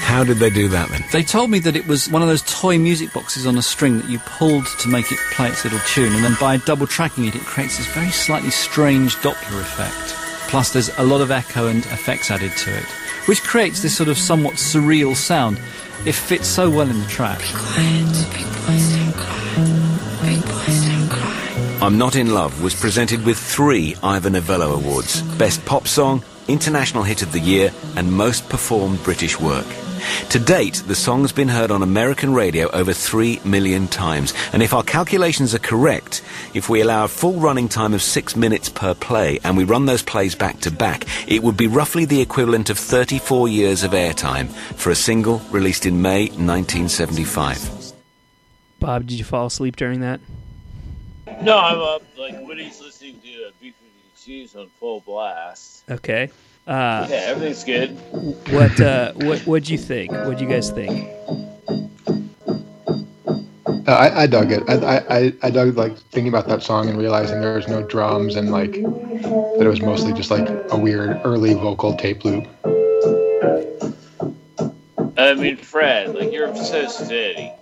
How did they do that then? They told me that it was one of those toy music boxes on a string that you pulled to make it play its little tune, and then by double tracking it, it creates this very slightly strange Doppler effect. Plus, there's a lot of echo and effects added to it, which creates this sort of somewhat surreal sound. It fits so well in the track. I'm Not in Love was presented with three Ivor Novello Awards Best Pop Song, International Hit of the Year, and Most Performed British Work. To date, the song's been heard on American radio over 3 million times, and if our calculations are correct, if we allow a full running time of 6 minutes per play and we run those plays back to back, it would be roughly the equivalent of 34 years of airtime for a single released in May 1975. Bob, did you fall asleep during that? No, I'm up. Like when he's listening to uh, Beef and Cheese on full blast. Okay. Uh, yeah, everything's good. What uh, what what'd you think? What'd you guys think? Uh, I, I dug it. I, I, I dug like thinking about that song and realizing there was no drums and like that it was mostly just like a weird early vocal tape loop. I mean, Fred, like you're so steady.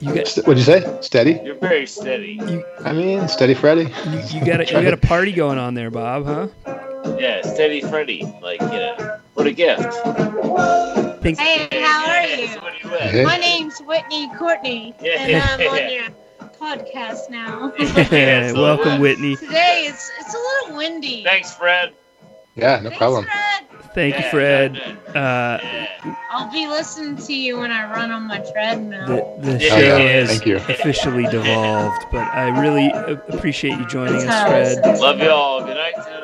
You got St- what'd you say? Steady? You're very steady. I mean, steady Freddy. You got a, you got a party going on there, Bob? Huh? Yeah, steady Freddy. Like you know, what a gift. Thanks. Hey, how are you? Hey. My name's Whitney Courtney, and I'm on your podcast now. (laughs) (laughs) yeah, (laughs) Welcome, Whitney. Today it's it's a little windy. Thanks, Fred. Yeah, no problem. Fred. Thank you, Fred. Uh, I'll be listening to you when I run on my treadmill. the, the Yeah. show Okay, has thank you. officially devolved, but I really uh, appreciate you joining us, Fred. Love y'all. Good night, Tennessee. Good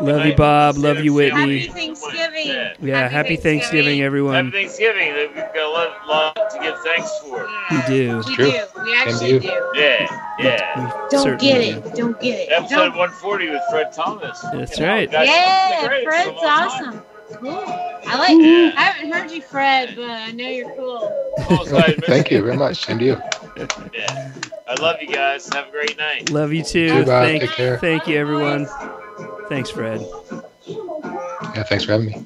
Love you, Bob. Love you, Whitney. Happy Thanksgiving. Yeah, happy Thanksgiving, everyone. Happy Thanksgiving. We've got a lot, lot to give thanks for. We do. We do. We actually do. Yeah, yeah. Don't Certainly get it. Don't get it. Episode Don't- 140 with Fred Thomas. That's You know, right. Yeah. Fred's It's time. awesome. Cool. I like. Yeah. I haven't heard you, Fred, but I know you're cool. (laughs) Thank you very much. Same to you. Yeah. I love you guys. Have a great night. Love you too. Too, Bob. Thank, Take care. thank you, everyone. Thanks, Fred. Yeah, thanks for having me.